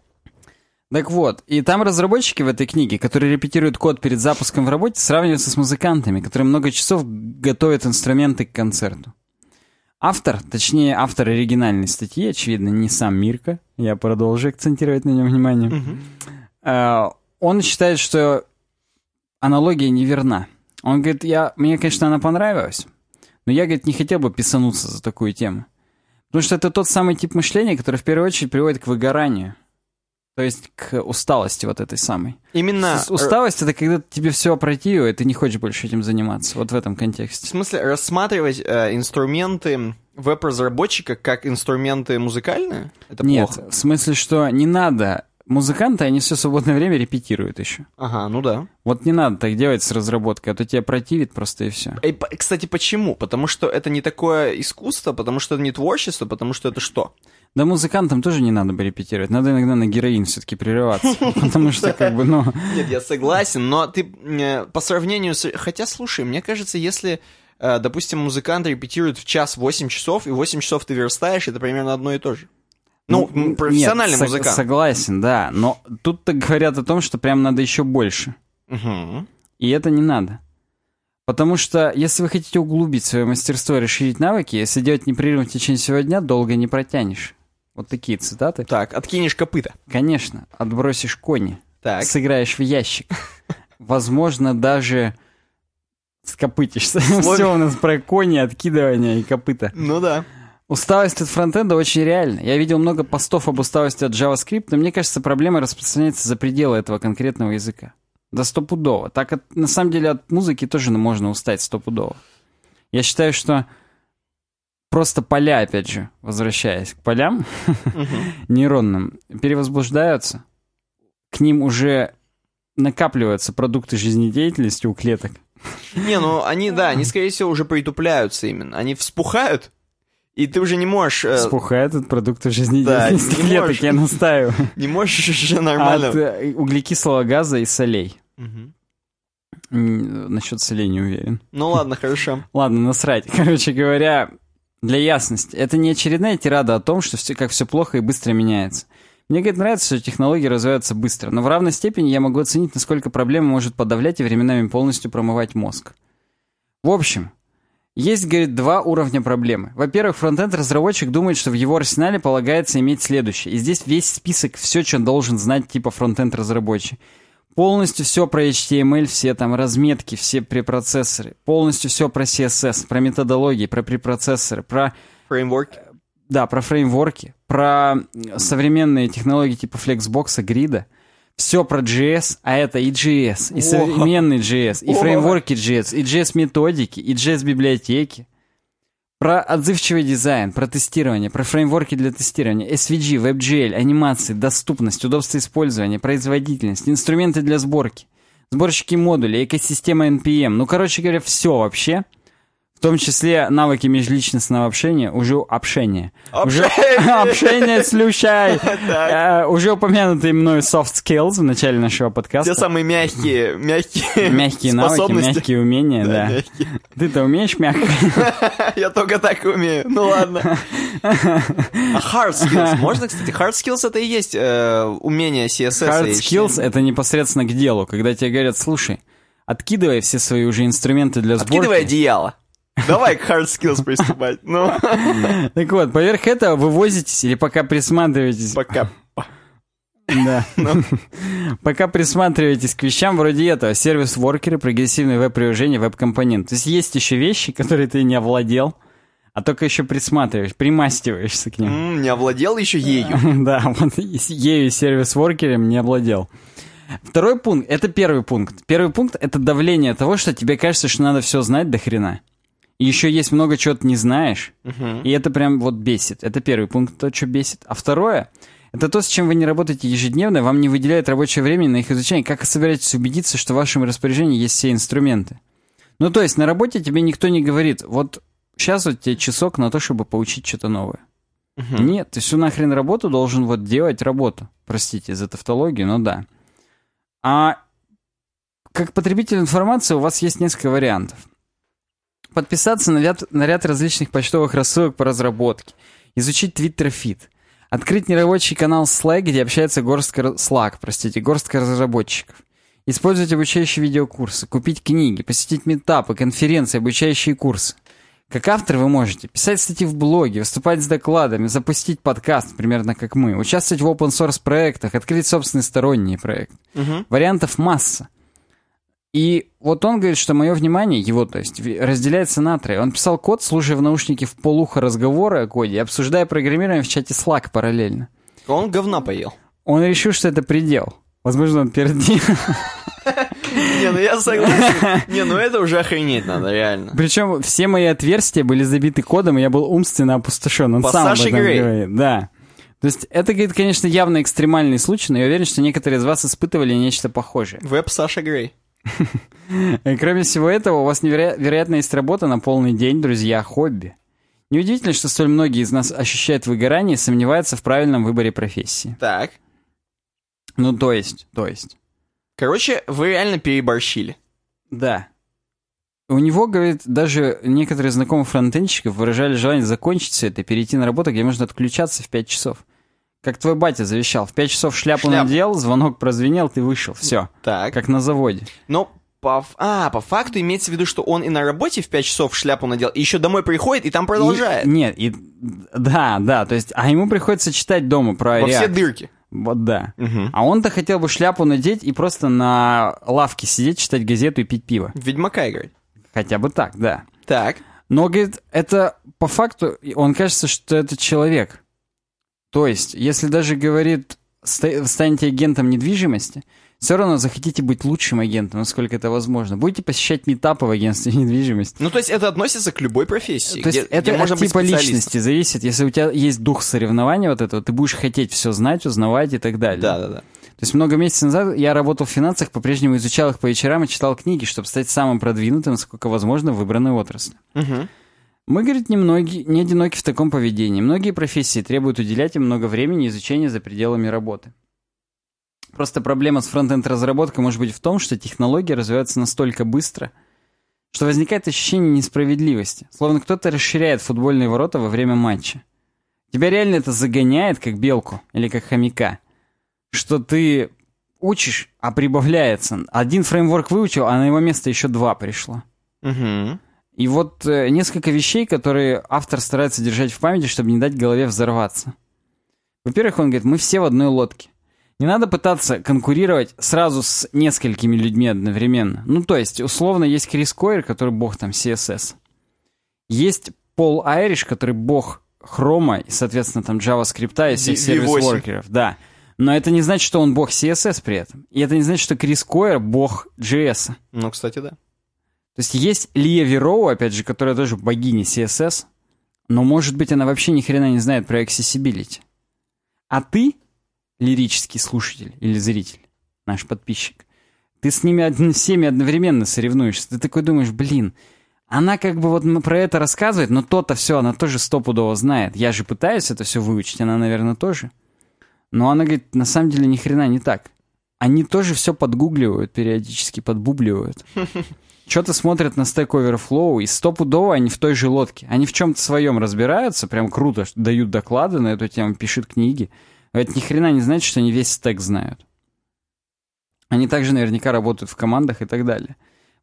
Так вот, и там разработчики в этой книге, которые репетируют код перед запуском в работе, сравниваются с музыкантами, которые много часов готовят инструменты к концерту. Автор, точнее автор оригинальной статьи, очевидно, не сам Мирка, я продолжу акцентировать на нем внимание, э, он считает, что аналогия неверна. Он говорит, я, мне, конечно, она понравилась, но я, говорит, не хотел бы писануться за такую тему. Потому что это тот самый тип мышления, который в первую очередь приводит к выгоранию. То есть к усталости вот этой самой. Именно... С- Усталость — это когда тебе все опротивило, и ты не хочешь больше этим заниматься. Вот в этом В контексте. смысле, рассматривать э, инструменты веб-разработчика как инструменты музыкальные? Это Нет, плохо. в смысле, что не надо... Музыканты, они все свободное время репетируют еще. Ага, ну да. Вот не надо так делать с разработкой, а то тебя противит просто и все. И, кстати, почему? Потому что это не такое искусство, потому что это не творчество, потому что это что? Да музыкантам тоже не надо бы репетировать. Надо иногда на героин все-таки прерываться. Потому что, как бы, ну... Нет, я согласен, но ты э, по сравнению с... Хотя, слушай, мне кажется, если, э, допустим, музыкант репетирует в час 8 часов, и 8 часов ты верстаешь, это примерно одно и то же. Ну, нет, профессиональный сог- музыкант. Согласен, да. Но тут-то говорят о том, что прям надо еще больше. Мгм. И это не надо. Потому что, если вы хотите углубить свое мастерство и расширить навыки, если делать непрерывно в течение всего дня, долго не протянешь. Вот такие цитаты. Так, откинешь копыта. Конечно, отбросишь кони, Так. сыграешь в ящик. Возможно, даже скопытишься. Все у нас про кони, откидывания и копыта. Ну да. Усталость от фронтенда очень реальна. Я видел много постов об усталости от JavaScript, но мне кажется, проблема распространяется за пределы этого конкретного языка. Да стопудово. Так от- на самом деле от музыки тоже можно устать стопудово. Я считаю, что просто поля, опять же, возвращаясь к полям нейронным, перевозбуждаются, к ним уже накапливаются продукты жизнедеятельности у клеток. Не, ну они, да, они, скорее всего, уже притупляются именно. Они вспухают, и ты уже не можешь... э, Вспухают от продуктов жизнедеятельности Да, не клеток, можешь. я настаиваю. Не можешь уже нормально... От э, углекислого газа и солей. М, Насчет солей не уверен. Ну ладно, хорошо. Ладно, насрать. Короче говоря, для ясности, это не очередная тирада о том, что все, как все плохо и быстро меняется. Мне, говорит, нравится, что технологии развиваются быстро, но в равной степени я могу оценить, насколько проблема может подавлять и временами полностью промывать мозг. В общем, есть, говорит, два уровня проблемы. Во-первых, фронтенд-разработчик думает, что в его арсенале полагается иметь следующее. И здесь весь список, все, что должен знать типа фронтенд-разработчик. Полностью все про HTML, все там разметки, все препроцессоры. Полностью все про CSS, про методологии, про препроцессоры, про Фреймворк. да, про фреймворки, про современные технологии типа Flexbox, грида. Все про JS, а это и JS, и современный JS, и фреймворки JS, и JS-методики, и JS-библиотеки. Про отзывчивый дизайн, про тестирование, про фреймворки для тестирования, SVG, WebGL, анимации, доступность, удобство использования, производительность, инструменты для сборки, сборщики модулей, экосистема NPM. Ну, короче говоря, все вообще. В том числе навыки межличностного общения, уже общение. Уже общение с. Э, Уже упомянутые мною soft skills в начале нашего Те подкаста. самые мягкие, мягкие, Мягкие навыки, мягкие умения, Да. Ты-то умеешь мягко? Я только так умею. Ну ладно. А hard skills. Можно, кстати, hard skills это и есть э, умение CSS. Hard skills — это непосредственно к делу, когда тебе говорят, слушай, откидывай все свои уже инструменты для сборки. Откидывай одеяло. Давай к hard skills приступать. Ну, Так вот, поверх этого вы возитесь или пока присматриваетесь... пока. Да. Ну. Пока присматриваетесь к вещам вроде этого. Сервис-воркеры, прогрессивные веб-приложения, веб-компонент. То есть есть еще вещи, которые ты не овладел, а только еще присматриваешь, примастиваешься к ним. Не овладел еще ею. Да, вот ею сервис-воркером не овладел. Второй пункт, это первый пункт. Первый пункт — это давление того, что тебе кажется, что надо все знать до хрена. Еще есть много чего ты не знаешь, Мгм. и это прям вот бесит. Это первый пункт, то, что бесит. А второе — это то, с чем вы не работаете ежедневно, вам не выделяют рабочее время на их изучение. Как собираетесь убедиться, что в вашем распоряжении есть все инструменты? Ну, то есть на работе тебе никто не говорит, вот сейчас вот тебе часок на то, чтобы поучить что-то новое. Мгм. Нет, ты всю нахрен работу должен вот делать работу. Простите за тавтологию, но да. А как потребитель информации у вас есть несколько вариантов. Подписаться на ряд, на ряд различных почтовых рассылок по разработке, изучить Twitter фид, открыть нерабочий канал Slack, где общается горстка... Slack, простите, горстка разработчиков. Использовать обучающие видеокурсы, купить книги, посетить метапы, конференции, обучающие курсы. Как автор вы можете писать статьи в блоге, выступать с докладами, запустить подкаст, примерно как мы, участвовать в open-source проектах, открыть собственный сторонний проект. Мгм. Вариантов масса. И вот он говорит, что мое внимание, его, то есть, разделяется на трое. Он писал код, слушая в наушнике в полухо разговоры о коде, обсуждая программирование в чате Slack параллельно. Он говна поел. Он решил, что это предел. Возможно, он пердит. Не, ну я согласен. Не, ну это уже охренеть надо, реально. Причем все мои отверстия были забиты кодом, и я был умственно опустошен. Он По сам об Саше этом Грей. говорит. Да. То есть это, говорит, конечно, явно экстремальный случай, но я уверен, что некоторые из вас испытывали нечто похожее. Веб Саша Грей. И кроме всего этого, у вас неверо- вероятно есть работа на полный день, друзья, хобби. Неудивительно, что столь многие из нас ощущают выгорание и сомневаются в правильном выборе профессии. Так. Ну, то есть, то есть. Короче, вы реально переборщили. Да. У него, говорит, даже некоторые знакомые фронтенщиков выражали желание закончить все это и перейти на работу, где можно отключаться в 5 часов. Как твой батя завещал. В 5 часов шляпу Шляпу. надел, звонок прозвенел, ты вышел. Все. Так. Как на заводе. Но по, а, по факту имеется в виду, что он и на работе в 5 часов шляпу надел, и еще домой приходит, и там продолжает. И- нет, и... Да, да, то есть... А ему приходится читать дома про Во все React. дырки. Вот да. Мгм. А он-то хотел бы шляпу надеть и просто на лавке сидеть, читать газету и пить пиво. Ведьмака играть. Хотя бы так, да. Так. Но, говорит, это по факту, он кажется, что это человек. То есть, если даже говорит, ста- станете агентом недвижимости, все равно захотите быть лучшим агентом, насколько это возможно. Будете посещать метапы в агентстве недвижимости. Ну, то есть это относится к любой профессии, То есть это где от типа личности зависит. Если у тебя есть дух соревнования вот этого, ты будешь хотеть все знать, узнавать и так далее. Да, да, да. То есть много месяцев назад я работал в финансах, по-прежнему изучал их по вечерам и читал книги, чтобы стать самым продвинутым, насколько возможно, в выбранной отрасли. Мгм. Мы, говорит, немногие, не одиноки в таком поведении. Многие профессии требуют уделять им много времени изучения за пределами работы. Просто проблема с фронтенд разработкой может быть в том, что технологии развиваются настолько быстро, что возникает ощущение несправедливости, словно кто-то расширяет футбольные ворота во время матча. Тебя реально это загоняет, как белку или как хомяка, что ты учишь, а прибавляется. Один фреймворк выучил, а на его место еще два пришло. Мгм. И вот э, несколько вещей, которые автор старается держать в памяти, чтобы не дать голове взорваться. Во-первых, он говорит, мы все в одной лодке. Не надо пытаться конкурировать сразу с несколькими людьми одновременно. Ну, то есть, условно, есть Крис Койер, который бог там CSS. Есть Пол Айриш, который бог хрома и, соответственно, там JavaScript и всех V8. сервис-воркеров. Да. Но это не значит, что он бог CSS при этом. И это не значит, что Крис Койер бог JS. Ну, кстати, да. То есть есть Лия Вероу, опять же, которая тоже богиня CSS, но, может быть, она вообще ни хрена не знает про accessibility. А ты, лирический слушатель или зритель, наш подписчик, ты с ними од- всеми одновременно соревнуешься. Ты такой думаешь, блин, она как бы вот про это рассказывает, но то-то все, она тоже стопудово знает. Я же пытаюсь это все выучить, она, наверное, тоже. Но она говорит, на самом деле ни хрена не так. Они тоже все подгугливают периодически, подбубливают. Что-то смотрят на Stack Overflow, и стопудово они в той же лодке. Они в чем-то своем разбираются, прям круто, дают доклады на эту тему, пишут книги. Но это ни хрена не значит, что они весь стек знают. Они также наверняка работают в командах и так далее.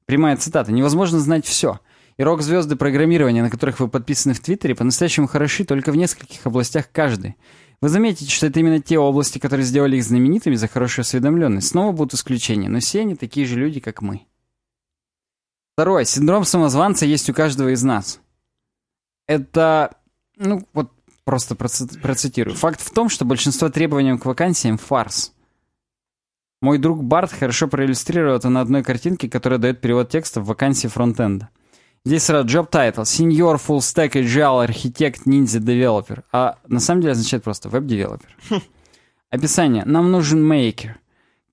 Прямая цитата. Невозможно знать все. И рок-звезды программирования, на которых вы подписаны в Твиттере, по-настоящему хороши только в нескольких областях каждой. Вы заметите, что это именно те области, которые сделали их знаменитыми за хорошую осведомленность. Снова будут исключения, но все они такие же люди, как мы. Второе. Синдром самозванца есть у каждого из нас. Это, ну, вот просто проци- процитирую. Факт в том, что большинство требований к вакансиям — фарс. Мой друг Барт хорошо проиллюстрировал это на одной картинке, которая дает перевод текста в вакансии фронтенда. Здесь сразу job title, senior full stack agile architect ninja developer, а на самом деле означает просто web developer. Описание. Нам нужен maker.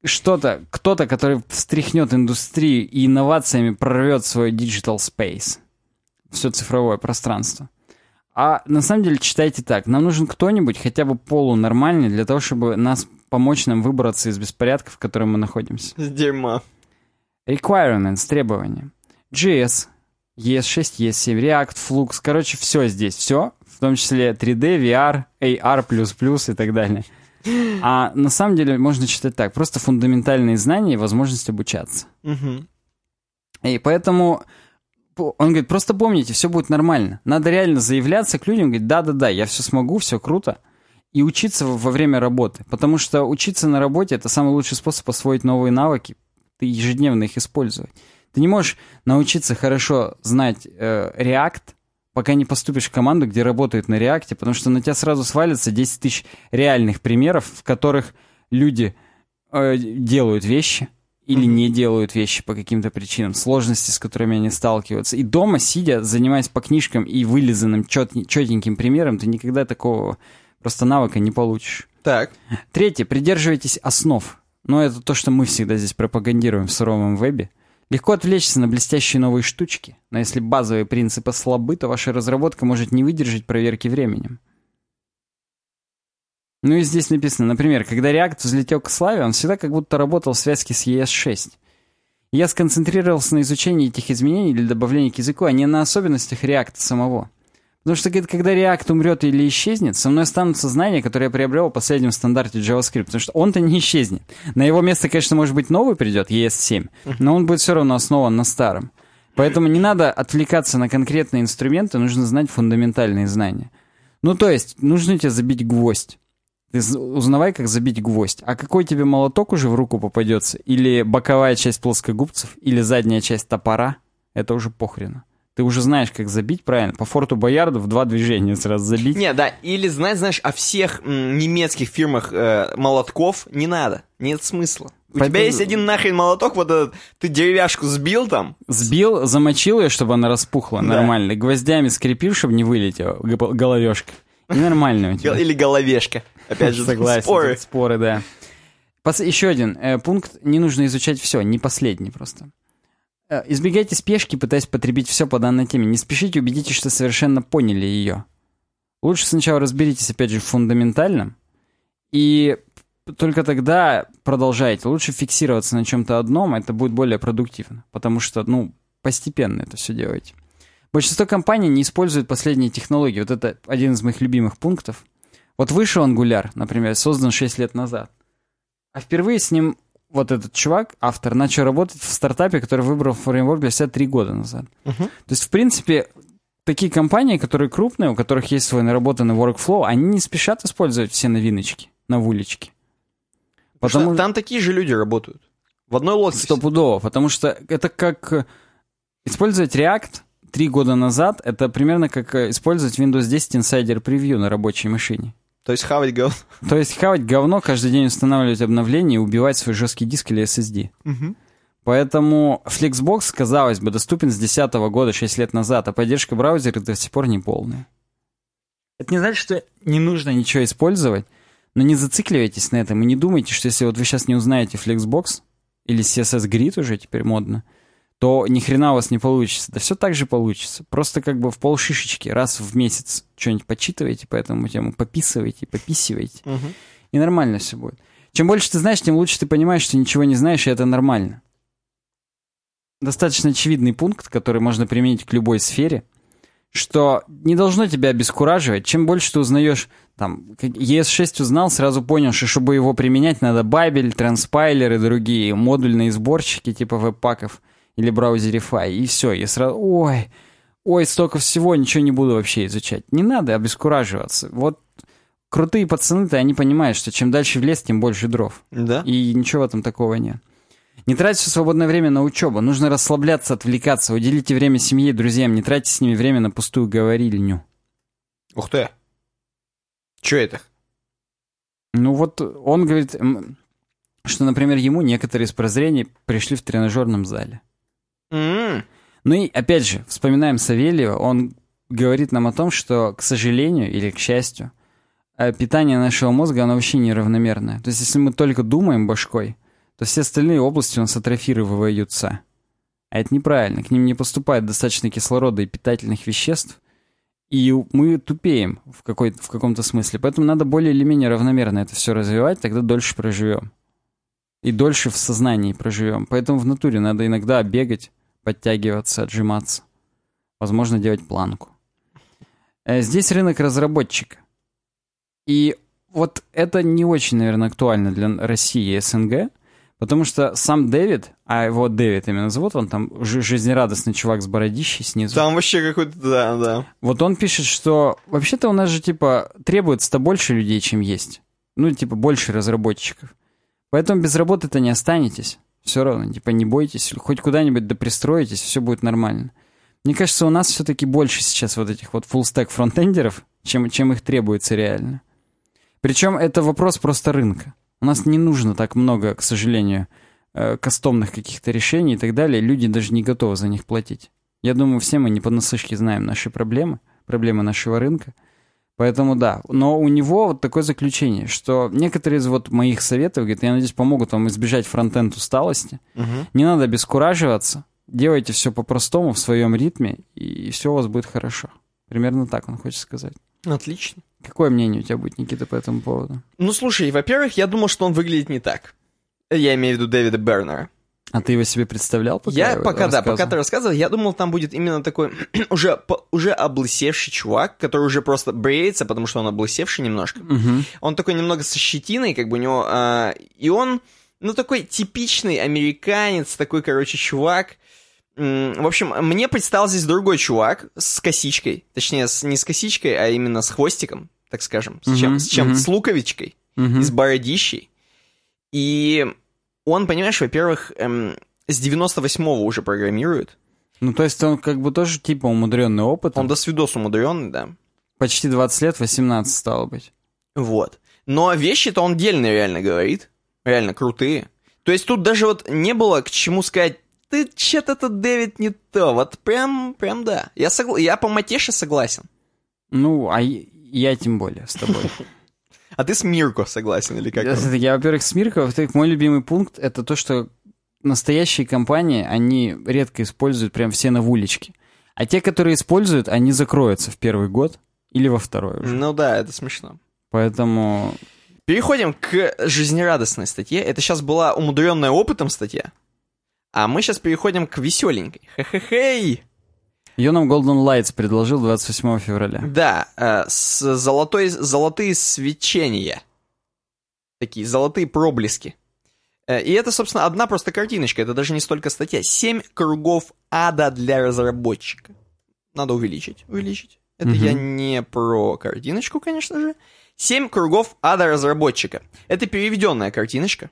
Что-то, кто-то, который встряхнет индустрию и инновациями прорвет свой digital space. Все цифровое пространство. А на самом деле читайте так. Нам нужен кто-нибудь хотя бы полунормальный для того, чтобы нас помочь нам выбраться из беспорядка, в котором мы находимся. С дерьма. Requirements, требования. JS, ES6, ES7, React, Flux. Короче, все здесь. Все. В том числе 3D, VR, AR++ и так далее. А на самом деле можно читать так. Просто фундаментальные знания и возможность обучаться. Мгм. И поэтому по- он говорит, просто помните, все будет нормально. Надо реально заявляться к людям, говорить, да-да-да, я все смогу, все круто. И учиться во во время работы. Потому что учиться на работе — это самый лучший способ освоить новые навыки. Ты ежедневно их использовать. Ты не можешь научиться хорошо знать э, React, пока не поступишь в команду, где работают на React, потому что на тебя сразу свалится 10 тысяч реальных примеров, в которых люди э, делают вещи или не делают вещи по каким-то причинам, сложности, с которыми они сталкиваются. И дома, сидя, занимаясь по книжкам и вылизанным чет- четеньким примером, ты никогда такого просто навыка не получишь. Так. Третье. Придерживайтесь основ. Но это то, что мы всегда здесь пропагандируем в суровом вебе. Легко отвлечься на блестящие новые штучки, но если базовые принципы слабы, то ваша разработка может не выдержать проверки временем. Ну и здесь написано, например, когда React взлетел к славе, он всегда как будто работал в связке с ES6. Я сконцентрировался на изучении этих изменений для добавления к языку, а не на особенностях React самого. Потому что, говорит, когда React умрет или исчезнет, со мной останутся знания, которые я приобрел в последнем стандарте JavaScript. Потому что он-то не исчезнет. На его место, конечно, может быть, новый придет, ES7, но он будет все равно основан на старом. Поэтому не надо отвлекаться на конкретные инструменты, нужно знать фундаментальные знания. Ну, то есть, нужно тебе забить гвоздь. Ты узнавай, как забить гвоздь. А какой тебе молоток уже в руку попадется? Или боковая часть плоскогубцев? Или задняя часть топора? Это уже похрена. Ты уже знаешь, как забить правильно. По форту Боярду в два движения сразу забить. Не, да, или знать, знаешь, о всех немецких фирмах э, молотков не надо. Нет смысла. У тебя есть один нахрен молоток, вот этот, ты деревяшку сбил там. Сбил, замочил ее, чтобы она распухла Да. нормально. Гвоздями скрепил, чтобы не вылетела головешка. И нормально у тебя. Или головешка. Опять же, Согласен. споры. Споры, да. Пос- Еще один э, пункт. Не нужно изучать все, не последний просто. Э, Избегайте спешки, пытаясь потребить все по данной теме. Не спешите, убедитесь, что совершенно поняли ее. Лучше сначала разберитесь, опять же, в фундаментальном. И только тогда продолжайте. Лучше фиксироваться на чем-то одном, это будет более продуктивно. Потому что, ну, постепенно это все делаете. Большинство компаний не используют последние технологии. Вот это один из моих любимых пунктов. Вот вышел Angular, например, создан 6 лет назад. А впервые с ним вот этот чувак, автор, начал работать в стартапе, который выбрал фреймворк для себя 3 года назад. Мгм. То есть, в принципе, такие компании, которые крупные, у которых есть свой наработанный workflow, они не спешат использовать все новиночки, новулечки. Потому Потому что там такие же люди работают. В одной лодке. Стопудово, потому что это как э, использовать React три года назад, это примерно как э, использовать Windows 10 Insider Preview на рабочей машине. То есть хавать гов. То есть хавать говно, каждый день устанавливать обновления и убивать свой жесткий диск или SSD. Поэтому Flexbox, казалось бы, доступен с 2010 года, 6 лет назад, а поддержка браузера до сих пор не полная. Это не значит, что не нужно ничего использовать, но не зацикливайтесь на этом и не думайте, что если вот вы сейчас не узнаете Flexbox или CSS Grid уже теперь модно, то ни хрена у вас не получится. Да все так же получится. Просто как бы в полшишечки раз в месяц что-нибудь почитываете по этому тему, пописываете, пописываете. И нормально все будет. Чем больше ты знаешь, тем лучше ты понимаешь, что ничего не знаешь, и это нормально. Достаточно очевидный пункт, который можно применить к любой сфере, что не должно тебя обескураживать. Чем больше ты узнаешь, там, как ES6 узнал, сразу понял, что чтобы его применять, надо Transpiler и другие модульные сборщики типа веб-паков или Browserify, и все. И сразу, ой, ой, столько всего, ничего не буду вообще изучать. Не надо обескураживаться. Вот крутые пацаны-то, они понимают, что чем дальше в лес, тем больше дров. Да? И ничего в этом такого нет. Не тратьте все свободное время на учебу. Нужно расслабляться, отвлекаться. Уделите время семье и друзьям. Не тратьте с ними время на пустую говорильню. Ух ты. Че это? Ну вот он говорит, что, например, ему некоторые из прозрений пришли в тренажерном зале. М, Ну и, опять же, вспоминаем Савельева, он говорит нам о том, что, к сожалению или к счастью, э, питание нашего мозга, оно вообще неравномерное. То есть, если мы только думаем башкой, то все остальные области у нас атрофируются. А это неправильно. К ним не поступает достаточно кислорода и питательных веществ, и мы тупеем в, какой в каком-то смысле. Поэтому надо более или менее равномерно это все развивать, тогда дольше проживем. И дольше в сознании проживем. Поэтому в натуре надо иногда бегать, подтягиваться, отжиматься. Возможно, делать планку. Э, Здесь рынок разработчика. И вот это не очень, наверное, актуально для России и СНГ, потому что сам Дэвид, а его Дэвид именно зовут, он там жи- жизнерадостный чувак с бородищей снизу. Там вообще какой-то, да, да. Вот он пишет, что вообще-то у нас же, типа, требуется-то больше людей, чем есть. Ну, типа, больше разработчиков. Поэтому без работы-то не останетесь. Все равно, типа, не бойтесь, хоть куда-нибудь да пристроитесь, все будет нормально. Мне кажется, у нас все-таки больше сейчас вот этих вот full-stack фронтендеров, чем, чем их требуется реально. Причем это вопрос просто рынка. У нас не нужно так много, к сожалению, э, кастомных каких-то решений и так далее. Люди даже не готовы за них платить. Я думаю, все мы не понаслышке знаем наши проблемы, проблемы нашего рынка. Поэтому да. Но у него вот такое заключение, что некоторые из вот моих советов, говорит, я надеюсь, помогут вам избежать фронтенд усталости. Мгм. Не надо обескураживаться. Делайте все по-простому, в своем ритме, и все у вас будет хорошо. Примерно так он хочет сказать. Отлично. Какое мнение у тебя будет, Никита, по этому поводу? Ну, слушай, во-первых, я думал, что он выглядит не так. Я имею в виду Дэвида Бернера. А ты его себе представлял? Пока я пока, да, пока ты рассказывал, я думал, там будет именно такой уже, уже облысевший чувак, который уже просто бреется, потому что он облысевший немножко. Мгм. Он такой немного со щетиной, как бы у него... а, и он, ну, такой типичный американец, такой, короче, чувак. В общем, мне представил здесь другой чувак с косичкой. Точнее, с- не с косичкой, а именно с хвостиком, так скажем. С чем? С чем? мгм. С луковичкой. И с бородищей. И он, понимаешь, во-первых, эм, с 98-го уже программирует. Ну, то есть он как бы тоже типа умудренный опыт. Он до свидос умудренный, да. Почти 20 лет, 18 стало быть. Вот. Но вещи-то он дельные реально говорит. Реально крутые. То есть тут даже вот не было к чему сказать, ты че-то тут, Дэвид, не то. Вот прям, прям да. Я, согла... я по Матеше согласен. Ну, а я тем более с тобой. А ты с Мирко согласен или как? Я, я, во-первых, с Мирко, во-вторых, мой любимый пункт — это то, что настоящие компании, они редко используют прям все на уличке. А те, которые используют, они закроются в первый год или во второй уже. Ну да, это смешно. Поэтому... Переходим к жизнерадостной статье. Это сейчас была умудренная опытом статья. А мы сейчас переходим к веселенькой. Хе-хе-хей! Ее нам Golden Lights предложил 28 февраля. Да, э, с золотой, золотые свечения. Такие золотые проблески. Э, и это, собственно, одна просто картиночка, это даже не столько статья. Семь кругов ада для разработчика. Надо увеличить, увеличить. Это Мгм. я не про картиночку, конечно же. Семь кругов ада разработчика. Это переведенная картиночка.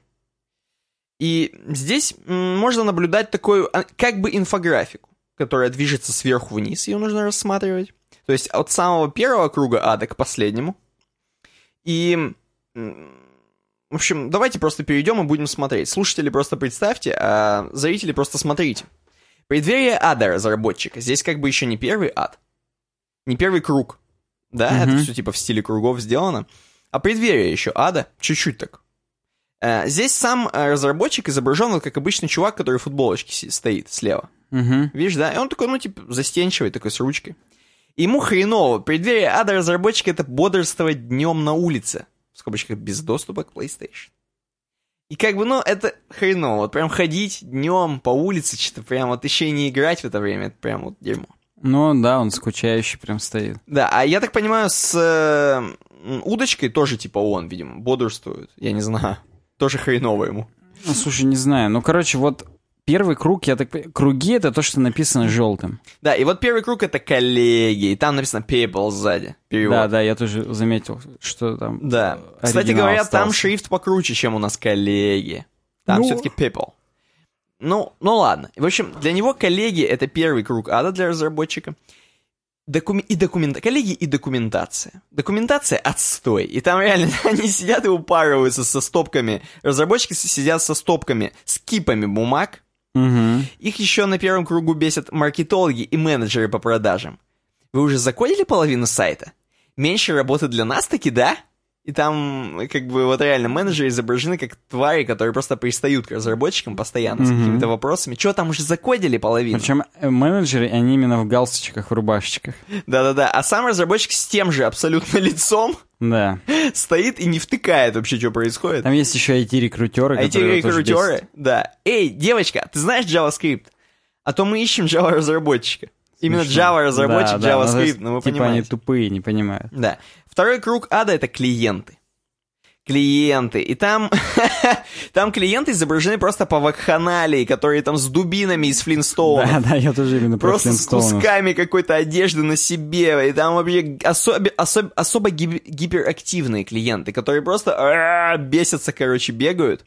И здесь можно наблюдать такую, а, как бы инфографику, которая движется сверху вниз, ее нужно рассматривать. То есть от самого первого круга ада к последнему. И, в общем, давайте просто перейдем и будем смотреть. Слушатели просто представьте, а зрители просто смотрите. Преддверие ада разработчика. Здесь как бы еще не первый ад, не первый круг. Да, Мгм. это все типа в стиле кругов сделано. А преддверие еще ада, чуть-чуть так. Э, Здесь сам э, разработчик изображен вот как обычный чувак, который в футболочке стоит слева. Мгм. Видишь, да? И он такой, ну, типа, застенчивый, такой с ручкой. Ему хреново. Преддверие ада разработчика — это бодрствовать днем на улице. В скобочках, без доступа к PlayStation. И как бы, ну, это хреново. Вот прям ходить днем по улице, что-то прям вот еще и не играть в это время, это прям вот дерьмо. Ну да, он скучающий прям стоит. Да, а я так понимаю, с э, удочкой тоже типа он, видимо, бодрствует. Я не знаю. Тоже хреново ему. Ну, слушай, не знаю. Ну, короче, вот первый круг, я так круги — это то, что написано желтым. Да, и вот первый круг это коллеги, и там написано people сзади. Перевод. Да, да, я тоже заметил, что там Да. Кстати говоря, там остался. шрифт покруче, чем у нас коллеги. Там Ну. все-таки people. Ну, ну ладно. В общем, для него коллеги это первый круг ада для разработчика. Докуми- и документ... Коллеги и документация. Документация отстой. И там реально они сидят и упарываются со стопками. Разработчики сидят со стопками, с кипами бумаг. Мгм. Их еще на первом кругу бесят маркетологи и менеджеры по продажам. Вы уже закодили половину сайта? Меньше работы для нас таки, да? И там, как бы, вот реально менеджеры изображены как твари, которые просто пристают к разработчикам постоянно с Мгм. какими-то вопросами. Что там уже закодили половину? Причем э, менеджеры, они именно в галстучках, в рубашечках. Да-да-да. А сам разработчик с тем же абсолютно лицом Да. стоит и не втыкает вообще, что происходит. Там есть еще IT-рекрутеры, А которые тоже рекрутеры, бесят. да. Эй, девочка, ты знаешь JavaScript? А то мы ищем Java разработчика. Именно. Java разработчик, Да, да, ну, JavaScript, есть, ну вы Типа понимаете. они тупые, не понимают. Да. Второй круг ада — это клиенты. Клиенты. И там, там клиенты изображены просто по вакханалии, которые там с дубинами из Флинстоуна. Да, да, я тоже именно про Просто с кусками какой-то одежды на себе. И там вообще особо, особ- особо гип- гиперактивные клиенты, которые просто а, бесятся, короче, бегают.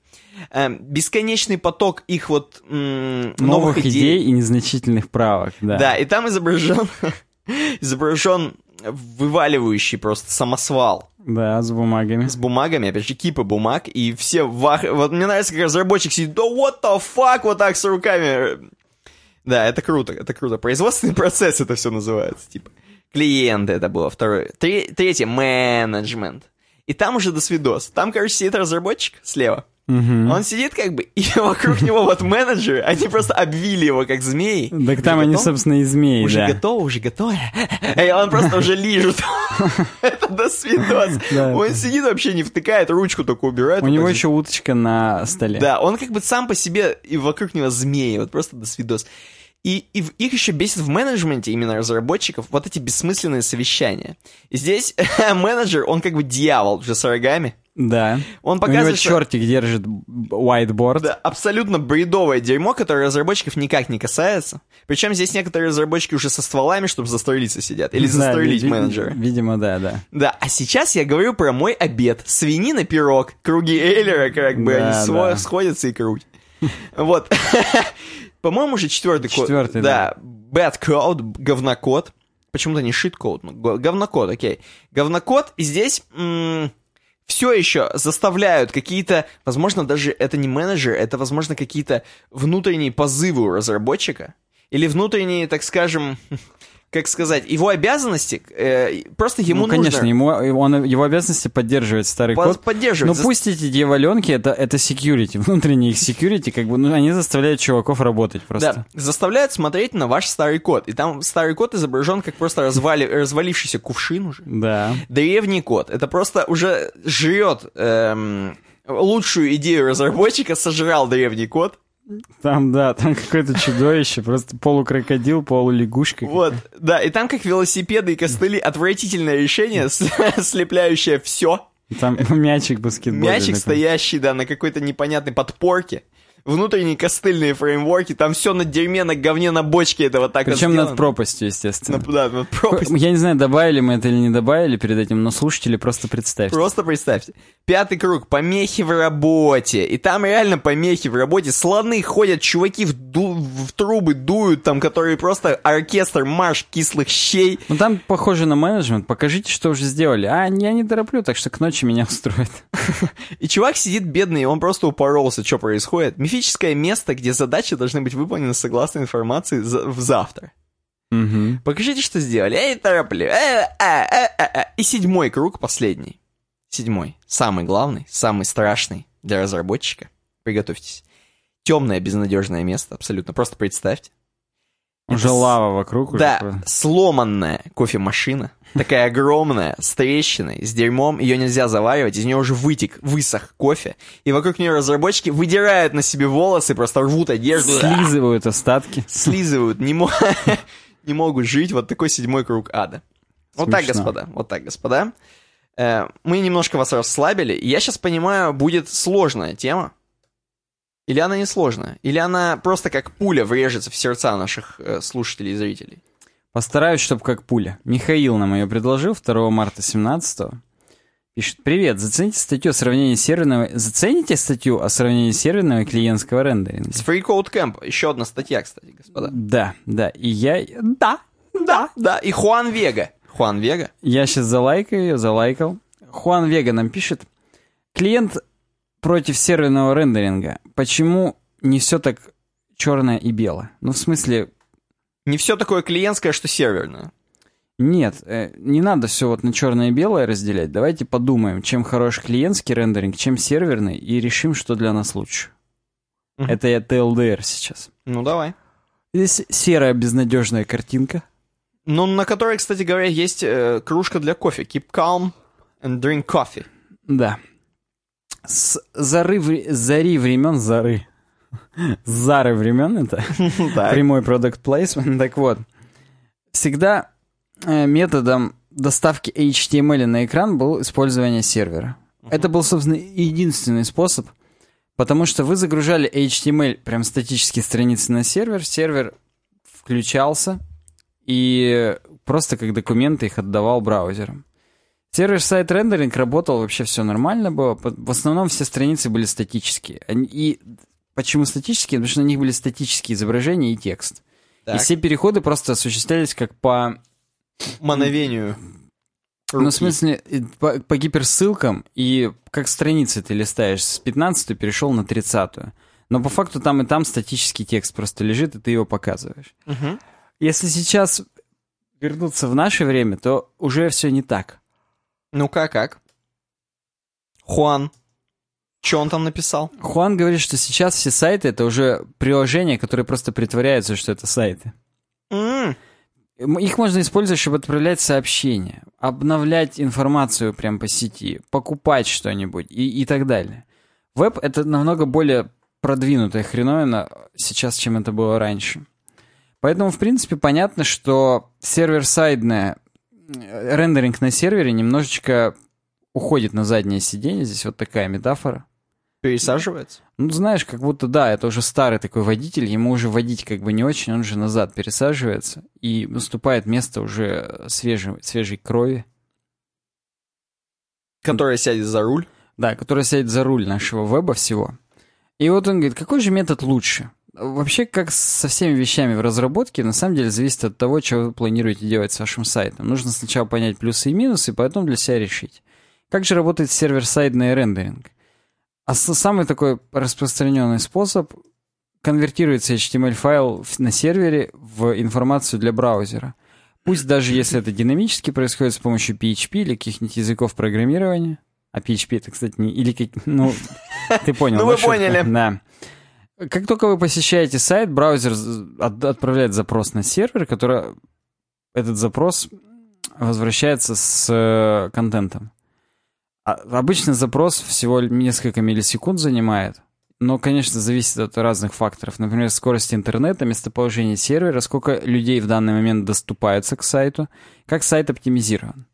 Эм, Бесконечный поток их вот м, Новых идей и незначительных правок, да. да, и там изображен, изображен вываливающий просто самосвал Да, с бумагами. с бумагами, опять же, кипы бумаг, и все вах... Вот мне нравится, как разработчик сидит, да what the fuck, вот так с руками. Да, это круто, это круто. Производственный процесс это все называется, типа. Клиенты это было второе. Тре- Третье, менеджмент. И там уже до свидос. Там, короче, сидит разработчик слева. Мгм. Он сидит как бы, и вокруг него вот менеджеры, они просто обвили его как змеи. Так там они, собственно, и змеи, Уже да. готово, уже готово. И он просто уже лижет. Это до свидос. Он сидит вообще не втыкает, ручку только убирает. У него еще уточка на столе. Да, он как бы сам по себе, и вокруг него змеи, вот просто до свидос. И, и их еще бесит в менеджменте, именно разработчиков, вот эти бессмысленные совещания. И здесь менеджер, он как бы дьявол уже с рогами. Да. Он У него показывает, что- чертик держит whiteboard. Да, абсолютно бредовое дерьмо, которое разработчиков никак не касается. Причем здесь некоторые разработчики уже со стволами, чтобы застрелиться сидят. Или Да, застрелить ви- менеджера. Видимо, да, да. Да, а сейчас я говорю про мой обед. Свинина, пирог, круги Эйлера, как бы Да, они да. сходятся и круть. Вот. По-моему, уже четвертый код. Четвертый, Да. Bad code, говнокод. Почему-то не shit code, но го- говнокод, окей. Говнокод, и здесь все еще заставляют какие-то, возможно, даже это не менеджер, это, возможно, какие-то внутренние позывы у разработчика, или внутренние, так скажем, как сказать, его обязанности, э, просто ему ну, конечно, нужно... ему, он, его обязанности поддерживать старый По- код. поддерживать. Ну За- пусть эти дьяволенки, это, это security, внутренний их security, как бы, ну, они заставляют чуваков работать просто. Да, заставляют смотреть на ваш старый код. И там старый код изображен как просто развали... развалившийся кувшин уже. Да. Древний код. Это просто уже жрет эм, лучшую идею разработчика, сожрал древний код. Там, да, там какое-то чудовище, просто полукрокодил, полулягушка. Вот, да, и там как велосипеды и костыли, отвратительное решение, слепляющее все. Там мячик баскетбольный. Мячик, стоящий, да, на какой-то непонятной подпорке. Внутренние костыльные фреймворки, там все на дерьме, на говне, на бочке этого так Причем сделано. над пропастью, естественно. На- да, над пропастью. Я не знаю, добавили мы это или не добавили перед этим, но слушатели просто представьте. Просто представьте. Пятый круг. Помехи в работе. И там реально помехи в работе. Слоны ходят, чуваки в, ду- в трубы дуют, там, которые просто оркестр, марш кислых щей. Ну там похоже на менеджмент. Покажите, что уже сделали. А, я не тороплю, так что к ночи меня устроит. И чувак сидит бедный, он просто упоролся, что происходит. Мифическое место, где задачи должны быть выполнены согласно информации за- в завтра. Мгм. Покажите, что сделали. Эй, тороплю. Э, э, э, э, э. И седьмой круг, последний. Седьмой. Самый главный, самый страшный для разработчика. Приготовьтесь. Темное, безнадежное место, абсолютно. Просто представьте. Уже Это лава вокруг. уже Да, такое. сломанная кофемашина. Такая огромная, с трещиной, с дерьмом. Ее нельзя заваривать. Из нее уже вытек, высох кофе. И вокруг нее разработчики выдирают на себе волосы, просто рвут одежду. Слизывают остатки. слизывают, не, мо- не могут жить. Вот такой седьмой круг ада. Вот так, господа, вот так, господа. Э, мы немножко вас расслабили. и Я сейчас понимаю, будет сложная тема. Или она не сложная? Или она просто как пуля врежется в сердца наших э, слушателей и зрителей? Постараюсь, чтобы как пуля. Михаил нам ее предложил 2 марта 17 Пишет, привет, зацените статью о сравнении серверного... Зацените статью о сравнении серверного и клиентского рендеринга? С Free Code Camp. Еще одна статья, кстати, господа. Да, да, и я... Да, Да, да. И Хуан Вега. Хуан Вега. Я сейчас залайкаю ее, залайкал. Хуан Вега нам пишет. Клиент против серверного рендеринга. Почему не все так черное и белое? Ну, в смысле, Не все такое клиентское, что серверное. нет, э, не надо все вот на черное и белое разделять. Давайте подумаем, чем хорош клиентский рендеринг, чем серверный, и решим, что для нас лучше. Мгм. Это я TLDR сейчас. Ну, давай. Здесь серая безнадежная картинка. Ну, на которой, кстати говоря, есть э, кружка для кофе. Keep calm and drink coffee. Да. С зары, вре- зари времен зары. Зары времен это прямой продукт placement. Так вот, всегда э, методом доставки HTML на экран был использование сервера. Это был, собственно, единственный способ, потому что вы загружали HTML, прям статические страницы на сервер, сервер включался и просто как документы их отдавал браузерам. Сервер-сайт рендеринг работал, вообще все нормально было. В основном все страницы были статические. И почему статические? Потому что на них были статические изображения и текст. И Так. все переходы просто осуществлялись как по... Мановению. Ну, в смысле, и по, по гиперссылкам, и как страницы ты листаешь. С 15 перешел на 30 Но по факту там и там статический текст просто лежит, и ты его показываешь. Мгм. Если сейчас вернуться в наше время, то уже все не так. Ну-ка, как? Хуан. Что он там написал? Хуан говорит, что сейчас все сайты это уже приложения, которые просто притворяются, что это сайты. М, Их можно использовать, чтобы отправлять сообщения, обновлять информацию прямо по сети, покупать что-нибудь и, и так далее. Веб — это намного более продвинутая хреновина сейчас, чем это было раньше. Поэтому, в принципе, понятно, что сервер-сайдная рендеринг на сервере немножечко уходит на заднее сиденье. Здесь вот такая метафора. Пересаживается? Ну, знаешь, как будто, да, это уже старый такой водитель, ему уже водить как бы не очень, он же назад пересаживается, и наступает место уже свежей, свежей крови, Который сядет за руль? да, которая сядет за руль нашего веба всего. И вот он говорит, какой же метод лучше? Вообще, как со всеми вещами в разработке, на самом деле зависит от того, что вы планируете делать с вашим сайтом. Нужно сначала понять плюсы и минусы, и потом для себя решить. Как же работает сервер-сайдный рендеринг? А самый такой распространенный способ конвертируется HTML-файл на сервере в информацию для браузера. Пусть даже если это динамически происходит с помощью PHP или каких-нибудь языков программирования. А PHP это, кстати, не... Или как... Ну, ты понял. Ну, вы поняли. Да. Как только вы посещаете сайт, браузер отправляет запрос на сервер, который... Этот запрос возвращается с э, контентом. А, обычно запрос всего несколько миллисекунд занимает, но, конечно, зависит от разных факторов. Например, скорости интернета, местоположение сервера, сколько людей в данный момент доступаются к сайту, как сайт оптимизирован.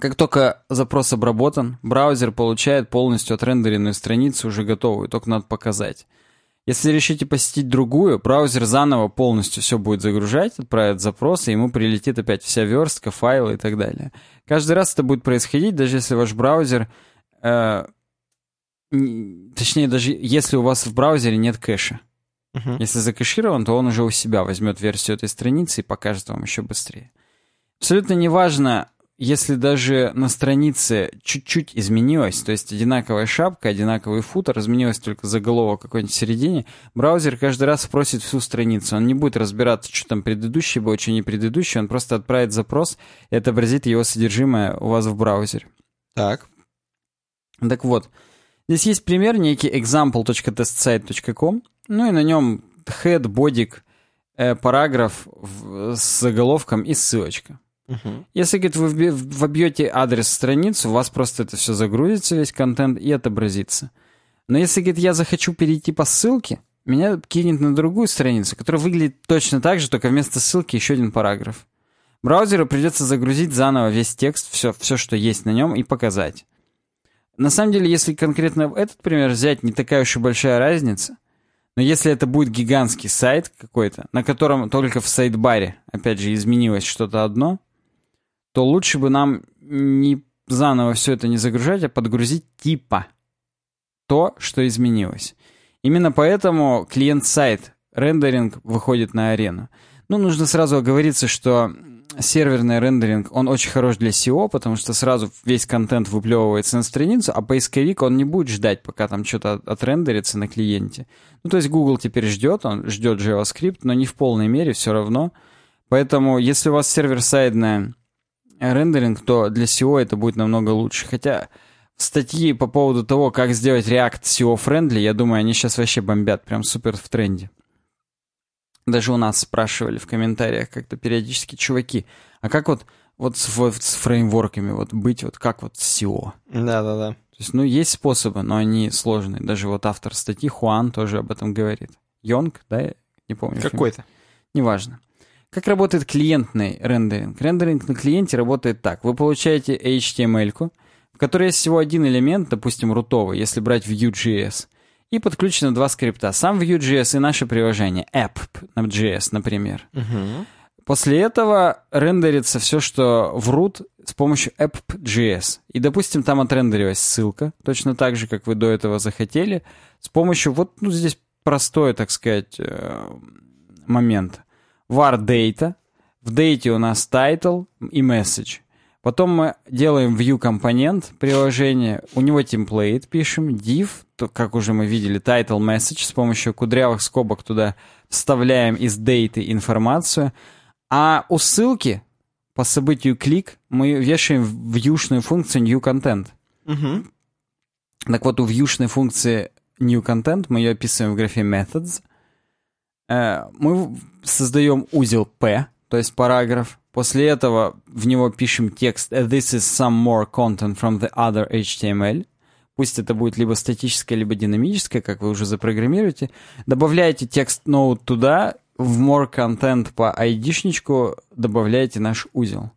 Как только запрос обработан, браузер получает полностью отрендеренную страницу, уже готовую, только надо показать. Если решите посетить другую, браузер заново полностью все будет загружать, отправит запрос, и ему прилетит опять вся верстка, файлы и так далее. Каждый раз это будет происходить, даже если ваш браузер... Э, точнее, даже если у вас в браузере нет кэша. Uh-huh. Если закэширован, то он уже у себя возьмет версию этой страницы и покажет вам еще быстрее. Абсолютно неважно, если даже на странице чуть-чуть изменилось, то есть одинаковая шапка, одинаковый футер, изменилось только заголовок какой-нибудь в середине, браузер каждый раз спросит всю страницу. Он не будет разбираться, что там предыдущий был, что не предыдущий, он просто отправит запрос и отобразит его содержимое у вас в браузере. Так. Так вот, здесь есть пример, некий example.testsite.com, ну и на нем head, бодик, э, параграф с заголовком и ссылочка. Угу. Если, говорит, вы вобьете адрес страницы, у вас просто это все загрузится, весь контент, и отобразится. Но если, говорит, я захочу перейти по ссылке, меня кинет на другую страницу, которая выглядит точно так же, только вместо ссылки еще один параграф. Браузеру придется загрузить заново весь текст, все, все, что есть на нем, и показать. На самом деле, если конкретно этот пример взять, не такая уж и большая разница. Но если это будет гигантский сайт какой-то, на котором только в сайт-баре, опять же, изменилось что-то одно, то лучше бы нам не заново все это не загружать, а подгрузить типа то, что изменилось. Именно поэтому клиент-сайт рендеринг выходит на арену. Ну, нужно сразу оговориться, что серверный рендеринг, он очень хорош для SEO, потому что сразу весь контент выплевывается на страницу, а поисковик, он не будет ждать, пока там что-то отрендерится на клиенте. Ну, то есть Google теперь ждет, он ждет JavaScript, но не в полной мере все равно. Поэтому, если у вас сервер-сайдная рендеринг, то для SEO это будет намного лучше. Хотя статьи по поводу того, как сделать React SEO-friendly, я думаю, они сейчас вообще бомбят, прям супер в тренде. Даже у нас спрашивали в комментариях как-то периодически, чуваки, а как вот, вот с, вот с фреймворками вот быть, вот как вот с SEO? Да-да-да. То есть, ну, есть способы, но они сложные. Даже вот автор статьи Хуан тоже об этом говорит. Йонг, да, не помню. Какой-то. Неважно. Как работает клиентный рендеринг? Рендеринг на клиенте работает так. Вы получаете HTML-ку, в которой есть всего один элемент, допустим, рутовый, если брать Vue.js, и подключены два скрипта. Сам Vue.js и наше приложение, app.js, например. Угу. После этого рендерится все, что в root с помощью app.js. И, допустим, там отрендерилась ссылка, точно так же, как вы до этого захотели, с помощью вот, ну, здесь простой, так сказать, э, момент var data. В date у нас title и message. Потом мы делаем view компонент приложения, у него template пишем, div, то, как уже мы видели, title message, с помощью кудрявых скобок туда вставляем из date информацию, а у ссылки по событию клик мы вешаем в вьюшную функцию new content. Угу. Так вот, у вьюшной функции new content мы ее описываем в графе methods, мы создаем узел P, то есть параграф. После этого в него пишем текст «This is some more content from the other HTML». Пусть это будет либо статическое, либо динамическое, как вы уже запрограммируете. Добавляете текст ноут туда, в more content по ID-шничку добавляете наш узел.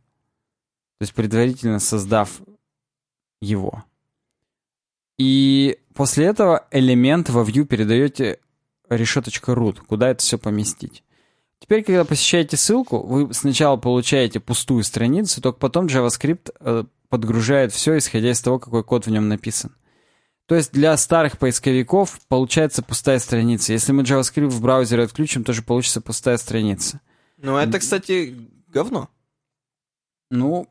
То есть предварительно создав его. И после этого элемент во view передаете решеточка root, куда это все поместить. Теперь, когда посещаете ссылку, вы сначала получаете пустую страницу, только потом JavaScript э, подгружает все, исходя из того, какой код в нем написан. То есть для старых поисковиков получается пустая страница. Если мы JavaScript в браузере отключим, тоже получится пустая страница. Ну, это, кстати, говно. Ну,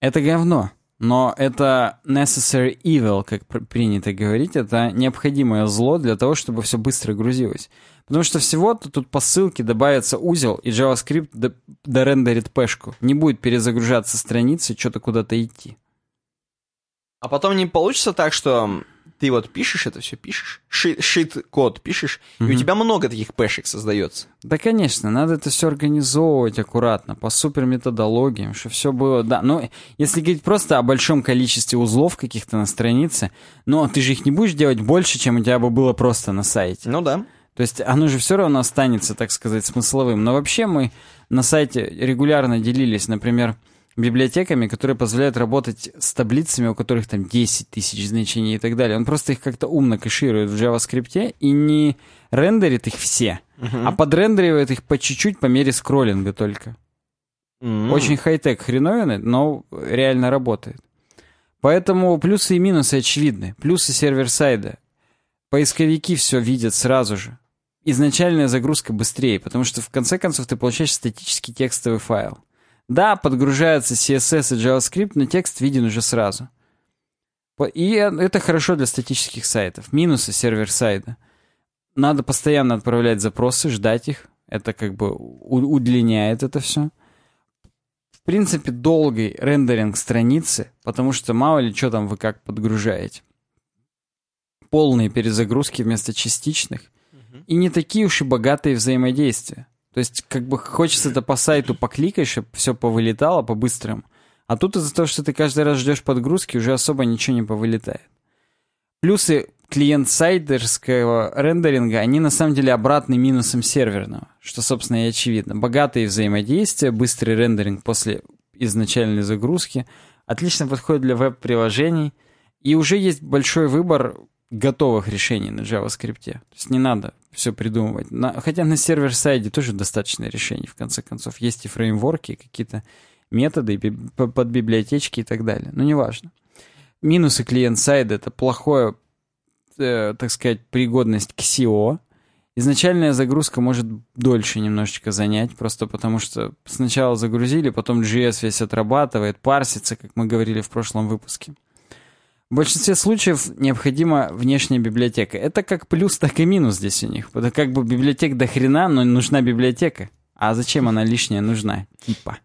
это говно. Но это necessary evil, как пр- принято говорить, это необходимое зло для того, чтобы все быстро грузилось. Потому что всего-то тут по ссылке добавится узел, и JavaScript дорендерит пешку. Не будет перезагружаться страницы, что-то куда-то идти. А потом не получится так, что ты вот пишешь это все, пишешь, шит, шит код пишешь, и у тебя много таких пешек создается. Да, конечно, надо это все организовывать аккуратно, по супер методологиям, чтобы все было, да. Ну, если говорить просто о большом количестве узлов каких-то на странице, но ты же их не будешь делать больше, чем у тебя бы было просто на сайте. Ну да. То есть оно же все равно останется, так сказать, смысловым. Но вообще мы на сайте регулярно делились, например, библиотеками, которые позволяют работать с таблицами, у которых там 10 тысяч значений и так далее. Он просто их как-то умно кэширует в JavaScript и не рендерит их все, а подрендеривает их по чуть-чуть по мере скроллинга только. М. Очень хай-тек хреновины, но реально работает. Поэтому плюсы и минусы очевидны. Плюсы сервер-сайда. Поисковики все видят сразу же. Изначальная загрузка быстрее, потому что в конце концов ты получаешь статический текстовый файл. Да, подгружается CSS и JavaScript, но текст виден уже сразу. И это хорошо для статических сайтов. Минусы сервер-сайда. Надо постоянно отправлять запросы, ждать их. Это как бы удлиняет это все. В принципе, долгий рендеринг страницы, потому что мало ли что там вы как подгружаете. Полные перезагрузки вместо частичных. И не такие уж и богатые взаимодействия. То есть, как бы хочется это по сайту покликаешь, чтобы все повылетало по-быстрому. А тут из-за того, что ты каждый раз ждешь подгрузки, уже особо ничего не повылетает. Плюсы клиент-сайдерского рендеринга, они на самом деле обратны минусам серверного, что, собственно, и очевидно. Богатые взаимодействия, быстрый рендеринг после изначальной загрузки, отлично подходит для веб-приложений, и уже есть большой выбор готовых решений на JavaScript. То есть не надо все придумывать. На- хотя на сервер-сайде тоже достаточно решений, в конце концов. Есть и фреймворки, и какие-то методы, и би- по- под библиотечки и так далее. Но неважно. Минусы клиент-сайда — это плохое, э, так сказать, пригодность к SEO. Изначальная загрузка может дольше немножечко занять, просто потому что сначала загрузили, потом JS весь отрабатывает, парсится, как мы говорили в прошлом выпуске. В большинстве случаев необходима внешняя библиотека. Это как плюс, так и минус здесь у них. Это как бы библиотек до хрена, но нужна библиотека. А зачем она лишняя нужна? Типа.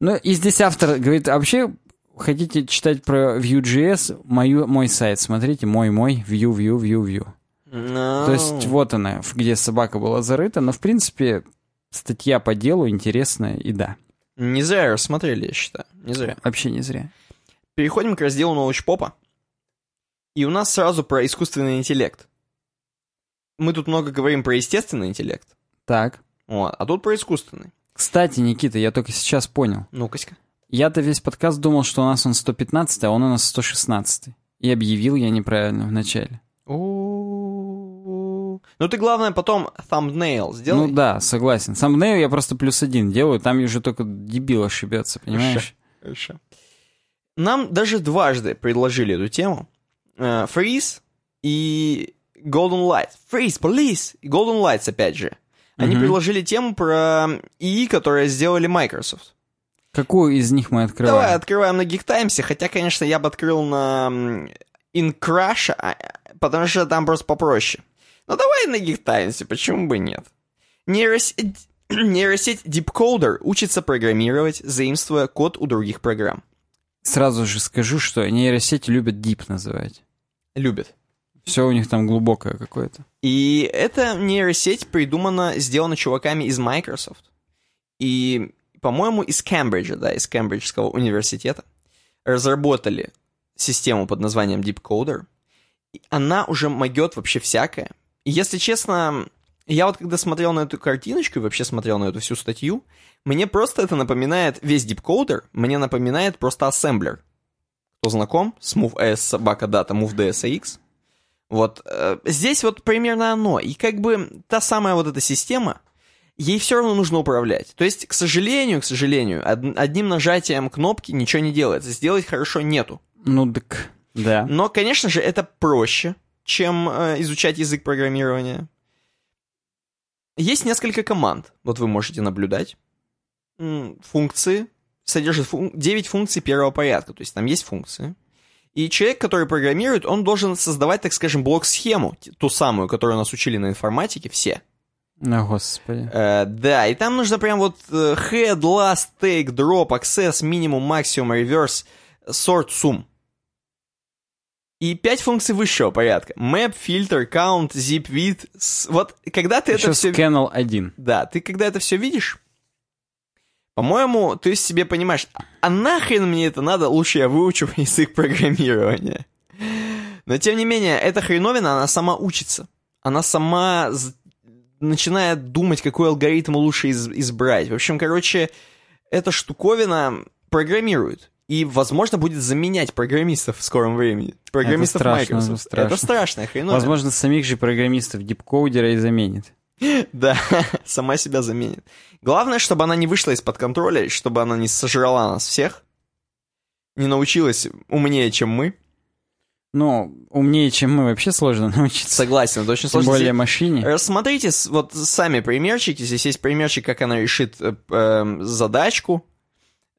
Ну, и здесь автор говорит, вообще, хотите читать про Vue.js, мою, мой сайт, смотрите, мой-мой, Vue, Vue, Vue, Vue. Ну, То есть вот она, где собака была зарыта, но в принципе статья по делу интересная и да, Не зря рассмотрели, я считаю. Не зря. вообще не зря. Переходим к разделу научпопа. И у нас сразу про искусственный интеллект. Мы тут много говорим про естественный интеллект. Так. Вот, а тут про искусственный. Кстати, Никита, я только сейчас понял. Ну-ка-ка. Я-то весь подкаст думал, что у нас он 115, а он у нас 116. И объявил я неправильно в начале. У-у-у. Ну ты, главное, потом thumbnail сделай. Ну да, согласен. Сам я просто плюс один делаю, там уже только дебил ошибется, понимаешь? Хорошо. Нам даже дважды предложили эту тему. Э, Freeze и Golden Light. Freeze, Police и Golden Lights, опять же. Они Мгм. предложили тему про ИИ, которое сделали Microsoft. Какую из них мы открываем? Давай открываем на Geek хотя, конечно, я бы открыл на м, InCrush, а, потому что там просто попроще. Ну давай на Geek почему бы нет? Нейросеть, нейросеть DeepCoder учится программировать, заимствуя код у других программ. Сразу же скажу, что нейросети любят deep называть. Любит. Все у них там глубокое какое-то. И эта нейросеть придумана, сделана чуваками из Microsoft. И, по-моему, из Кембриджа, да, из Кембриджского университета. Разработали систему под названием DeepCoder. И она уже могет вообще всякое. И, если честно, я вот когда смотрел на эту картиночку и вообще смотрел на эту всю статью, мне просто это напоминает, весь DeepCoder мне напоминает просто ассемблер. Кто знаком с MoveS, собака дата, MoveDSAX, вот э, здесь вот примерно оно. И как бы та самая вот эта система, ей все равно нужно управлять. То есть, к сожалению, к сожалению, од- одним нажатием кнопки ничего не делается. Сделать хорошо нету. Ну так, да. Но, конечно же, это проще, чем э, изучать язык программирования. Есть несколько команд, вот вы можете наблюдать. Функции содержит фун- 9 функций первого порядка, то есть там есть функции. И человек, который программирует, он должен создавать, так скажем, блок-схему, ту самую, которую нас учили на информатике, все. О, господи. Э, да, и там нужно прям вот э, head, last, take, drop, access, minimum, maximum, reverse, sort, sum. И пять функций высшего порядка. Map, filter, count, zip, width. Вот когда ты Еще это все... Scannel 1. Да, ты когда это все видишь, по-моему, ты себе понимаешь, а нахрен мне это надо, лучше я выучу язык программирования. Но тем не менее, эта хреновина, она сама учится. Она сама начинает думать, какой алгоритм лучше из- избрать. В общем, короче, эта штуковина программирует. И, возможно, будет заменять программистов в скором времени. Программистов страшно, Microsoft. страшно. Это страшная хреновина. Возможно, самих же программистов дипкоудера и заменит. Да, сама себя заменит. Главное, чтобы она не вышла из-под контроля, чтобы она не сожрала нас всех, не научилась умнее, чем мы. Ну, умнее, чем мы, вообще сложно научиться. Согласен, это очень Тем сложно. более Здесь- машине. Рассмотрите вот сами примерчики. Здесь есть примерчик, как она решит э, эм, задачку,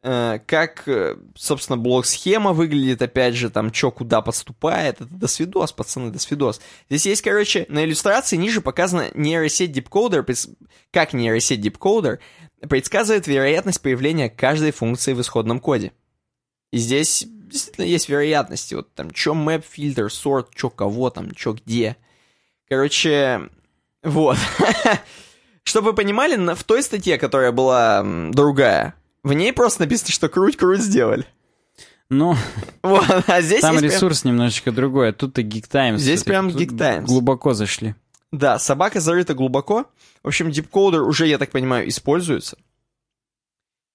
как, э, собственно, блок-схема выглядит, опять же, там, что куда поступает. Это досвидос, пацаны, досвидос. Здесь есть, короче, на иллюстрации ниже показана нейросеть дипкодер, как нейросеть дипкодер предсказывает вероятность появления каждой функции в исходном коде. И здесь действительно есть вероятности. Вот там, что map, фильтр, sort, что кого там, что где. Короче, вот. Чтобы вы понимали, в той статье, которая была другая, в ней просто написано, что круть-круть сделали. Ну, Вот, а здесь там есть прям- ресурс немножечко другой. а Тут-то Geek Times. Здесь прям Тут Geek Times. Глубоко зашли. Да, собака зарыта глубоко. В общем, дипкодер уже, я так понимаю, используется.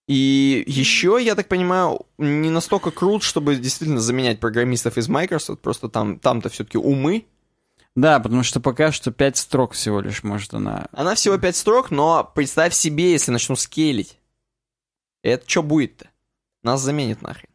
И еще, я так понимаю, не настолько крут, чтобы действительно заменять программистов из Microsoft. Просто там, там-то все-таки умы. Да, потому что пока что 5 строк всего лишь может она... Она всего 5 строк, но представь себе, если начну скейлить. Это что будет-то? Нас заменит нахрен.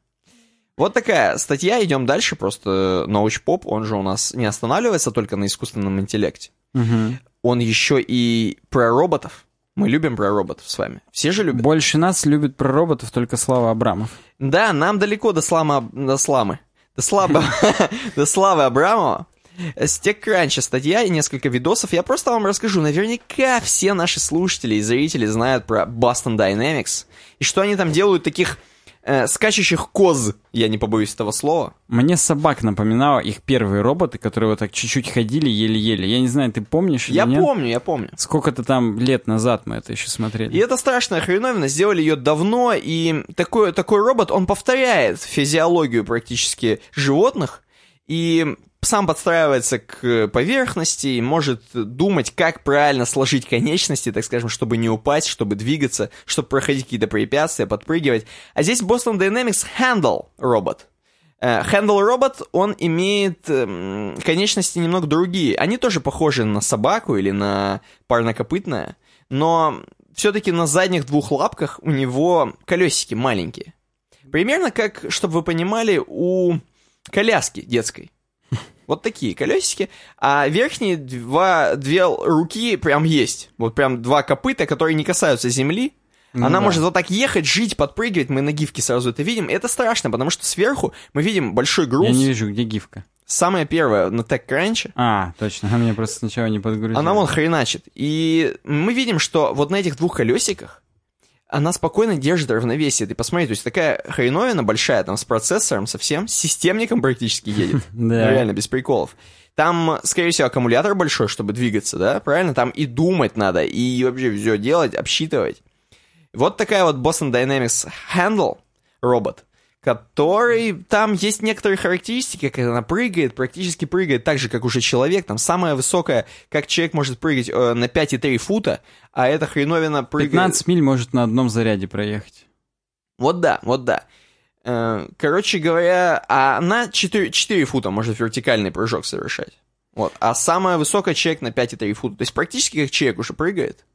Вот такая статья, идем дальше, просто научпоп, он же у нас не останавливается только на искусственном интеллекте. Мгм. Он еще и про роботов. Мы любим про роботов с вами. Все же любят. Больше нас любит про роботов только Слава Абрамов. Да, нам далеко до слама, до сламы. До слабы, до славы Абрамова. С TechCrunch статья и несколько видосов. Я просто вам расскажу. Наверняка все наши слушатели и зрители знают про Boston Dynamics. И что они там делают таких э, скачущих коз, я не побоюсь этого слова. Мне собак напоминало их первые роботы, которые вот так чуть-чуть ходили еле-еле. Я не знаю, ты помнишь Я или нет? помню, я помню. Сколько-то там лет назад мы это еще смотрели. И это страшная хреновина, сделали ее давно, и такой, такой робот, он повторяет физиологию практически животных, и сам подстраивается к поверхности, и может думать, как правильно сложить конечности, так скажем, чтобы не упасть, чтобы двигаться, чтобы проходить какие-то препятствия, подпрыгивать. А здесь Boston Dynamics Handle робот. Э, Handle робот, он имеет эм, конечности немного другие. Они тоже похожи на собаку или на парнокопытное, но все-таки на задних двух лапках у него колесики маленькие. Примерно как, чтобы вы понимали, у коляски детской. Вот такие колесики. А верхние два, две руки прям есть. Вот прям два копыта, которые не касаются земли. Ну Она да. может вот так ехать, жить, подпрыгивать. Мы на гифке сразу это видим. И это страшно, потому что сверху мы видим большой груз. Я не вижу, где гифка. Самая первая на TechCrunch. А, точно, она меня просто сначала не подгрузила. Она вон хреначит. И мы видим, что вот на этих двух колесиках она спокойно держит равновесие. Ты посмотри, то есть такая хреновина большая, там с процессором совсем, с системником практически едет. Ну, Да. Реально, без приколов. Там, скорее всего, аккумулятор большой, чтобы двигаться, да, правильно? Там и думать надо, и вообще все делать, обсчитывать. Вот такая вот Boston Dynamics Handle робот, который, там есть некоторые характеристики, как она прыгает, практически прыгает так же, как уже человек. Там самая высокая, как человек может прыгать э, на 5,3 фута, а эта хреновина прыгает... 15 миль может на одном заряде проехать. Вот да, вот да. Э, Короче говоря, а она 4, 4 фута может вертикальный прыжок совершать. Вот. А самая высокая человек на 5,3 фута. То есть практически как человек уже прыгает.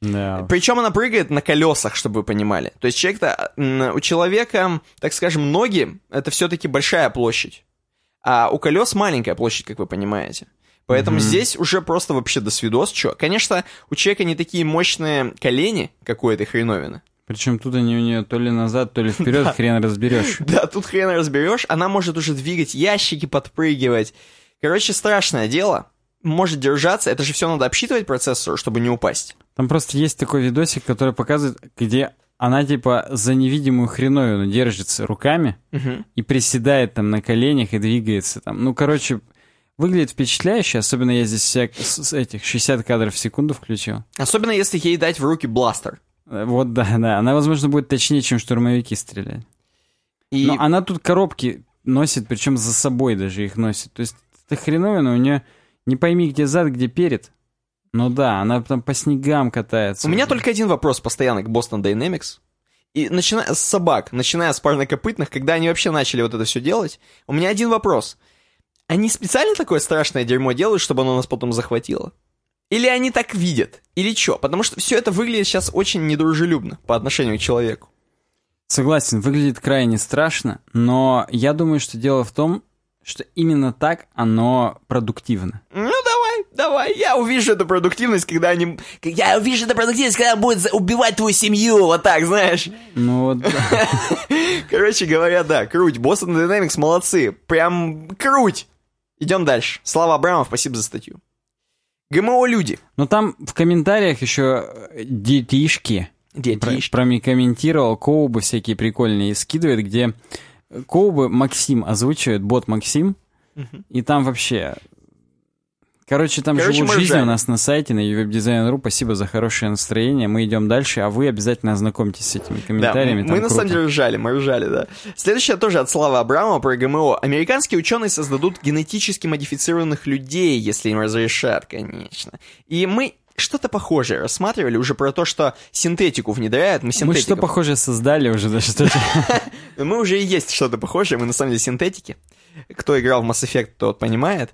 Да. Причем она прыгает на колесах, чтобы вы понимали. То есть человек-то, у человека, так скажем, ноги это все-таки большая площадь. А у колес маленькая площадь, как вы понимаете. Поэтому Мгм. здесь уже просто вообще до свидос. Чё? Конечно, у человека не такие мощные колени, как у этой хреновины. Причем тут они у нее то ли назад, то ли вперед, хрен разберешь. Да, тут хрен разберешь. Она может уже двигать ящики, подпрыгивать. Короче, страшное дело. Может держаться. Это же все надо обсчитывать процессору, чтобы не упасть. Там просто есть такой видосик, который показывает, где она типа за невидимую хреновину держится руками Мгм. и приседает там на коленях и двигается там. Ну, короче, выглядит впечатляюще, особенно я здесь всяк- с с этих 60 кадров в секунду включил. Особенно, если ей дать в руки бластер. Э, Вот да, да. Она, возможно, будет точнее, чем штурмовики стрелять. И Но она тут коробки носит, причем за собой даже их носит. То есть эта хреновина у нее не пойми, где зад, где перед. Ну да, она там по снегам катается. у меня только один вопрос постоянно к Boston Dynamics. И начиная с собак, начиная с парнокопытных, когда они вообще начали вот это все делать, у меня один вопрос. Они специально такое страшное дерьмо делают, чтобы оно нас потом захватило? Или они так видят? Или что? Потому что все это выглядит сейчас очень недружелюбно по отношению к человеку. Согласен, выглядит крайне страшно, но я думаю, что дело в том, что именно так оно продуктивно. Ну давай, я увижу эту продуктивность, когда они... Я увижу эту продуктивность, когда будет убивать твою семью, вот так, знаешь. Ну вот. Короче говоря, да, круть. Boston Dynamics молодцы. Прям круть. Идем дальше. Слава Абрамов, спасибо за статью. ГМО люди. но там в комментариях еще э, детишки про, Детишки. промикомментировал, коубы всякие прикольные скидывает, где коубы Максим озвучивает, бот Максим, и там вообще... Короче, там Короче, живут мы жизнь у нас на сайте, на uwebdesign.ru. Спасибо за хорошее настроение. Мы идем дальше, а вы обязательно ознакомьтесь с этими Да, комментариями. мы там на круто. самом деле ржали, мы ржали, да. Следующее тоже от Славы Абрамова про ГМО. Американские ученые создадут генетически модифицированных людей, если им разрешат, конечно. И мы что-то похожее рассматривали уже про то, что синтетику внедряют. Мы Мы синтетиков что похожее создали уже даже. тоже. Мы уже и есть что-то похожее, мы на самом деле синтетики. Кто играл в Mass Effect, тот понимает.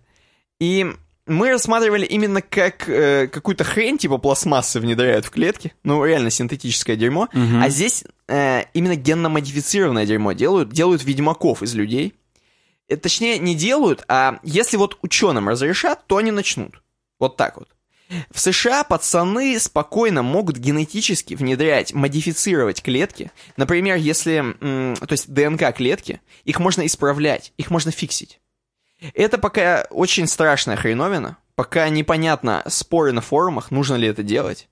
И мы рассматривали именно как э, какую-то хрень типа пластмассы внедряют в клетки. Ну, реально синтетическое дерьмо. Мгм. А здесь э, именно генно-модифицированное дерьмо делают. Делают ведьмаков из людей. Э, точнее, не делают, а если вот ученым разрешат, то они начнут. Вот так вот. В США пацаны спокойно могут генетически внедрять, модифицировать клетки. Например, если, то есть ДНК клетки, их можно исправлять, их можно фиксить. Это пока очень страшная хреновина, пока непонятно споры на форумах, нужно ли это делать.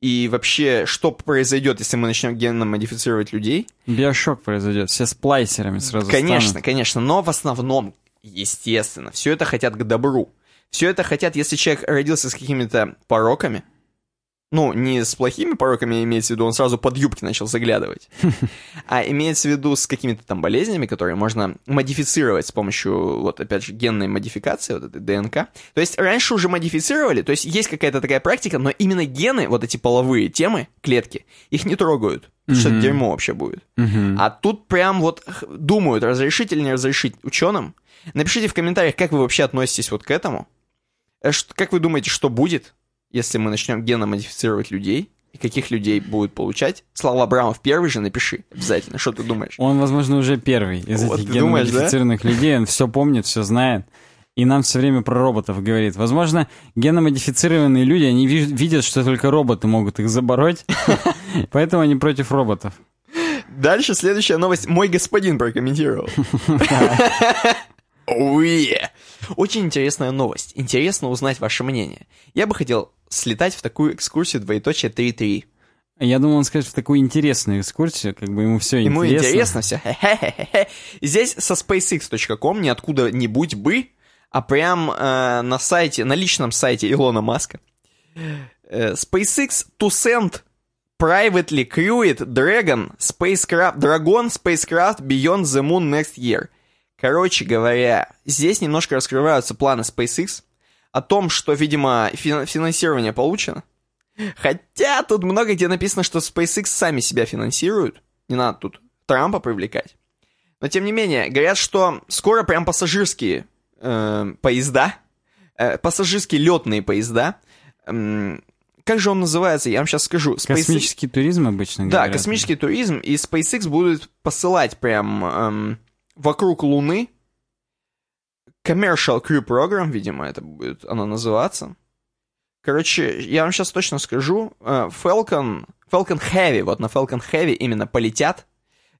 И вообще, что произойдет, если мы начнем генно модифицировать людей. Биошок произойдет. Все с плайсерами сразу Конечно, станут. конечно, но в основном, естественно, все это хотят к добру. Все это хотят, если человек родился с какими-то пороками, ну, не с плохими пороками имеется в виду, он сразу под юбки начал заглядывать, а имеется в виду с какими-то там болезнями, которые можно модифицировать с помощью, вот опять же, генной модификации, вот этой ДНК. То есть раньше уже модифицировали, то есть есть какая-то такая практика, но именно гены, вот эти половые темы, клетки, их не трогают, потому что это дерьмо вообще будет. Мгм. А тут прям вот думают, разрешить или не разрешить ученым. Напишите в комментариях, как вы вообще относитесь вот к этому. Э, Как вы думаете, что будет, если мы начнем генно-модифицировать людей? И каких людей будут получать? Слава Абрамов первый же напиши обязательно. Что ты думаешь? Он, возможно, уже первый из Вот этих думаешь, да? геномодифицированных людей. Он все помнит, все знает. И нам все время про роботов говорит. Возможно, геномодифицированные люди, они ви- видят, что только роботы могут их забороть. Поэтому они против роботов. Дальше следующая новость. Мой господин прокомментировал. Оу, е. Очень интересная новость. Интересно узнать ваше мнение. Я бы хотел слетать в такую экскурсию двоеточие 3.3. Я думал, он скажет в такую интересную экскурсию, как бы ему все Ему интересно. интересно все. Здесь со spacex.com ниоткуда-нибудь бы, а прям э, на сайте, на личном сайте Илона Маска. Э, SpaceX to send privately crewed Dragon spacecraft, Dragon spacecraft beyond the moon next year. Короче говоря, здесь немножко раскрываются планы SpaceX о том, что, видимо, фин- финансирование получено. Хотя тут много где написано, что SpaceX сами себя финансируют. Не надо тут Трампа привлекать. Но тем не менее, говорят, что скоро прям пассажирские э, поезда, э, пассажирские летные поезда, м, как же он называется, я вам сейчас скажу. SpaceX- Космический туризм обычно да, говорят. космический туризм, и SpaceX будет посылать прям эм, вокруг Луны Commercial Crew Program, видимо, это будет оно называться. Короче, я вам сейчас точно скажу. э, Falcon Falcon Heavy, вот на Falcon Heavy именно полетят.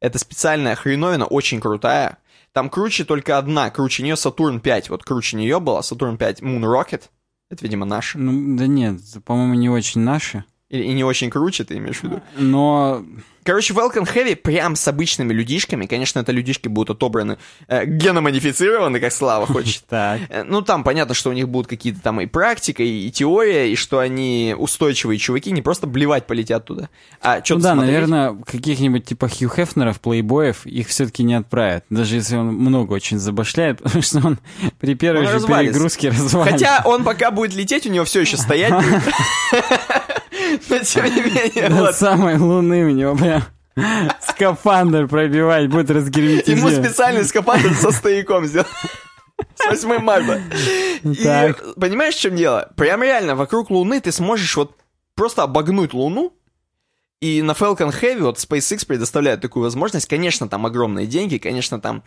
Это специальная хреновина, очень крутая. Там круче только одна, круче нее Saturn 5. Вот круче нее была Saturn 5 Moon Rocket. Это, видимо, наша. Ну, да нет, по-моему, не очень наши. И, и не очень круче, ты имеешь в виду? Но Короче, Falcon Heavy прям с обычными людишками. Конечно, это людишки будут отобраны, э, геномодифицированы, как Слава хочет. так. Э, Ну, там понятно, что у них будут какие-то там и практика, и, и теория, и что они устойчивые чуваки, не просто блевать полетят туда, а Ну что-то да, смотреть. наверное, каких-нибудь типа Хью Хефнеров, плейбоев, их все-таки не отправят. Даже если он много очень забашляет, потому что он при первой Он же развалится. перегрузке развалится. Хотя он пока будет лететь, у него все еще стоять. Но тем не менее, До вот. самой луны у него прям скафандр пробивать, будет Ему разгерметизирован. специальный скафандр со стояком сделал. С 8 марта. И понимаешь, в чем дело? Прям реально, вокруг Луны ты сможешь вот просто обогнуть Луну, и на Falcon Heavy вот SpaceX предоставляет такую возможность. Конечно, там огромные деньги, конечно, там,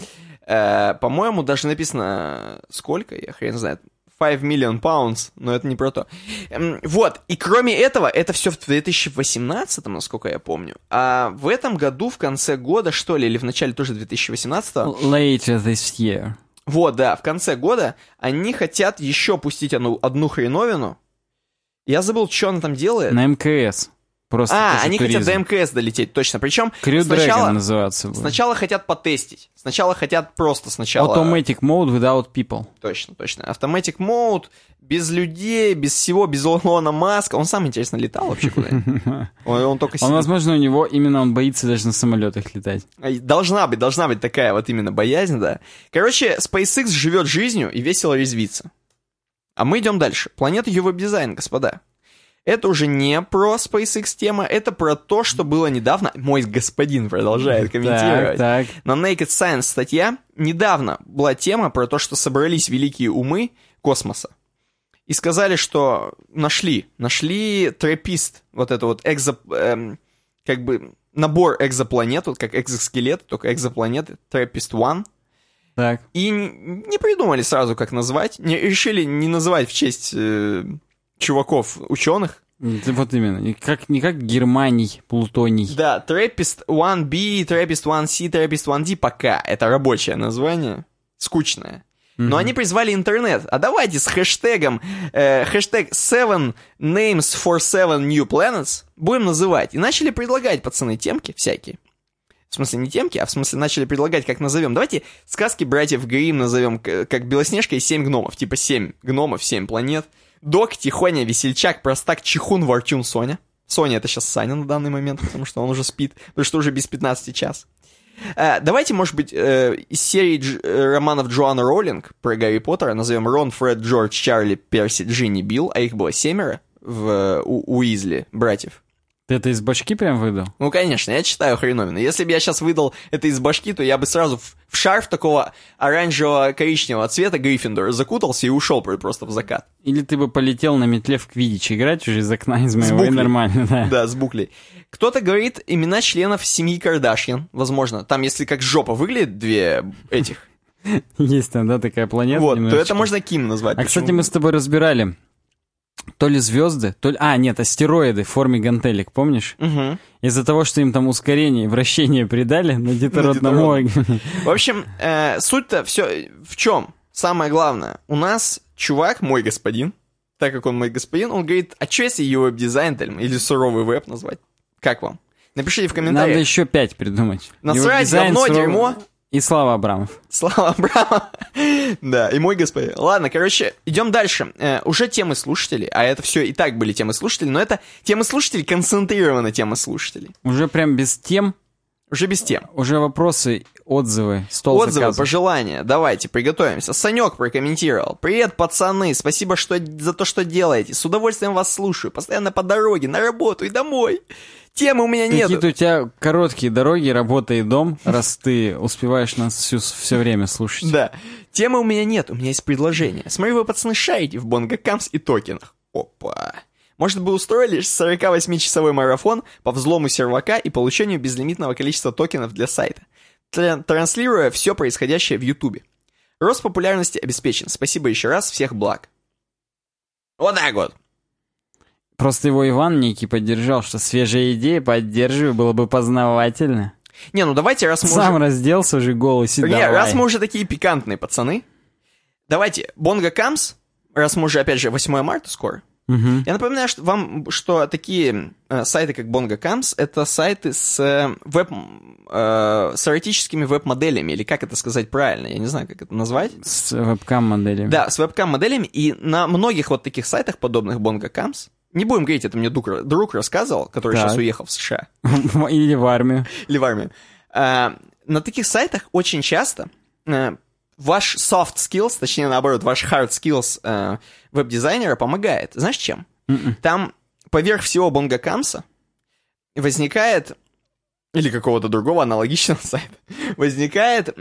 э, по-моему, даже написано сколько, я хрен знает, 5 million pounds, но это не про то. Эм, Вот, и кроме этого, это все в 2018, насколько я помню. А в этом году, в конце года, что ли, или в начале тоже 2018, Later this year. вот, да, в конце года они хотят еще пустить одну, одну хреновину. Я забыл, что она там делает. На мкс. Просто а, они туризм. хотят до МКС долететь, точно. Причем Crew сначала, Dragon называться будет. сначала хотят потестить. Сначала хотят просто сначала... Automatic mode without people. Точно, точно. Automatic Mode, без людей, без всего, без Илона Маска. Он сам, интересно, летал вообще куда-нибудь? Он, он только Он, сидит. возможно, у него именно он боится даже на самолетах летать. А, Должна быть, должна быть такая вот именно боязнь, да. Короче, SpaceX живет жизнью и весело резвится. А мы идем дальше. Планета ее веб-дизайн, господа. Это уже не про SpaceX тема, это про то, что было недавно. Мой господин продолжает комментировать. Так, так. На Naked Science статья недавно была тема про то, что собрались великие умы космоса. И сказали, что нашли, нашли трапист, вот это вот экзо, эм, как бы набор экзопланет, вот как экзоскелет, только экзопланеты, Траппист One. Так. И не придумали сразу, как назвать, не, решили не называть в честь э, чуваков, ученых. Вот именно. Не как, не как Германий, Плутоний. Да, Траппист 1B, Траппист 1C, Траппист 1D пока. Это рабочее название, скучное. Но они призвали интернет. А давайте с хэштегом, э, хэштег 7 names for 7 new planets будем называть. И начали предлагать, пацаны, темки всякие. В смысле, не темки, а в смысле начали предлагать, как назовем. Давайте сказки братьев Грим назовем как Белоснежка и семь гномов. Типа семь гномов, семь планет. Док, Тихоня, Весельчак, Простак, Чихун, Ворчун, Соня. Соня это сейчас Саня на данный момент, потому что он уже спит, потому что уже без 15 час. Э, давайте, может быть, э, из серии Дж- э, романов Джоанна Роулинг про Гарри Поттера назовем Рон, Фред, Джордж, Чарли, Перси, Джинни, Билл, а их было семеро в э, у- Уизли, братьев. Ты это из башки прям выдал? Ну, конечно, я читаю хреновину. Если бы я сейчас выдал это из башки, то я бы сразу в, в шарф такого оранжево-коричневого цвета Гриффиндора закутался и ушел пр- просто в закат. Или ты бы полетел на метле в квидич играть уже из окна из моего, и нормально, да. Да, с буклей. Кто-то говорит имена членов семьи Кардашьян, возможно. Там, если как жопа выглядит две этих, Есть там, да, такая планета. вот, то это можно Ким назвать. А, кстати, мы с тобой разбирали то ли звезды, то ли... А, нет, астероиды в форме гантелек, помнишь? Мгм. Из-за того, что им там ускорение и вращение придали на детородном органе. В общем, э, суть-то все в чем? Самое главное, у нас чувак, мой господин, так как он мой господин, он говорит, а что если его веб-дизайн или суровый веб назвать? Как вам? Напишите в Надо комментариях. еще пять придумать. Насрать, говно, сурово- дерьмо. И Слава Абрамов. Слава Абрама. Да, и мой господин. Ладно, короче, идем дальше. Э, уже темы слушателей, а это все и так были темы слушателей, но это темы слушателей, концентрированно темы слушателей. Уже прям без тем, Уже без тем. уже вопросы, отзывы, стол Отзывы, заказов. пожелания, давайте, приготовимся. Санек прокомментировал. Привет, пацаны, спасибо что, за то, что делаете. С удовольствием вас слушаю. Постоянно по дороге, на работу и домой. Темы у меня нет. Какие-то у тебя короткие дороги, работа и дом, раз ты успеваешь нас всю, все время слушать. Да. Темы у меня нет, у меня есть предложение. Смотри, вы, пацаны, шарите в бонгакамс и токенах. Опа. Может бы устроили 48-часовой марафон по взлому сервака и получению безлимитного количества токенов для сайта, тра- транслируя все происходящее в Ютубе. Рост популярности обеспечен. Спасибо еще раз, всех благ. Вот так вот. Просто его Иван некий поддержал, что свежая идея, поддерживаю, было бы познавательно. Не, ну давайте, раз мы Сам уже... разделся уже голый, Не, давай. раз мы уже такие пикантные пацаны, давайте, Бонго Камс, раз мы уже, опять же, 8 марта скоро, Мгм. я напоминаю что вам, что такие э, сайты, как Bongo Camps, это сайты с э, веб... э, с эротическими веб-моделями, или как это сказать правильно, я не знаю, как это назвать. С вебкам-моделями. Да, с вебкам-моделями, и на многих вот таких сайтах, подобных Bongo Camps, не будем говорить, это мне друг, друг рассказывал, который Так. сейчас уехал в США, Или в армию. или в армию. А, на таких сайтах очень часто э, ваш soft skills, точнее наоборот, ваш hard skills э, веб-дизайнера помогает. Знаешь чем? Мгм. Там поверх всего бонгокамса возникает, или какого-то другого аналогичного сайта, возникает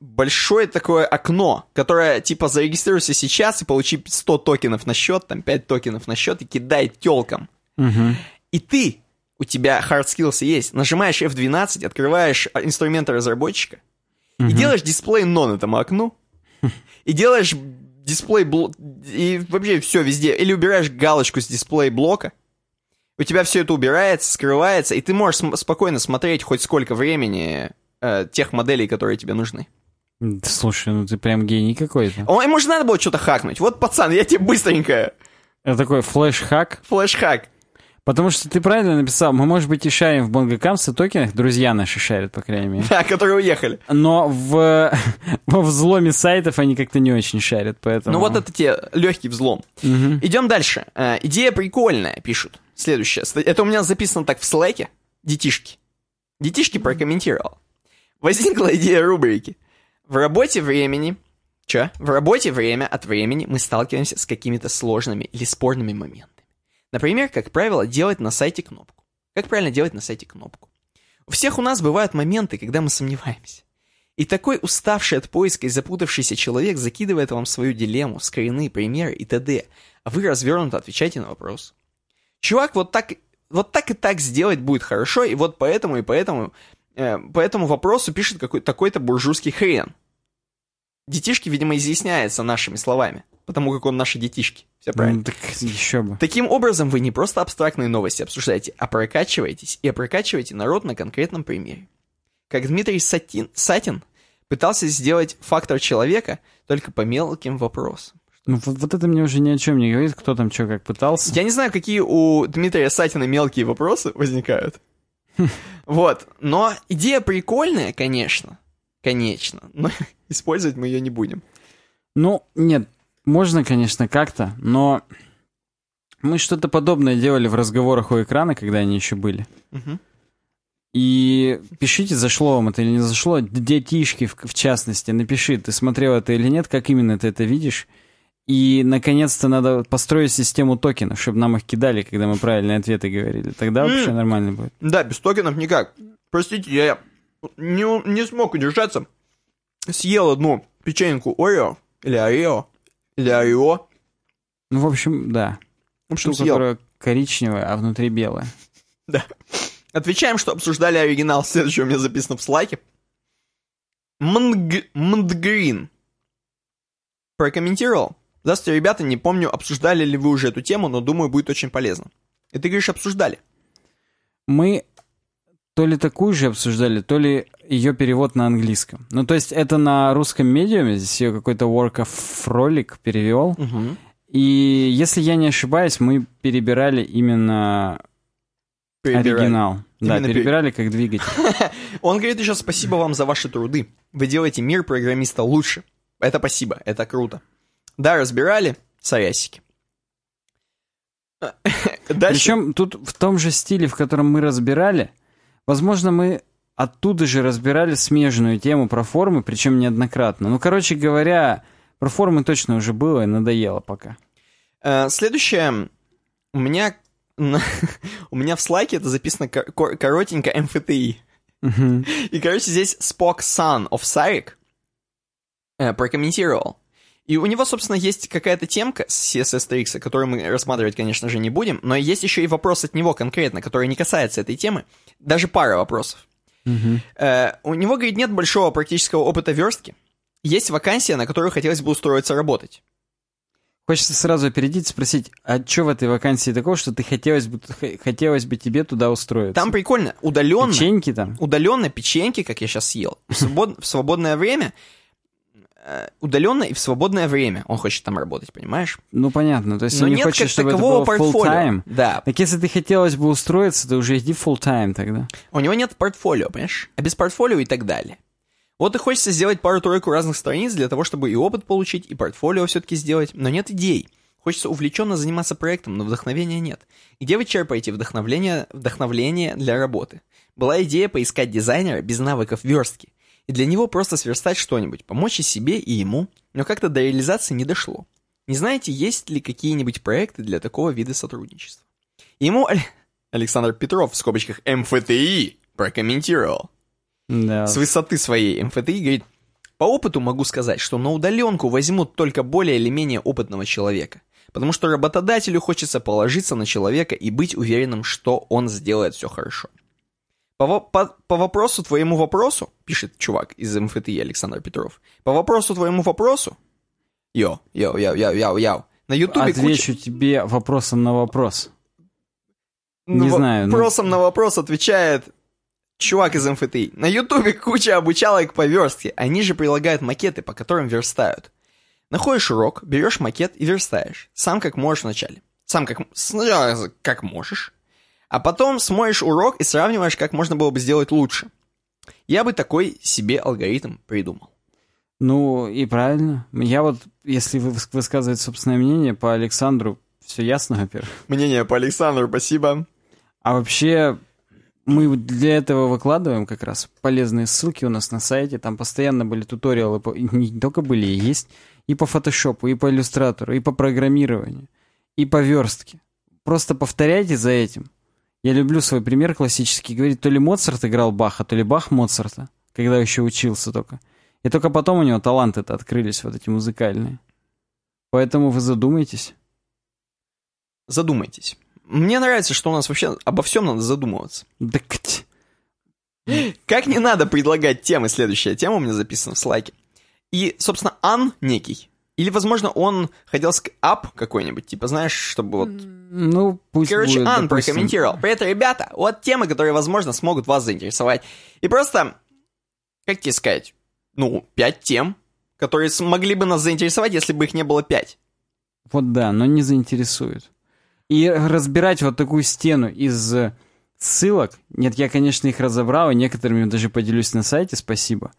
большое такое окно, которое типа зарегистрируйся сейчас и получи 100 токенов на счет, там 5 токенов на счет и кидай телкам. Мгм. И ты, у тебя hard skills есть, нажимаешь F12, открываешь а, инструменты разработчика, и Мгм. делаешь дисплей нон этому окну, и делаешь дисплей блок, и вообще все везде, или убираешь галочку с дисплей блока, у тебя все это убирается, скрывается, и ты можешь см- спокойно смотреть хоть сколько времени э, тех моделей, которые тебе нужны. Слушай, ну ты прям гений какой-то. О, ему же надо было что-то хакнуть. Вот, пацан, я тебе быстренько Это такой флеш-хак. флеш-хак. Потому что ты правильно написал, мы, может быть, и шарим в Бонгокамсе токенах, друзья наши шарят, по крайней мере. Да, которые уехали. Но в, во взломе сайтов они как-то не очень шарят, поэтому... Ну вот это те легкий взлом. Мгм. Идем дальше. Э, идея прикольная, пишут. Следующее. Это у меня записано так в слэке. Детишки. Детишки прокомментировал. Возникла идея рубрики. В работе времени... Чё? В работе время от времени мы сталкиваемся с какими-то сложными или спорными моментами. Например, как правило, делать на сайте кнопку. Как правильно делать на сайте кнопку? У всех у нас бывают моменты, когда мы сомневаемся. И такой уставший от поиска и запутавшийся человек закидывает вам свою дилемму, скрины, примеры и т.д., а вы развернуто отвечаете на вопрос. Чувак, вот так, вот так и так сделать будет хорошо, и вот поэтому и поэтому, э, по этому вопросу пишет какой такой-то буржуйский хрен. Детишки, видимо, изъясняется нашими словами, потому как он наши детишки. Все правильно. Ну, так еще бы. Таким образом, вы не просто абстрактные новости обсуждаете, а прокачиваетесь и прокачиваете народ на конкретном примере. Как Дмитрий Сатин, Сатин пытался сделать фактор человека только по мелким вопросам. Ну вот, вот это мне уже ни о чем не говорит, кто там что как пытался. Я не знаю, какие у Дмитрия Сатина мелкие вопросы возникают. Вот. Но идея прикольная, конечно. Конечно. Но использовать мы ее не будем. Ну, нет, можно, конечно, как-то, но мы что-то подобное делали в разговорах у экрана, когда они еще были. И пишите, зашло вам это или не зашло. Детишки, в, в частности, напиши, ты смотрел это или нет, как именно ты это видишь. И, наконец-то, надо построить систему токенов, чтобы нам их кидали, когда мы правильные ответы говорили. Тогда вообще М. нормально будет. Да, без токенов никак. Простите, я не, не смог удержаться. Съел одну печеньку Орео, или Орео, или Орео. Ну, в общем, да. В общем, Штука, съел. которая коричневая, а внутри белая. Да. Отвечаем, что обсуждали оригинал. Следующее у меня записано в слайке. Мндгрин. Прокомментировал. Здравствуйте, ребята, не помню, обсуждали ли вы уже эту тему, но думаю, будет очень полезно. И ты говоришь, обсуждали. Мы то ли такую же обсуждали, то ли ее перевод на английском. Ну, то есть это на русском медиуме, здесь ее какой-то workaholic перевел. И если я не ошибаюсь, мы перебирали именно Перебирали. оригинал. Да, Именно пер- перебирали как двигатель. Он говорит еще спасибо вам за ваши труды. Вы делаете мир программиста лучше. Это спасибо, это круто. Да, разбирали, сорясики. Дальше. Причем тут в том же стиле, в котором мы разбирали, возможно, мы оттуда же разбирали смежную тему про формы, причем неоднократно. Ну, короче говоря, про формы точно уже было и надоело пока. Э, Следующее. У меня... У меня в слайке это записано кор- кор- коротенько МФТИ. Мгм. И, короче, здесь Spock Son of Sarek э, прокомментировал. И у него, собственно, есть какая-то темка с CSS Tricks, которую мы рассматривать, конечно же, не будем, но есть еще и вопрос от него конкретно, который не касается этой темы. Даже пара вопросов. Мгм. Э, у него, говорит, нет большого практического опыта верстки. Есть вакансия, на которую хотелось бы устроиться работать. Хочется сразу опередить, спросить, а что в этой вакансии такого, что ты хотелось бы, хотелось бы тебе туда устроиться? Там прикольно, удаленно, Печеньки там? удаленно печеньки, как я сейчас съел, в, свобод- в свободное время, удаленно и в свободное время он хочет там работать, понимаешь? Ну, понятно. То есть Но он не нет хочет, как чтобы это такового было full-time. Да, Так если ты хотелось бы устроиться, то уже иди full-time тогда. у него нет портфолио, понимаешь? А без портфолио и так далее. Вот и хочется сделать пару-тройку разных страниц для того, чтобы и опыт получить, и портфолио все-таки сделать, но нет идей. Хочется увлеченно заниматься проектом, но вдохновения нет. Где вы черпаете вдохновление, вдохновление для работы? Была идея поискать дизайнера без навыков верстки. И для него просто сверстать что-нибудь, помочь и себе, и ему. Но как-то до реализации не дошло. Не знаете, есть ли какие-нибудь проекты для такого вида сотрудничества? Ему Александр Петров в скобочках МФТИ прокомментировал. Да. С высоты своей МФТИ говорит, по опыту могу сказать, что на удаленку возьмут только более или менее опытного человека. Потому что работодателю хочется положиться на человека и быть уверенным, что он сделает все хорошо. По, по- по вопросу твоему вопросу, пишет чувак из МФТИ Александр Петров, по вопросу твоему вопросу, йо, йо, йо, йо, йо, йо, на ютубе куча... Отвечу тебе вопросом на вопрос. Ну, Не знаю, ну- Вопросом на вопрос отвечает чувак из МФТИ. На Ютубе куча обучалок по верстке. Они же прилагают макеты, по которым верстают. Находишь урок, берешь макет и верстаешь. Сам как можешь вначале. Сам как... Сначала как можешь. А потом смотришь урок и сравниваешь, как можно было бы сделать лучше. Я бы такой себе алгоритм придумал. Ну, и правильно. Я вот, если вы выс- высказывать собственное мнение по Александру, все ясно, во-первых. Мнение по Александру, спасибо. А вообще, мы для этого выкладываем как раз полезные ссылки у нас на сайте. Там постоянно были туториалы, по- не только были, и есть и по фотошопу, и по иллюстратору, и по программированию, и по верстке. Просто повторяйте за этим. Я люблю свой пример классический. Говорит, то ли Моцарт играл Баха, то ли Бах Моцарта, когда еще учился только. И только потом у него таланты-то открылись, вот эти музыкальные. Поэтому вы задумайтесь. Задумайтесь. Мне нравится, что у нас вообще обо всем надо задумываться. Да. Как не надо предлагать темы, следующая тема у меня записана в слайке. И, собственно, ан некий. Или, возможно, он хотел сказать ап какой-нибудь, типа, знаешь, чтобы вот... Ну, пусть Короче, будет, Ан допустим. прокомментировал. Привет, ребята, вот темы, которые, возможно, смогут вас заинтересовать. И просто, как тебе сказать, ну, пять тем, которые смогли бы нас заинтересовать, если бы их не было пять. Вот да, но не заинтересует. И разбирать вот такую стену из э, ссылок, нет, я, конечно, их разобрал, и некоторыми даже поделюсь на сайте, спасибо.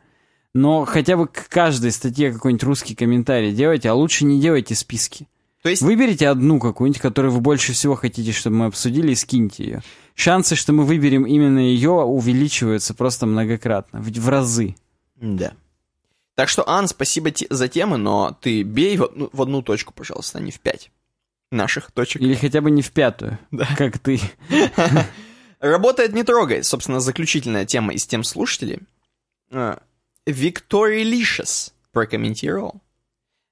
Но хотя бы к каждой статье какой-нибудь русский комментарий делайте, а лучше не делайте списки. То есть, Выберите одну какую-нибудь, которую вы больше всего хотите, чтобы мы обсудили, и скиньте ее. Шансы, что мы выберем именно ее, увеличиваются просто многократно, в, в разы. да. Так что, Ан, спасибо те- за темы, но ты бей в одну, в одну точку, пожалуйста, а не в пять наших точек. Или хотя бы не в пятую, Да. как ты. Работает не трогай, собственно, заключительная тема из тем слушателей. Victorylicious прокомментировал.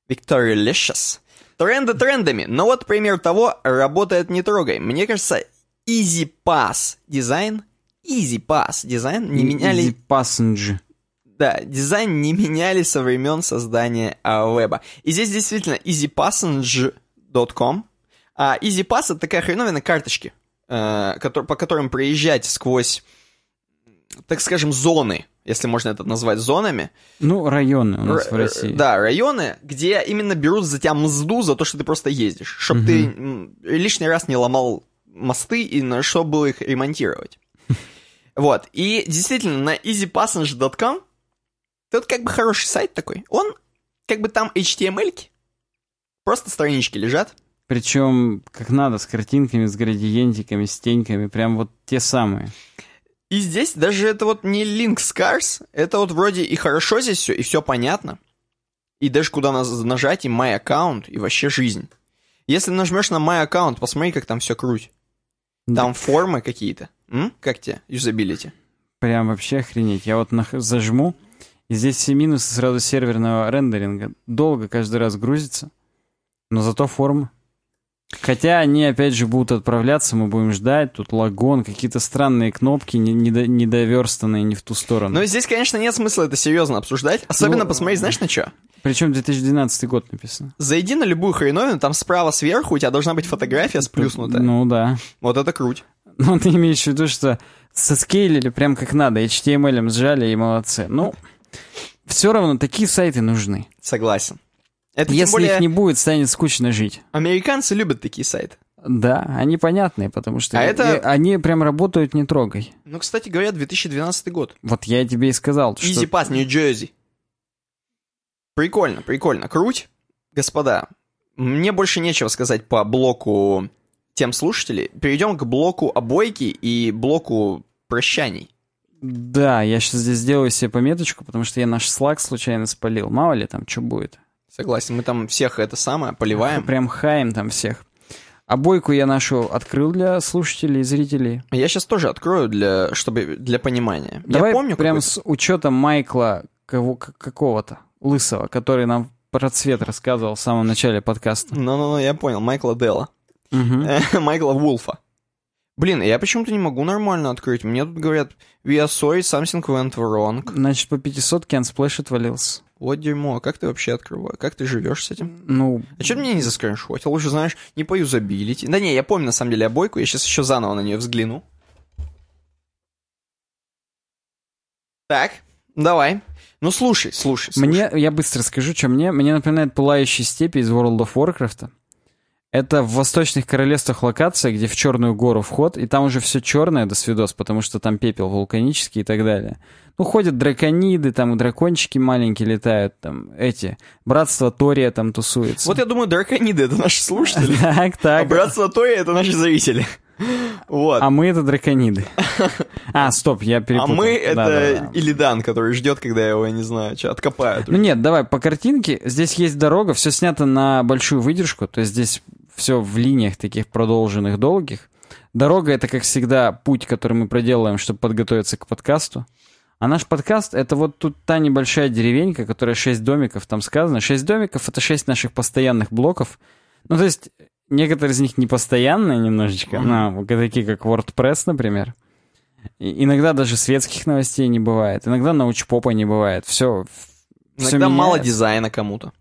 Victorylicious. Тренды трендами, но вот пример того, работает не трогай. Мне кажется, Easy Pass дизайн, Easy Pass дизайн не меняли... Easy Passage. Да, дизайн не меняли со времен создания а, веба. И здесь действительно easypassage.com. А EasyPass это такая хреновина карточки, э, котор- по которым проезжать сквозь, так скажем, зоны, если можно это назвать зонами. Ну, районы у нас Р- в России. Да, районы, где именно берут за тебя мзду за то, что ты просто ездишь, чтобы ты м, лишний раз не ломал мосты и на что было их ремонтировать. Вот, и действительно, на easypassenger.com тут как бы хороший сайт такой. Он, как бы там HTML-ки, просто странички лежат. Причем, как надо, с картинками, с градиентиками, с теньками, прям вот те самые. И здесь даже это вот не link scars, это вот вроде и хорошо здесь все, и все понятно. И даже куда нажать, и my аккаунт, и вообще жизнь. Если нажмешь на my аккаунт, посмотри, как там все круть. Там формы какие-то. Как тебе, юзабилити? Прям вообще охренеть. Я вот нах- зажму, и здесь все минусы сразу серверного рендеринга. Долго каждый раз грузится, но зато форма. Хотя они, опять же, будут отправляться, мы будем ждать, тут лагон, какие-то странные кнопки, не- недо- недоверстанные не в ту сторону. Но здесь, конечно, нет смысла это серьезно обсуждать. Особенно Ну, посмотреть, знаешь, на что? Причем 2012 год написано. Зайди на любую хреновину, там справа сверху у тебя должна быть фотография сплюснутая. Ну да. Вот это круть. Ну, ты имеешь в виду, что соскейлили прям как надо, HTML сжали и молодцы. Ну, все равно такие сайты нужны. Согласен. Это Если более их не будет, станет скучно жить. американцы любят такие сайты. Да, они понятные, потому что А это- и- они прям работают не трогай. Ну, кстати говоря, 2012 год. Вот я тебе и сказал, что... Easy Pass, Нью-Джерси. Прикольно, прикольно. Круть. Господа, мне больше нечего сказать по блоку тем слушателей. Перейдем к блоку обойки и блоку прощаний. Да, я сейчас здесь сделаю себе пометочку, потому что я наш слаг случайно спалил. Мало ли там что будет. Согласен, мы там всех это самое поливаем. Прям хаем там всех. Обойку я нашу открыл для слушателей и зрителей. Я сейчас тоже открою, для, чтобы, для понимания. Давай Я помню прям с учетом Майкла кого- какого-то, лысого, который нам про цвет рассказывал в самом начале подкаста. Ну-ну-ну, я понял, Майкла Делла. Майкла Вулфа. Блин, я почему-то не могу нормально открыть. Мне тут говорят, we are sorry, something went wrong. Значит, по 500 Unsplash отвалился. Вот дерьмо, а как ты вообще открываешь? Как ты живешь с этим? Ну, А что ты мне не заскриншотил? Лучше, знаешь, не по юзабилити. Да не, я помню, на самом деле, обойку. Я сейчас еще заново на нее взгляну. Так, давай. Ну, слушай, слушай, слушай. мне, я быстро скажу, что мне. Мне напоминает пылающие степи из World of Warcraft. Это в восточных королевствах локация, где в Черную гору вход, и там уже все черное до свидос, потому что там пепел вулканический и так далее. Ну, ходят дракониды, там дракончики маленькие летают, там эти, братство Тория там тусуется. Вот я думаю, дракониды — это наши слушатели. Так, А так. братство Тоя — это наши зрители. Вот. А мы это дракониды. А, стоп, я А перепутал. мы — Да, да, это да. Илидан, который ждет, когда его, я не знаю, что, откопают. Ну нет, давай по картинке. Здесь есть дорога, все снято на большую выдержку, то есть здесь все в линиях таких продолженных, долгих. Дорога — это, как всегда, путь, который мы проделаем, чтобы подготовиться к подкасту. А наш подкаст — это вот тут та небольшая деревенька, которая шесть домиков, там сказано. Шесть домиков — это шесть наших постоянных блоков. Ну, то есть, некоторые из них непостоянные немножечко, вот такие как WordPress, например. И иногда даже светских новостей не бывает. Иногда научпопа не бывает. Все, Иногда мало дизайна кому-то.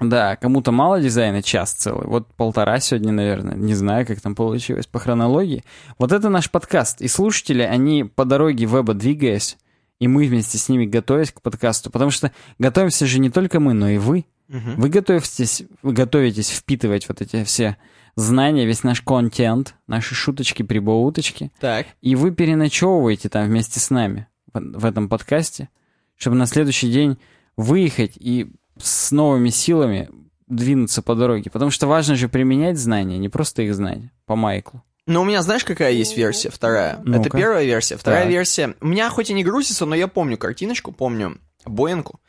Да, кому-то мало дизайна, час целый. Вот полтора сегодня, наверное. Не знаю, как там получилось по хронологии. Вот это наш подкаст. И слушатели, они по дороге веба двигаясь, и мы вместе с ними готовясь к подкасту. Потому что готовимся же не только мы, но и вы. Мгм. Вы готовитесь, вы готовитесь впитывать вот эти все знания, весь наш контент, наши шуточки, прибауточки. Так. И вы переночевываете там вместе с нами в, в этом подкасте, чтобы на следующий день выехать и с новыми силами двинуться по дороге. Потому что важно же применять знания, не просто их знать по Майклу. Ну, у меня, знаешь, какая есть версия? Вторая. Ну-ка. Это первая версия. Вторая Так. версия. У меня хоть и не грузится, но я помню картиночку, помню Боинку.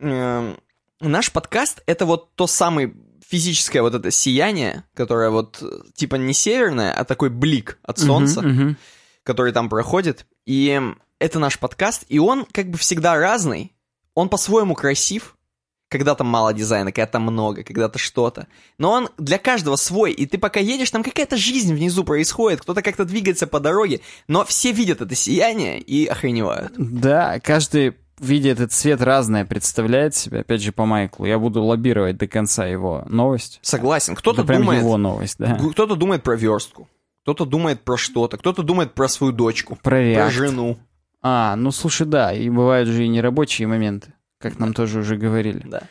Эм, Наш подкаст — это вот то самое физическое вот это сияние, которое вот э, типа не северное, а такой блик от солнца, Мгм, мгм. который там проходит. И это наш подкаст, и он как бы всегда разный. Он по-своему красив, когда-то мало дизайна, когда-то много, когда-то что-то. Но он для каждого свой, и ты пока едешь, там какая-то жизнь внизу происходит, кто-то как-то двигается по дороге, но все видят это сияние и охреневают. Да, каждый видя этот цвет разное представляет себе, опять же, по Майклу. Я буду лоббировать до конца его новость. Согласен, кто-то прям думает... его новость, да. Кто-то думает про верстку, кто-то думает про что-то, кто-то думает про свою дочку, Про про жену. А, ну слушай, да, и бывают же и нерабочие моменты, как нам тоже уже говорили. Да.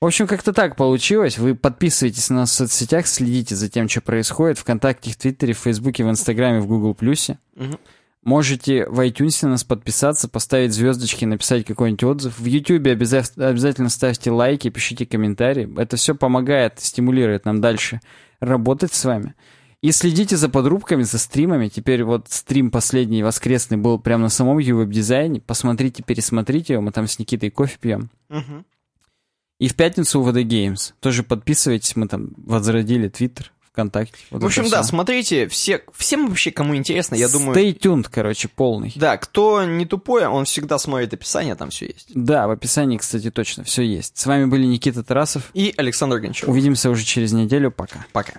В общем, как-то так получилось. Вы подписывайтесь на нас в соцсетях, следите за тем, что происходит. Вконтакте, в Твиттере, в Фейсбуке, в Инстаграме, в Гугл Плюсе. Мгм. Можете в iTunes на нас подписаться, поставить звездочки, написать какой-нибудь отзыв. В YouTube обяза- обязательно ставьте лайки, пишите комментарии. Это все помогает, стимулирует нам дальше работать с вами. И следите за подрубками, за стримами. Теперь вот стрим последний воскресный был прямо на самом веб-дизайне. Посмотрите, пересмотрите его. Мы там с Никитой кофе пьем. Мгм. И в пятницу у VD Games. Тоже подписывайтесь. Мы там возродили Твиттер, ВКонтакте. Вот В общем, да, всё. смотрите, все, всем вообще, кому интересно, я думаю... Stay tuned, короче, полный. Да, кто не тупой, он всегда смотрит описание, там все есть. Да, в описании, кстати, точно все есть. С вами были Никита Тарасов. И Александр Гончаров. Увидимся уже через неделю. Пока. Пока.